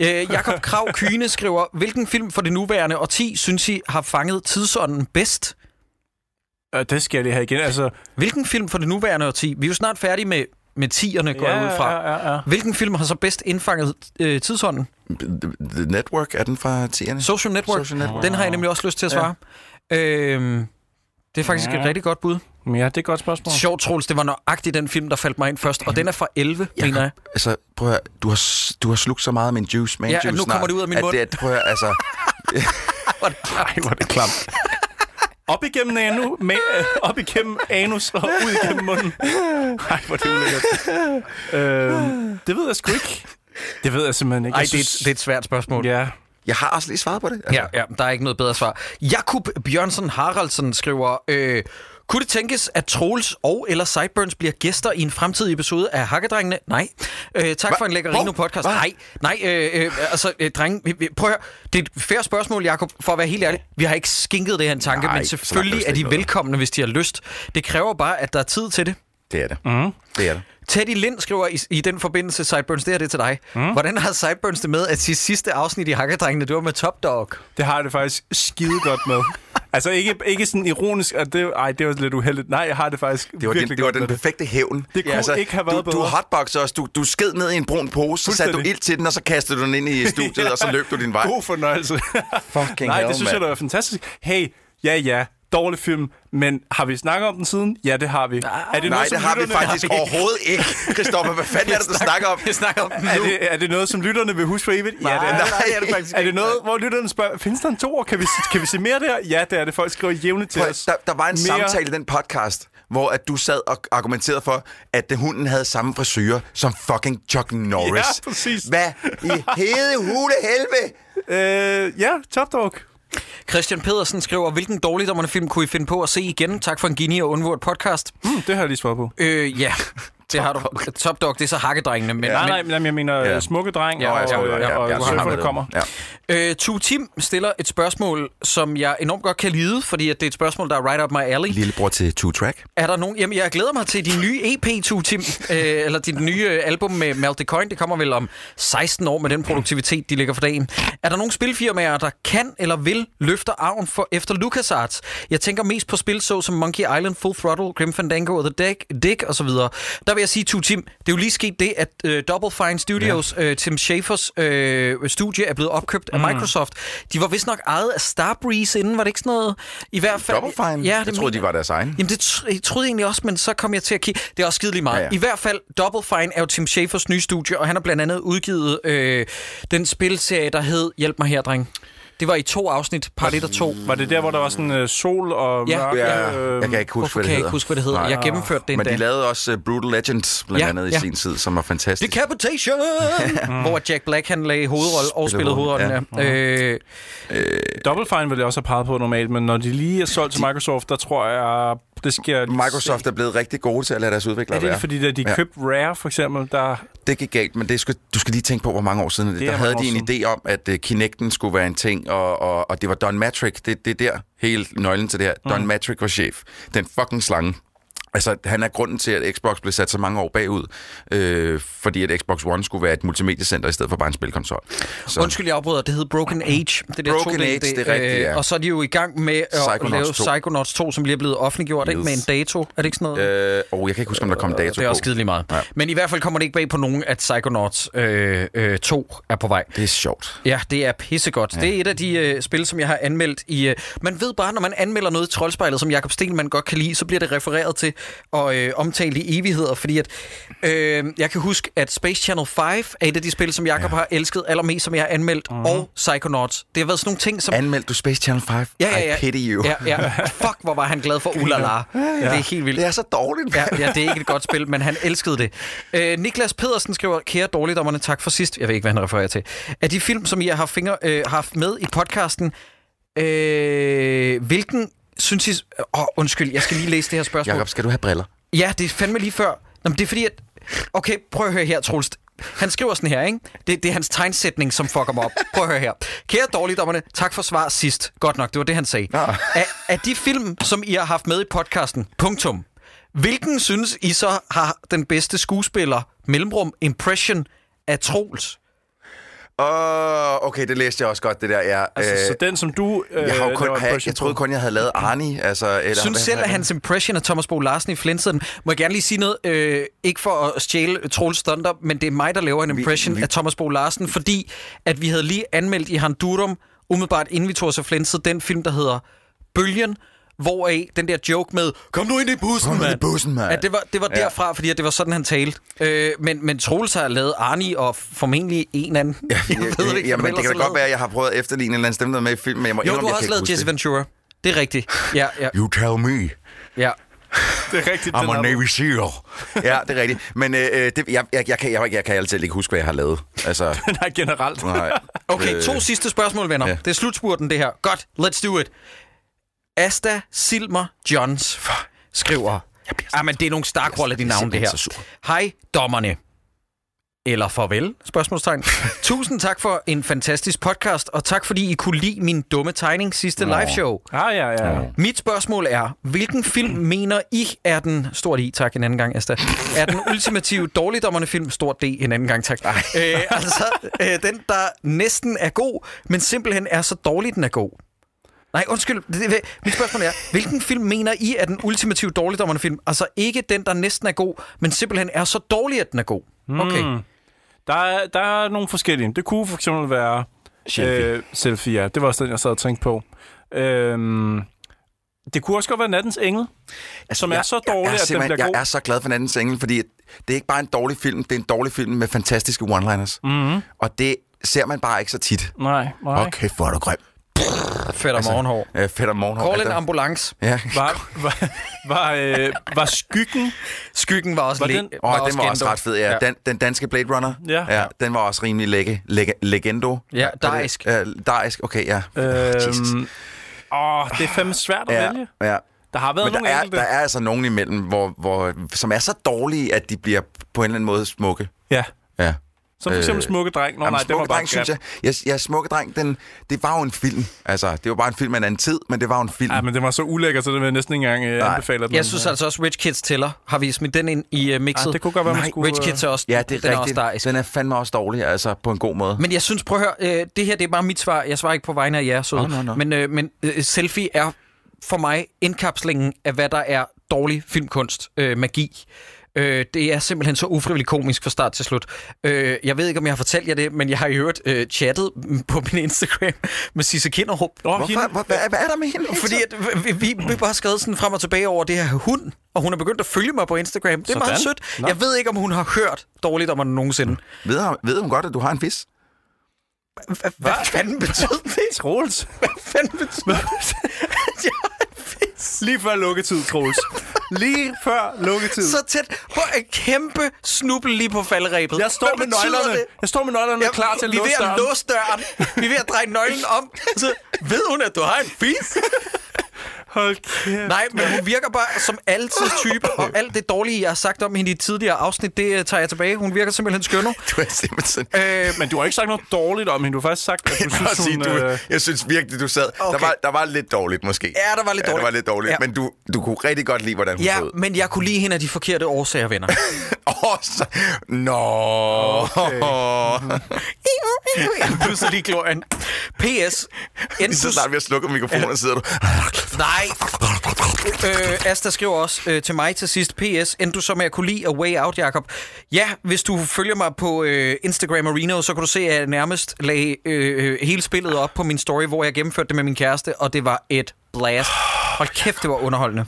Ja.
Øh, Jakob Krav Kyne skriver, hvilken film for det nuværende årti, synes I, har fanget tidsånden bedst?
øh, det skal jeg lige have igen. Altså,
Hvilken film for det nuværende årti? Vi er jo snart færdige med, med tierne, går jeg ud fra.
Ja, ja, ja.
Hvilken film har så bedst indfanget øh, tidsånden?
The Network, er den fra 10'erne?
Social Network.
Social Network.
Den har jeg nemlig også lyst til at svare. Ja. Øhm, det er faktisk
Ja.
et rigtig godt bud.
Men ja, det er et godt spørgsmål.
Sjovt, Troels, det var nøjagtigt den film, der faldt mig ind først. Og den er fra 11,
Jeg
mener
kan-
jeg.
Altså, prøv at høre, du har, du har slugt så meget af min juice, man
Ja,
juice
nu
snart,
kommer det ud af min
at
mund.
Det, at, prøv at høre, altså,
Ej, hvor er det klamt. Op igennem anu, med, øh, op igennem anus og ud igennem munden. Ej, hvor er det ulækkert. Øh, det ved jeg sgu ikke. Det ved jeg simpelthen ikke.
Ej, det er, et, det er et svært spørgsmål.
Ja.
jeg har også lige svaret på det. Altså,
Ja, ja, der er ikke noget bedre svar. Jakub Bjørnsen Haraldsen skriver... Øh, kunne det tænkes, at Troels og eller Sideburns bliver gæster i en fremtidig episode af Hakkedrengene? Nej. Øh, tak
Hva?
for en lækker
Hvor?
Rino-podcast.
Hva?
Nej, nej, øh, øh, altså, øh, drenge, vi- vi- prøv at høre. Det er et fair spørgsmål, Jakob, for at være helt ærlig. Vi har ikke skænket det her en tanke,
Nej,
men selvfølgelig
er
de
noget.
velkomne, hvis de har lyst. Det kræver bare, at der er tid til det.
Det er det.
Mm.
Det er det.
Teddy Lind skriver i, i den forbindelse, Sideburns, det her det er til dig. Mm. Hvordan har Sideburns det med, at sidste afsnit i Hakkedrengene, det var med Top Dog?
Det har jeg det faktisk skide godt med. Altså ikke, ikke sådan ironisk, at det, ej, det var lidt uheldigt. Nej, jeg har det faktisk
Det var, den, det var den perfekte hævn.
Det kunne ikke have været
du, Du
bedre.
hotboxer os. Du, du sked ned i en brun pose, så satte du ild til den, og så kastede du den ind i studiet, og så løb du din vej.
God fornøjelse.
Fucking
Nej,
hell,
det synes jeg,
mand.
der er fantastisk. Hey, ja, ja, dårlig film, men har vi snakket om den siden? Ja, det har vi. er det
Nej,
noget,
det har vi faktisk overhovedet ikke. Christoffer, hvad fanden er det, du snakker om?
Vi snakker om den
Er
nu.
det, er det noget, som lytterne vil huske for evigt? Ja, det er
Nej,
det.
nej, er det faktisk
Er det noget, hvor lytterne spørger, findes der en toer? Kan vi, kan vi se mere der? Ja, det er det. Folk skriver jævnligt til
Prøv,
os.
der, der var en
Mere-
samtale i den podcast, hvor at du sad og argumenterede for, at det, hunden havde samme frisyrer som fucking Chuck Norris.
Ja, præcis.
Hvad i hede hule helvede?
Øh, ja, Top Dog.
Christian Pedersen skriver, hvilken dårligdommerne film kunne I finde på at se igen? Tak for en geni og undvurt podcast.
Hmm, det har jeg lige svaret på.
Øh, ja, det har du. Top Dog, det er så hakkedrengene. Men,
Nej,
men,
nej, men jeg mener
Ja.
ja. smukke dreng
Ja,
og,
ja,
og,
ja, ja,
og,
ja,
og
ja,
surfer,
ja.
der kommer.
Ja.
Øh, Tue Tim stiller et spørgsmål, som jeg enormt godt kan lide, fordi at det er et spørgsmål, der er right up my alley.
Lillebror til Two Track.
Er der nogen... Jamen, jeg glæder mig til din nye EP, Tue Tim, øh, eller dit nye øh, album med Malte Coin. Det kommer vel om 16 år med den produktivitet, de ligger for dagen. Er der nogle spilfirmaer, der kan eller vil løfte arven for efter LucasArts? Jeg tænker mest på spil så som Monkey Island, Full Throttle, Grim Fandango og The Dick, Dick osv. Der vil jeg sige, Tim, det er jo lige sket det, at øh, Double Fine Studios, ja. øh, Tim Schafers øh, studie, er blevet opkøbt af Microsoft. De var vist nok ejet af Starbreeze inden, var det ikke sådan noget? I hvert fald...
Double Fine?
Ja,
jeg
det
troede,
mener-
de var deres egen.
Jamen, det jeg troede jeg egentlig også, men så kom jeg til at kigge. Det er også skidelig meget. Ja.
ja.
I hvert fald, Double Fine er jo Tim Schafers nye studie, og han har blandt andet udgivet øh, den spilserie, der hed Hjælp mig her, dreng. Det var i to afsnit, part 1 og 2.
Var det der, hvor der var sådan uh, sol og
Ja,
mørke?
Ja,
øh,
jeg kan ikke huske, hvad
kan
det
jeg
hedder.
ikke huske, hvad det hedder?
Nej.
Jeg gennemførte det en
Men de
dag.
lavede også uh, Brutal Legend, blandt
Ja,
andet,
ja.
i sin tid, som var fantastisk.
Decapitation! hvor Jack Black han lagde hovedrolle og spillede hovedrollen. Ja.
hovedet,
Øh,
Double Fine ville jeg også have peget på normalt, men når de lige er solgt til Microsoft, der tror jeg Det jeg lige
Microsoft
se.
er blevet rigtig gode til at lade deres udviklere
Er det
være.
ikke fordi, da de
Ja.
ja. købte Rare, for eksempel, der...
Det gik galt, men det skal, du skal lige tænke på, hvor mange år siden det,
Det
Der
er
havde de en idé om, at uh, Kinecten skulle være en ting, og, og, og det var Don Matrick. Det, det er der hele nøglen til det her.
Mm.
Don Matrick var chef. Den fucking slange. Altså, han er grunden til, at Xbox blev sat så mange år bagud, øh, fordi at Xbox One skulle være et multimediecenter i stedet for bare en spilkonsol. Så
Undskyld, jeg afbryder. Det hed Broken Age. Det der
Broken
2D,
Age, det er rigtigt, ja.
Og så er de jo i gang med at
Psychonauts
lave
2.
Psychonauts 2, som lige er blevet offentliggjort, ikke?
Yes.
med en dato. Er det ikke sådan noget?
Øh, oh, jeg kan ikke huske, om der kom en dato
det er også
på.
skide lige meget.
Ja.
Men i hvert fald kommer det ikke bag på nogen, at Psychonauts øh, øh, 2 er på vej.
Det er sjovt.
Ja, det er pissegodt. Ja. Det er et af de øh, spil, som jeg har anmeldt i... Øh, man ved bare, når man anmelder noget i Troldspejlet, som Jakob Stelman godt kan lide, så bliver det refereret til og øh, omtalt i evigheder, fordi at... Øh, jeg kan huske, at Space Channel 5 er et af de spil, som Jakob ja. har elsket allermest, som jeg har anmeldt, mm. og Psychonauts. Det har været sådan nogle ting, som...
Anmeldte du Space Channel 5?
Ja, ja, ja.
I pity you.
Ja, ja. Fuck, hvor var han glad for Ulala. Ja, ja. Det er helt vildt.
Det er så dårligt.
Ja, ja, det er ikke et godt spil, men han elskede det. Øh, Niklas Pedersen skriver, kære dårligdommerne, tak for sidst. Jeg ved ikke, hvad han refererer til. Af de film, som I har haft, fingre, øh, haft med i podcasten, øh, hvilken synes I... Åh, oh, undskyld, jeg skal lige læse det her spørgsmål.
Jakob, skal du have briller?
Ja, det er fandme lige før. Nå, men det er fordi, at... Okay, prøv at høre her, Troels. Han skriver sådan her, ikke? Det, det er hans tegnsætning, som fucker mig op. Prøv at høre her. Kære dårligdommerne, tak for svar sidst. Godt nok, det var det, han sagde.
Ja.
Af, af de film, som I har haft med i podcasten, punktum. Hvilken synes I så har den bedste skuespiller, mellemrum, impression af Troels?
Åh, oh, okay, det læste jeg også godt, det der. Ja,
Altså,
øh,
så den, som du... Øh,
jeg, har jo kun,
impression
jeg troede kun, jeg havde lavet Arnie. Altså, eller,
synes selv, at hans impression af Thomas Bo Larsen i Flintstiden, må jeg gerne lige sige noget, øh, ikke for at stjæle Troels Thunder, men det er mig, der laver en impression
vi-
af Thomas Bo Larsen, fordi at vi havde lige anmeldt i Hondurum, umiddelbart inden vi tog os af Flintsid, den film, der hedder Bølgen, hvoraf den der joke med, kom nu ind i bussen,
Kom ind i
mand.
bussen, mand.
At det var, det var
Ja.
derfra, fordi at det var sådan, han talte. Øh, men, men Troels har lavet Arnie og formentlig en anden. Ja, jeg ved det ikke,
Jamen, det kan da godt være, at jeg har prøvet at efterligne en eller anden stemme, der er med i filmen, men jeg må.
Jo,
indrømme,
du har
jeg
også lavet Jesse Ventura. Det er rigtigt. Ja, ja,
det. You tell me.
ja.
Det er rigtigt,
I'm a. Navy SEAL. ja, det er rigtigt. Men øh, det, jeg, jeg, jeg, kan, jeg, jeg kan altid ikke huske, hvad jeg har lavet. Altså,
Nej, generelt.
nej.
Okay,
Øh,
to sidste spørgsmål, venner. Ja.
ja.
Det er slutspurten, det her. Godt, let's do it. Asta Silmer Johns skriver... Ah, men det er nogle star quality
jeg er
navne, det her. Hej, dommerne. Eller farvel, spørgsmålstegn. Tusind tak for en fantastisk podcast, og tak fordi I kunne lide min dumme tegning sidste live show.
Ah, ja, ja.
Mit spørgsmål er, hvilken film mener I er den... Stort I, tak en anden gang, Asta. Er den ultimative dårligdommerne film? Stort D en anden gang, tak. Øh, altså, øh, den, der næsten er god, men simpelthen er så dårlig, den er god. Nej, undskyld. Mit spørgsmål er, hvilken film mener I er den ultimative dårligdommerne film? Altså ikke den, der næsten er god, men simpelthen er så dårlig, at den er god. Okay.
Mm. Der, er, der er nogle forskellige. Det kunne for eksempel være...
Selfie.
Øh, selfie, ja. Det var også den, jeg sad og tænkte på. Øhm, det kunne også godt være Nattens Engel, som er så dårlig,
jeg, jeg,
at den bliver god.
Jeg er så glad for Nattens Engel, fordi det er ikke bare en dårlig film, det er en dårlig film med fantastiske one-liners.
Mm-hmm.
Og det ser man bare ikke så tit.
Nej, nej.
Kæft, hvor er du grim.
Fedt og morgenhår.
Øh, fedt om morgenhår.
Call en
der-
ambulance.
Ja.
Var, var, var, øh, var skyggen...
Skyggen var også
Var den-
oh, den var også ret fed, ja. Den, den danske Blade Runner,
Ja.
ja den var også rimelig læge, læge, legendo.
Ja,
Er
dejsk.
Ja, dejsk, okay, ja.
Øhm, åh, det er fandme svært at
ja,
vælge.
ja.
Der har været
Men der
nogle
er,
enkelte.
der er altså nogen imellem, hvor, hvor, som er så dårlige, at de bliver på en eller anden måde smukke.
Ja,
Ja.
Som for eksempel
Øh,
Smukke Dreng. Nå,
Jamen,
nej, det var
Smukke
bare
dreng, synes jeg. Ja, ja, Smukke Dreng, den, det var jo en film. Altså, det var bare en film af en anden tid, men det var jo en film.
Ja, men det var så ulækker, så det vil jeg næsten ikke engang øh,
Nej.
anbefale. at
Jeg synes altså også, Rich Kids tæller. Har vi smidt den ind i uh, mixet?
Ah, det kunne godt være, man
Nej,
skulle...
Rich Kids er også,
ja, det er
den er også
rigtigt.
dejsk.
den er fandme også dårlig, altså på en god måde.
Men jeg synes, prøv at høre, øh, det her det er bare mit svar. Jeg svarer ikke på vegne af jer, søde.
Nå, nå, nå.
Men, øh, men øh, selfie er for mig indkapslingen af, hvad der er dårlig filmkunst, øh, magi. Øh, det er simpelthen så ufrivilligt komisk fra start til slut. Øh, jeg ved ikke, om jeg har fortalt jer det, men jeg har i øvrigt øh, chattet på min Instagram med Sisse Kinderup.
Åh,
Hvorfor, hvor, hvad, hvad er der med hende?
Fordi at vi, vi, vi bare skrevet sådan frem og tilbage over det her hund, og hun er begyndt at følge mig på Instagram. Det er
Sådan.
meget sødt.
Nå.
Jeg ved ikke, om hun har hørt dårligt om mig nogensinde.
Ved, hun- ved hun godt, at du har en fis?
Hvad, hvad fanden betyder det?
Troels.
Hvad fanden betyder det? Jeg har en fis.
Lige før lukketid, Troels. Lige før lukketid.
Så tæt på en kæmpe snubbel lige på faldrebet.
Jeg står
Hvad
med nøglerne.
det?
Jeg står med nøglerne
Ja,
klar til at
vi er
låse
ved at
døren.
låse døren. Vi er ved at dreje nøglen om. Så ved hun, at du har en fis?
Hold kæft.
Nej, men hun virker bare som altid type, og alt det dårlige, jeg har sagt om hende i tidligere afsnit, det øh, tager jeg tilbage. Hun virker simpelthen skønner.
Du er simpelthen...
Øh,
Men du har ikke sagt noget dårligt om hende. Du har faktisk sagt, at du
Jeg,
synes,
sige,
hun...
du,
øh,
jeg synes virkelig, du sad...
Okay.
Der, var, der var lidt dårligt, måske.
Ja, der var lidt
Ja, der
dårligt.
var lidt dårligt.
Ja.
Men du, du kunne rigtig godt lide, hvordan hun
ja,
så ud.
men jeg kunne lide hende af de forkerte årsager, venner.
Åh, så... Nå...
Jeg pudser lige glorien. PS.
Lige så snart vi har slukket mikrofonen, sidder du...
Nej. Øh, Asta skriver også øh, til mig til sidst. PS. End du så med at kunne lide A Way Out, Jacob? Ja, hvis du følger mig på øh, Instagram Arena, så kan du se, at jeg nærmest lagde øh, hele spillet op på min story, hvor jeg gennemførte det med min kæreste, og det var et blast. Hold kæft, det var underholdende.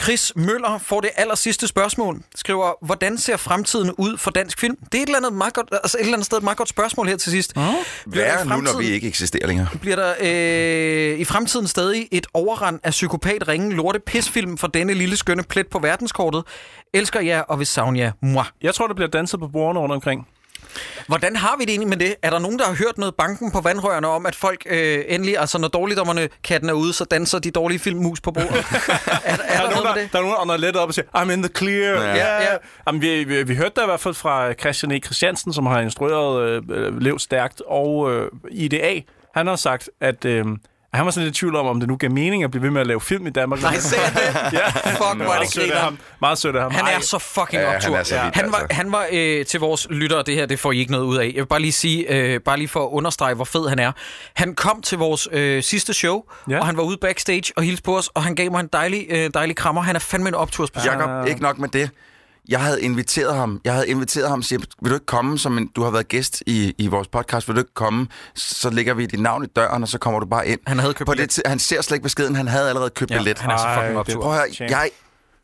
Chris Møller får det aller sidste spørgsmål. Skriver, hvordan ser fremtiden ud for dansk film? Det er et eller andet, meget godt, altså et eller andet sted et meget godt spørgsmål her til sidst. Mm.
Hvad er nu, når vi ikke eksisterer længere?
Bliver der øh, i fremtiden stadig et overrand af psykopat ringe lorte pisfilm for denne lille skønne plet på verdenskortet? Elsker jer og vil savne jer. Moi.
Jeg tror, der bliver danset på bordene rundt omkring.
Hvordan har vi det egentlig med det? Er der nogen, der har hørt noget banken på vandrørene om, at folk øh, endelig, altså når dårligdommerne katten er ude, så danser de dårlige filmmus på bordet? er, er, der,
Der er,
noget
nogen, der,
det?
der er nogen, der ånder let op og siger, I'm in the clear.
Ja.
Ja,
Ja.
ja. Jamen, vi, vi, vi hørte der i hvert fald fra Christian E. Christiansen, som har instrueret øh, øh, Lev Stærkt, og øh, IDA. Han har sagt, at øh, han var sådan lidt i tvivl om, om det nu gav mening at blive ved med at lave film i Danmark.
Nej, ser jeg det?
ja.
Fuck, hvor er det
sødt af
griner.
ham. Meget sødt af ham.
Han
Ej,
er så fucking
Ja,
optur.
han er så vild,
han var,
altså.
han var øh, til vores lyttere, det her, det får I ikke noget ud af. Jeg vil bare lige sige, øh, bare lige for at understrege, hvor fed han er. Han kom til vores øh, sidste show. Ja. og han var ude backstage og hilste på os, og han gav mig en dejlig, øh, dejlig krammer. Han er fandme en optursperson.
Jakob, ikke nok med det. Jeg havde inviteret ham. Jeg havde inviteret ham og siger, vil du ikke komme, som en, du har været gæst i, i vores podcast, vil du ikke komme? Så lægger vi dit navn i døren, og så kommer du bare ind.
Han havde købt
På
billet.
det, han ser slet ikke beskeden, han havde allerede købt
Ja,
billet.
han er så fucking optur.
Prøv at høre, jeg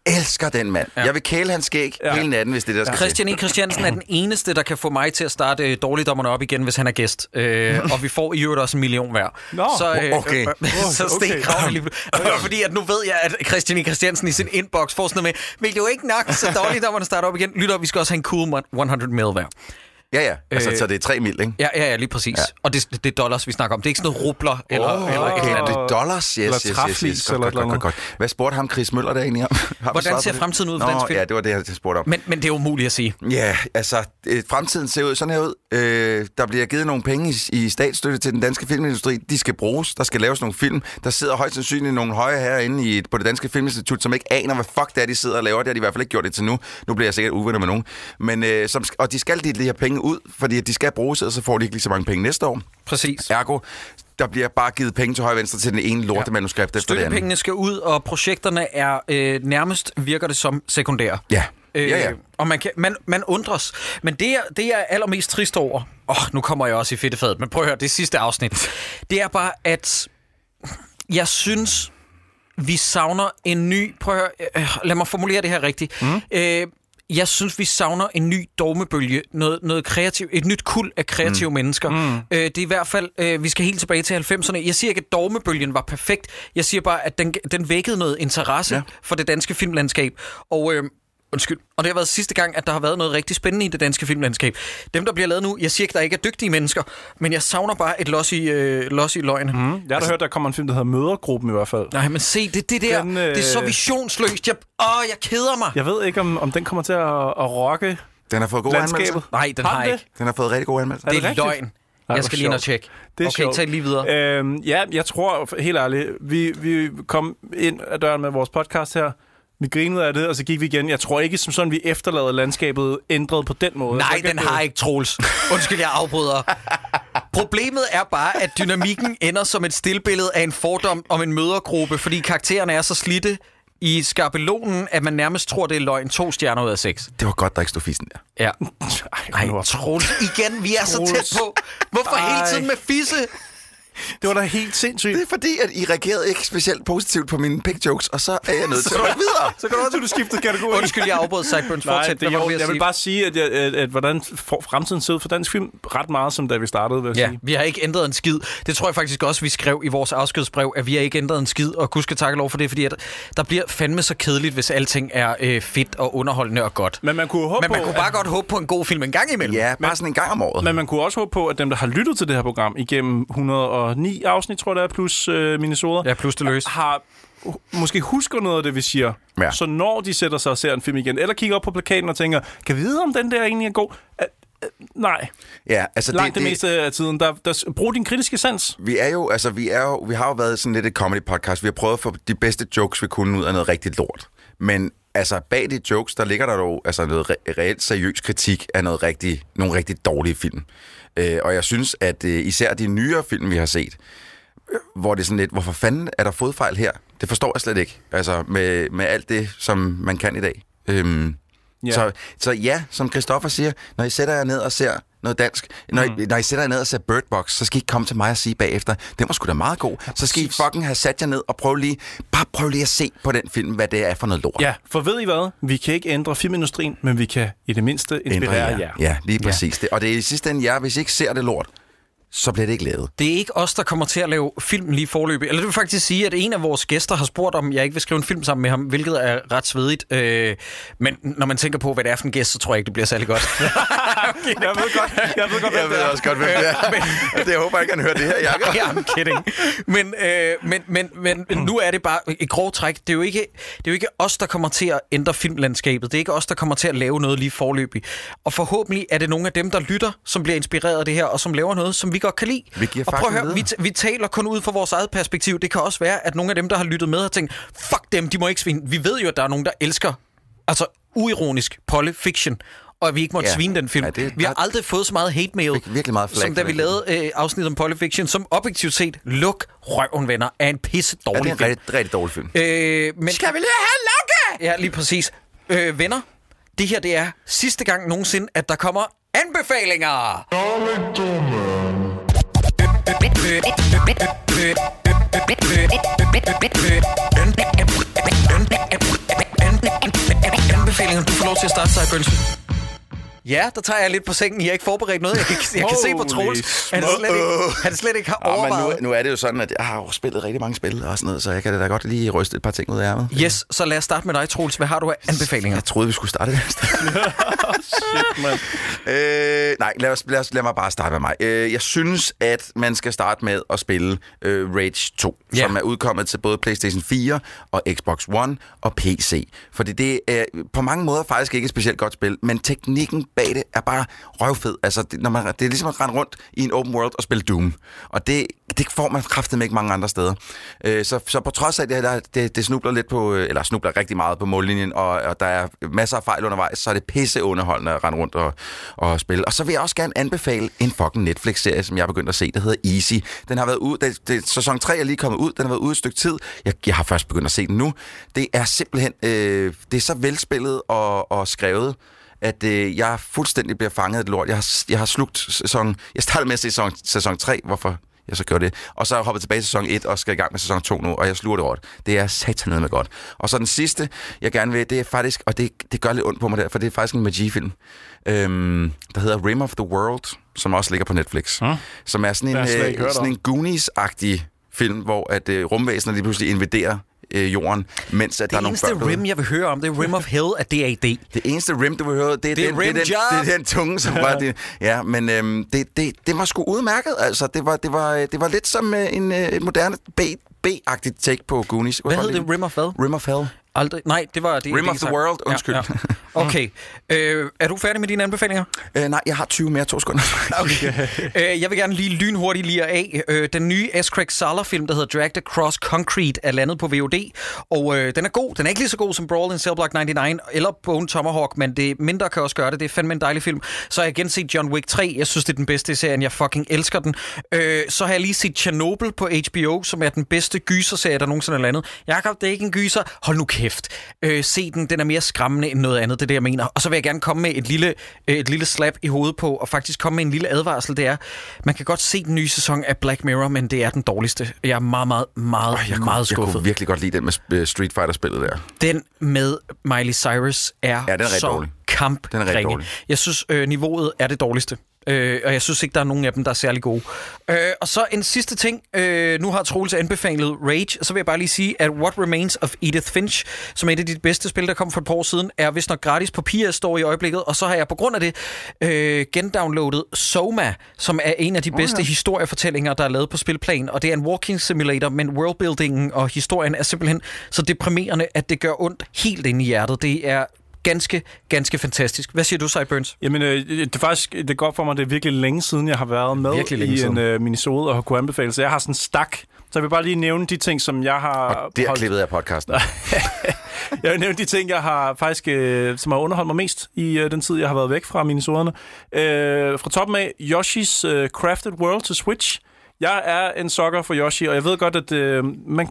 elsker den mand. Ja. Jeg vil kæle hans skæg ja. Hele natten, hvis det er der skal
Christian E. Christiansen er den eneste, der kan få mig til at starte øh, dårligdommerne op igen, hvis han er gæst. Øh, og vi får i øvrigt også en million hver.
Nå,
så, øh,
okay.
øh, så
Okay.
steg kravene lige fordi, at nu ved jeg, at Christian E. Christiansen i sin inbox får sådan noget med, vil du ikke nok, så dårligdommerne starter op igen. Lytter, vi skal også have en cool 100 mil hver.
Ja, ja. Altså,
Øh,
så det er 3 mil, ikke?
Ja, ja, ja lige præcis. Ja. Og det, det er dollars, vi snakker om. Det er ikke sådan noget rubler eller,
Åh,
eller
okay,
eller
er
andet.
det dollars? Yes,
Eller
yes, yes, yes. Godt,
eller
godt,
eller
godt, godt. Hvad spurgte ham Chris Møller der egentlig om?
Hvordan ser fremtiden ud for
Nå,
dansk film?
Ja, det var det, jeg spurgte om.
Men, men det er umuligt at sige.
Ja, altså, øh, fremtiden ser ud sådan her ud. Øh, der bliver givet nogle penge i, i statsstøtte til den danske filmindustri. De skal bruges. Der skal laves nogle film. Der sidder højst sandsynligt nogle høje herinde i, på det danske filminstitut, som ikke aner, hvad fuck det er, de sidder og laver. Det har de i hvert fald ikke gjort det til nu. Nu bliver jeg sikkert uvenner med nogen. Men, øh, som, og de skal dele de her penge ud, fordi de skal bruges, og så får de ikke lige så mange penge næste år.
Præcis.
Ergo, der bliver bare givet penge til højre venstre til den ene lorte ja. manuskript efter det andet.
Støttepengene skal ud, og projekterne er øh, nærmest, virker det som, sekundære.
Ja.
Øh,
ja, ja.
Og man, kan, man, man undres. Men det, det, jeg er allermest trist over... Åh, oh, nu kommer jeg også i fedtefadet, men prøv at høre, det sidste afsnit. Det er bare, at jeg synes, vi savner en ny... Prøv at høre, øh, lad mig formulere det her rigtigt. Mm. Øh, jeg synes, vi savner en ny dogmebølge, noget, noget kreativt, et nyt kul af kreative mm. mennesker. Mm. Øh, det er i hvert fald, øh, vi skal helt tilbage til 90'erne. Jeg siger ikke, at dogmebølgen var perfekt. Jeg siger bare, at den, den vækkede noget interesse. Ja. for det danske filmlandskab. Og... Øh, Undskyld. Og det har været sidste gang, at der har været noget rigtig spændende i det danske filmlandskab. Dem, der bliver lavet nu, jeg siger ikke, der ikke er dygtige mennesker, men jeg savner bare et los i, øh, los i løgene. Mm.
Jeg har da hørt, der kommer en film, der hedder Mødergruppen i hvert fald.
Nej, men se, det, det der,
Den,
øh... det er så
øh,
visionsløst. Jeg, åh, jeg keder mig.
Jeg ved ikke, om, om den kommer til at, at rocke
Den har fået gode
landskabet.
anmeldelser.
Nej, den
Har
har
det?
ikke.
Den har fået rigtig gode anmeldelser.
Er
Det
det
er løgn.
hvor
Jeg skal lige
sjovt.
tjekke.
Det er
okay,
sjovt.
tag lige videre.
Øhm, ja, jeg tror, helt ærligt, vi, vi kom ind ad døren med vores podcast her. Vi grinede af det, og så gik vi igen. Jeg tror ikke, som sådan, vi efterlader landskabet ændret på den måde.
Nej, den
det-
har ikke, Troels. Undskyld, jeg afbryder. Problemet er bare, at dynamikken ender som et stillbillede af en fordom om en mødergruppe, fordi karaktererne er så slidte i skabelonen, at man nærmest tror, det er løgn. To stjerner ud af seks.
Det var godt, der ikke stod fissen der.
Ja.
Ej,
Ej, Troels, igen, vi er så
Troels.
tæt på. Hvorfor
Ej.
hele tiden med fisse?
Det var da helt sindssygt.
Det er fordi, at I reagerede ikke specielt positivt på mine pig jokes, og så er jeg nødt til at rykke videre.
Så kan du også, at du skiftede kategori.
Undskyld, jeg afbrød Sideburns.
Nej,
Fortsæt.
det
ved at
jeg vil bare sige, at, jeg, at, at hvordan fremtiden ser ud for dansk film ret meget, som da vi startede, vil jeg
Ja,
sige.
vi har ikke ændret en skid. Det tror jeg faktisk også, vi skrev i vores afskedsbrev, at vi har ikke ændret en skid, og gud skal takke lov for det, fordi at der bliver fandme så kedeligt, hvis alting er øh, fedt og underholdende og godt.
Men man kunne håbe
Men man
på,
kunne bare godt håbe på en god film en gang imellem.
Ja, bare sådan en gang om året.
Men man kunne også håbe på, at dem, der har lyttet til det her program igennem 109 afsnit, tror jeg, der er, plus øh, minisoder.
Ja, plus det løs.
Har måske husker noget af det, vi siger.
Ja.
Så når de sætter sig og ser en film igen, eller kigger op på plakaten og tænker, kan vi vide, om den der egentlig er god? Nej,
Ja, altså
langt det, det meste af tiden. Der, der, brug din kritiske sans.
Vi er jo, altså, vi er jo, vi har jo været sådan lidt et comedy podcast. Vi har prøvet at få de bedste jokes, vi kunne ud af noget rigtig lort. Men altså, bag de jokes, der ligger der jo altså, noget re- reelt seriøs kritik af noget rigtig, nogle rigtig dårlige film. Øh, og jeg synes, at øh, især de nyere film, vi har set, øh, hvor det er sådan lidt, hvorfor fanden er der fodfejl her? Det forstår jeg slet ikke. Altså, med, med alt det, som man kan i dag. Øhm,
Ja.
så, så ja, som Christoffer siger, når I sætter jer ned og ser noget dansk, når, mm. I, når I sætter jer ned og ser Bird Box, så skal I ikke komme til mig og sige bagefter, den var sgu da meget god. Ja, så skal I fucking have sat jer ned og prøve lige, bare prøv lige at se på den film, hvad det er for noget lort.
Ja, for ved I hvad? Vi kan ikke ændre filmindustrien, men vi kan i det mindste inspirere
Ændre
jer.
Ja, lige præcis. Det. Og det er i sidste ende jer, hvis I ikke ser det lort, så bliver det ikke lavet.
Det er ikke os, der kommer til at lave film lige forløbig. Eller det vil faktisk sige, at en af vores gæster har spurgt, om jeg ikke vil skrive en film sammen med ham, hvilket er ret svedigt. Øh, men når man tænker på, hvad det er for en gæst, så tror jeg ikke, det bliver særlig godt.
Jeg ved godt, jeg ved godt,
Jeg ved også godt, hvem det er. Men, det jeg håber ikke, han hører det her, Jacob.
Ja, I'm kidding. Men, øh, men, men, men, men nu er det bare et grovt træk. Det er, jo ikke, det er jo ikke os, der kommer til at ændre filmlandskabet. Det er ikke os, der kommer til at lave noget lige forløbig. Og forhåbentlig er det nogle af dem, der lytter, som bliver inspireret af det her, og som laver noget, som vi godt kan lide.
Vi giver
og prøv at høre, vi, t- vi taler kun ud fra vores eget perspektiv. Det kan også være, at nogle af dem, der har lyttet med, har tænkt, fuck dem, de må ikke svine. Vi ved jo, at der er nogen, der elsker, altså uironisk, Polly Fiction, og at vi ikke måtte
Ja.
svine den film.
Ja, det-
vi har
der-
aldrig fået så meget hate mail,
Fik virkelig meget flag
som da vi lavede øh, afsnit om Polly Fiction, som objektivt set, luk røven, venner, er en pisse
Ja,
dårlig
det er en
film.
rigtig, rigtig dårlig film.
Øh, men... Skal vi lige have lukke? Ja, lige præcis. Øh, venner, det her det er sidste gang nogensinde, at der kommer anbefalinger. Anbefalinger. Du får lov til at starte, sig, Gønse. Ja, der tager jeg lidt på sengen. I har ikke forberedt noget. Jeg kan, jeg kan se på Troels, at han slet ikke, han slet ikke har
Ja, men
overvejet.
nu, nu er det jo sådan, at jeg har jo spillet rigtig mange spil og sådan noget, så jeg kan da godt lige ryste et par ting ud af ærmet.
Yes, så lad os starte med dig, Troels. Hvad har du af anbefalinger?
Jeg troede, vi skulle starte sted.
Shit, mand.
Øh, nej, lad, os, lad, os, lad mig bare starte med mig. Øh, jeg synes, at man skal starte med at spille øh, Rage 2,
Ja.
som er udkommet til både PlayStation 4 og Xbox One og PC. Fordi det er på mange måder faktisk ikke et specielt godt spil, men teknikken bag det er bare røvfed. Altså, det, når man, det er ligesom at rende rundt i en open world og spille Doom. Og det, det får man kraftet ikke mange andre steder. Øh, så, så på trods af, at det, der, det, det snubler lidt på, øh, eller snubler rigtig meget på mållinjen, og, og der er masser af fejl undervejs, så er det pisse underholdende at rende rundt og, og spille. Og så vil jeg også gerne anbefale en fucking Netflix-serie, som jeg er begyndt at se, der hedder Easy. Den har været ud, det, det, sæson 3 er lige kommet ud, den har været ude et stykke tid. Jeg, jeg har først begyndt at se den nu. Det er simpelthen, øh, det er så velspillet og, og skrevet, at øh, jeg fuldstændig bliver fanget af det lort. Jeg har, jeg har slugt sæson... Jeg startede med at se sæson, sæson 3, hvorfor jeg så gjorde det. Og så er jeg hoppet tilbage til sæson 1 og skal i gang med sæson 2 nu, og jeg sluger det råt. Det er satanet med godt. Og så den sidste, jeg gerne vil, det er faktisk, og det, det gør lidt ondt på mig der, for det er faktisk en magifilm, øhm, der hedder Rim of the World, som også ligger på Netflix. Hmm? Som er sådan
har
en,
ikke
øh, sådan en Goonies-agtig film, hvor at øh, rumvæsener lige pludselig invaderer øh, jorden, mens at der er
Det
nogle
eneste
børn derude.
rim, jeg vil høre om, det er Rim of Hell af DAD.
Det eneste rim, du vil høre, det er,
Det er
den, det, er den, det er den tunge, som var det. Ja, men øhm, det, det, det var sgu udmærket. Altså, det var, det var, det var lidt som øh, en, øh, moderne B, B-agtigt take på Goonies.
Hvad hed det? Rim of Hell?
Rim of Hell.
Aldrig. Nej, det var... Det,
Rim
det
of the World, undskyld.
Ja, ja. Okay. Øh, er du færdig med dine anbefalinger?
Øh, nej, jeg har 20 mere, to sekunder.
Okay. øh, jeg vil gerne lige lynhurtigt lige af. Øh, den nye S. Craig Sala-film, der hedder Dragged Across Concrete, er landet på VOD. Og øh, den er god. Den er ikke lige så god som Brawl in Cell Block 99 eller Bone Tomahawk, men det mindre kan også gøre det. Det er fandme en dejlig film. Så har jeg igen set John Wick 3. Jeg synes, det er den bedste i serien. Jeg fucking elsker den. Øh, så har jeg lige set Chernobyl på HBO, som er den bedste gyserserie, der nogensinde er landet. Jakob, det er ikke en gyser. Hold nu kæft. Øh, se den. Den er mere skræmmende end noget andet. Det er det, jeg mener. Og så vil jeg gerne komme med et lille, øh, et lille slap i hovedet på, og faktisk komme med en lille advarsel. Det er, man kan godt se den nye sæson af Black Mirror, men det er den dårligste. Jeg er meget, meget, meget,
jeg, kunne,
meget
jeg
skuffet.
kunne virkelig godt lide den med øh, Street Fighter-spillet der.
Den med Miley Cyrus er,
Ja, den er
så
dårlig.
kamp
Den er rigtig dårlig.
Jeg synes, øh, niveauet er det dårligste. Øh, og jeg synes ikke, der er nogen af dem, der er særlig gode. Øh, og så en sidste ting. Øh, nu har Troels anbefalet Rage. Så vil jeg bare lige sige, at What Remains of Edith Finch, som er et af de bedste spil, der kom for et par år siden, er vist nok gratis på PS Store i øjeblikket. Og så har jeg på grund af det øh, gendownloadet Soma, som er en af de bedste historiefortællinger, der er lavet på spilplan. Og det er en walking simulator, men worldbuildingen og historien er simpelthen så deprimerende, at det gør ondt helt ind i hjertet. Det er ganske, ganske fantastisk. Hvad siger du, Sideburns?
Jamen, øh, det er faktisk det er godt for mig, det er virkelig længe siden, jeg har været med i
siden.
en øh, minisode og har kunnet anbefale. Så jeg har sådan en stak. Så jeg vil bare lige nævne de ting, som jeg har...
Og der
holdt-
klippede jeg podcasten.
Jeg vil nævne de ting, jeg har faktisk, øh, som har underholdt mig mest i øh, den tid, jeg har været væk fra minisoderne. Øh, fra toppen af Yoshi's øh, Crafted World til Switch. Jeg er en sokker for Yoshi, og jeg ved godt, at øh, man,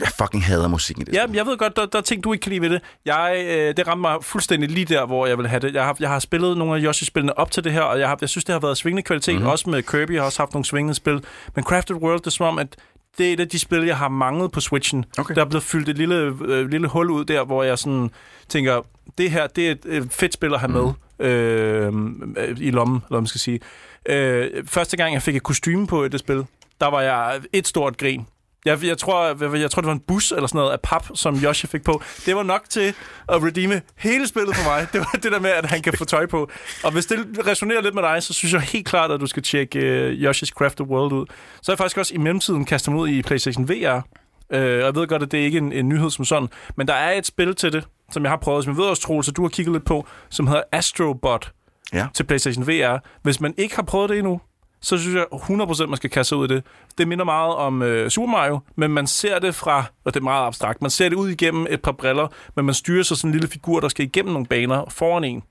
Jeg fucking hader musikken i det.
Ja, jeg ved godt, der, der er ting, du ikke kan lide ved det. Jeg, øh, det ramte mig fuldstændig lige der, hvor jeg vil have det. Jeg har, jeg har spillet nogle af Yoshi-spillene op til det her, og jeg, har, jeg synes, det har været svingende kvalitet. Mm-hmm. Også med Kirby har også haft nogle svingende spil. Men Crafted World, det er som om, at det er et af de spil, jeg har manglet på Switchen.
Okay.
Der er blevet fyldt et lille, øh, lille hul ud der, hvor jeg sådan tænker, det her, det er et, fedt spil at have med øh, i lommen, eller man skal sige. Øh, første gang, jeg fik et kostume på i det spil, der var jeg et stort grin. Jeg, jeg, tror, jeg, jeg tror, det var en bus eller sådan noget af pap, som Yoshi fik på. Det var nok til at redeeme hele spillet for mig. Det var det der med, at han kan få tøj på. Og hvis det resonerer lidt med dig, så synes jeg helt klart, at du skal tjekke uh, Yoshi's Crafted World ud. Så har jeg faktisk også i mellemtiden kastet mig ud i PlayStation VR. Uh, øh, og jeg ved godt, at det er ikke en, en nyhed som sådan. Men der er et spil til det, som jeg har prøvet, som jeg ved også, Troels, at du har kigget lidt på, som hedder Astrobot
Ja.
til PlayStation VR. Hvis man ikke har prøvet det endnu, så synes jeg 100% man skal kaste ud i det. Det minder meget om øh, Super Mario, men man ser det fra, og det er meget abstrakt, man ser det ud igennem et par briller, men man styrer sig sådan en lille figur, der skal igennem nogle baner foran en.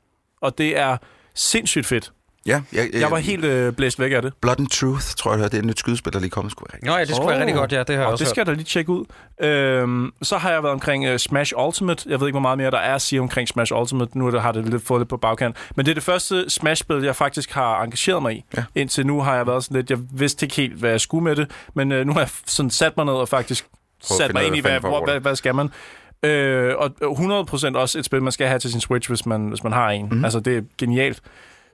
Og det er sindssygt fedt.
Ja, jeg,
Jeg var helt øh, blæst væk af det.
Blood and Truth, tror jeg, det er et nyt skydespil, der lige kommer. Skulle være
Nå ja, det skulle oh. være rigtig godt, ja. Det har jeg
Og
også
det skal jeg da lige tjekke ud. Øhm, så har jeg været omkring uh, Smash Ultimate. Jeg ved ikke, hvor meget mere der er at sige omkring Smash Ultimate. Nu er det- har det lidt fået lidt på bagkant. Men det er det første Smash-spil, jeg faktisk har engageret mig i.
Ja.
Indtil nu har jeg været sådan lidt... Jeg vidste ikke helt, hvad jeg skulle med det. Men uh, nu har jeg sådan sat mig ned og faktisk
Prøv at
sat mig ind i,
hvad
hvor, hvad, hvad skal man. Øh, og 100% også et spil, man skal have til sin Switch, hvis man, hvis man har en. Mm. Altså, det er genialt.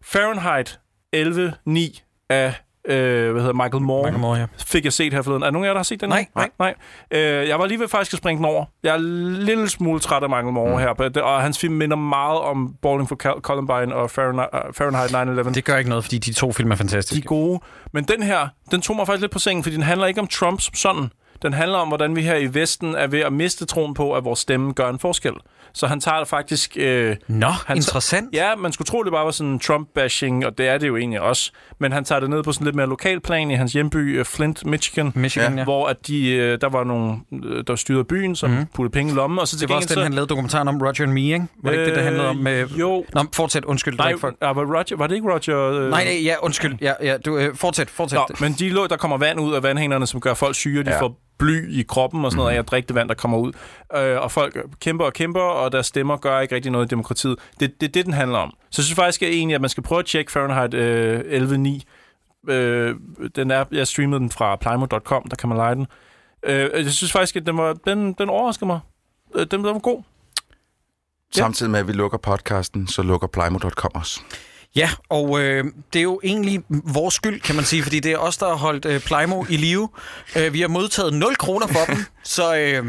Fahrenheit 11.9 af øh, hvad hedder Michael Moore,
Mange måder, ja.
fik jeg set her forleden. Er der nogen af jer, der har set den?
Nej.
nej. nej. Øh, jeg var lige ved faktisk at springe den over. Jeg er en lille smule træt af Michael Moore mm. her, og hans film minder meget om Bowling for Col- Columbine og Fahrenheit, uh, Fahrenheit 9-11.
Det gør ikke noget, fordi de to film er
De
fantastiske.
er gode. Men den her, den tog mig faktisk lidt på sengen, fordi den handler ikke om Trump som sådan. Den handler om, hvordan vi her i Vesten er ved at miste troen på, at vores stemme gør en forskel. Så han tager det faktisk... Øh,
Nå,
Han-
interessant.
Ja, man skulle tro, det bare var sådan Trump-bashing, og det er det jo egentlig også. Men han tager det ned på sådan lidt mere lokal plan i hans hjemby, øh, Flint, Michigan.
Michigan, ja.
Ja. Hvor at de, øh, der var nogle, øh, der styrede byen, som mm. puttede penge i lommen. Og så
Det var også den,
så-
han lavede dokumentaren om Roger and Me, ikke? Var det ikke det, der handlede om? Med...
Jo.
Nå, fortsæt. Undskyld.
Nej,
for...
var, Roger, var det ikke Roger? Øh...
Nej, nej, ja, undskyld. Ja, ja, du, øh, fortsæt, fortsæt.
Nå, men de lå, der kommer vand ud af vandhængerne, som gør folk syge, de
Ja.
ja. får bly i kroppen og sådan noget af at drikke det vand, der kommer ud. Øh, og folk kæmper og kæmper, og deres stemmer gør ikke rigtig noget i demokratiet. Det er det, det, den handler om. Så jeg synes faktisk at egentlig, at man skal prøve at tjekke Fahrenheit øh, 11.9. Øh, den er, jeg streamede den fra plymo.com, der kan man lege den. Øh, jeg synes faktisk, at den, var, den, den overraskede mig. Øh, Den, den var god.
Samtidig med, at vi lukker podcasten, så lukker Plymo.com også.
Ja, og øh, det er jo egentlig vores skyld, kan man sige, fordi det er os, der har holdt øh, Plymo i live. Øh, vi har modtaget 0 kroner for dem, så... Øh,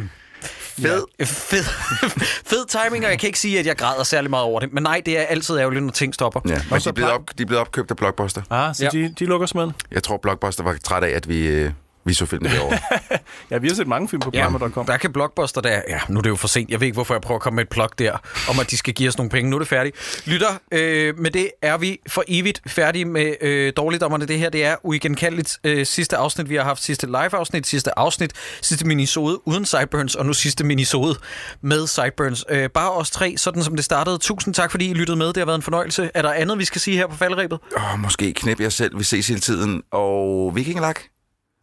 Fed.
Ja, fed, fed timing, og jeg kan ikke sige, at jeg græder særlig meget over det. Men nej, det er altid ærgerligt, når ting stopper.
Ja, men de er, blevet op, de er blevet opkøbt af Blockbuster.
Ah, så
Ja.
ja. de, de lukker simpelthen.
Jeg tror, Blockbuster var træt af, at vi, øh, vi så filmen derovre.
Ja, vi har set mange film på
Ja,
plymo.com.
der kan Blockbuster der... Ja, nu er det jo for sent. Jeg ved ikke, hvorfor jeg prøver at komme med et plug der, om at de skal give os nogle penge. Nu er det færdigt. Lytter, øh, med det er vi for evigt færdige med øh, dårligdommerne. Det her, det er uigenkaldeligt øh, sidste afsnit, vi har haft. Sidste live-afsnit, sidste afsnit, sidste minisode uden Sideburns, og nu sidste minisode med Sideburns. Øh, bare os tre, sådan som det startede. Tusind tak, fordi I lyttede med. Det har været en fornøjelse. Er der andet, vi skal sige her på falderæbet?
Åh, måske knep jeg selv. Vi ses hele tiden. Og Vikingelak.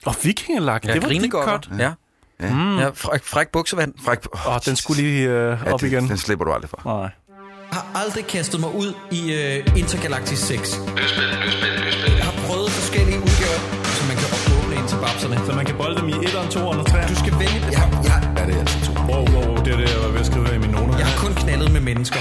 Og vikingelak, det var deep
godt. Ja.
Ja.
Mm. ja fræk, fræk buksevand.
Fræk.
Åh, den skulle lige øh,
ja,
op
det,
igen.
Den slipper du aldrig for.
Nej.
har aldrig kastet mig ud i uh, Intergalactic 6. Jeg har prøvet forskellige udgaver, så man kan åbne ind til babserne.
Så man kan bolde dem i 1'eren, 2'eren og 3'eren?
Du skal vælge... Jeg, jeg,
Ja, det er altså to.
Wow, wow, wow, det er det, jeg var ved at skrive her i mine noter.
jeg har kun knaldet med mennesker.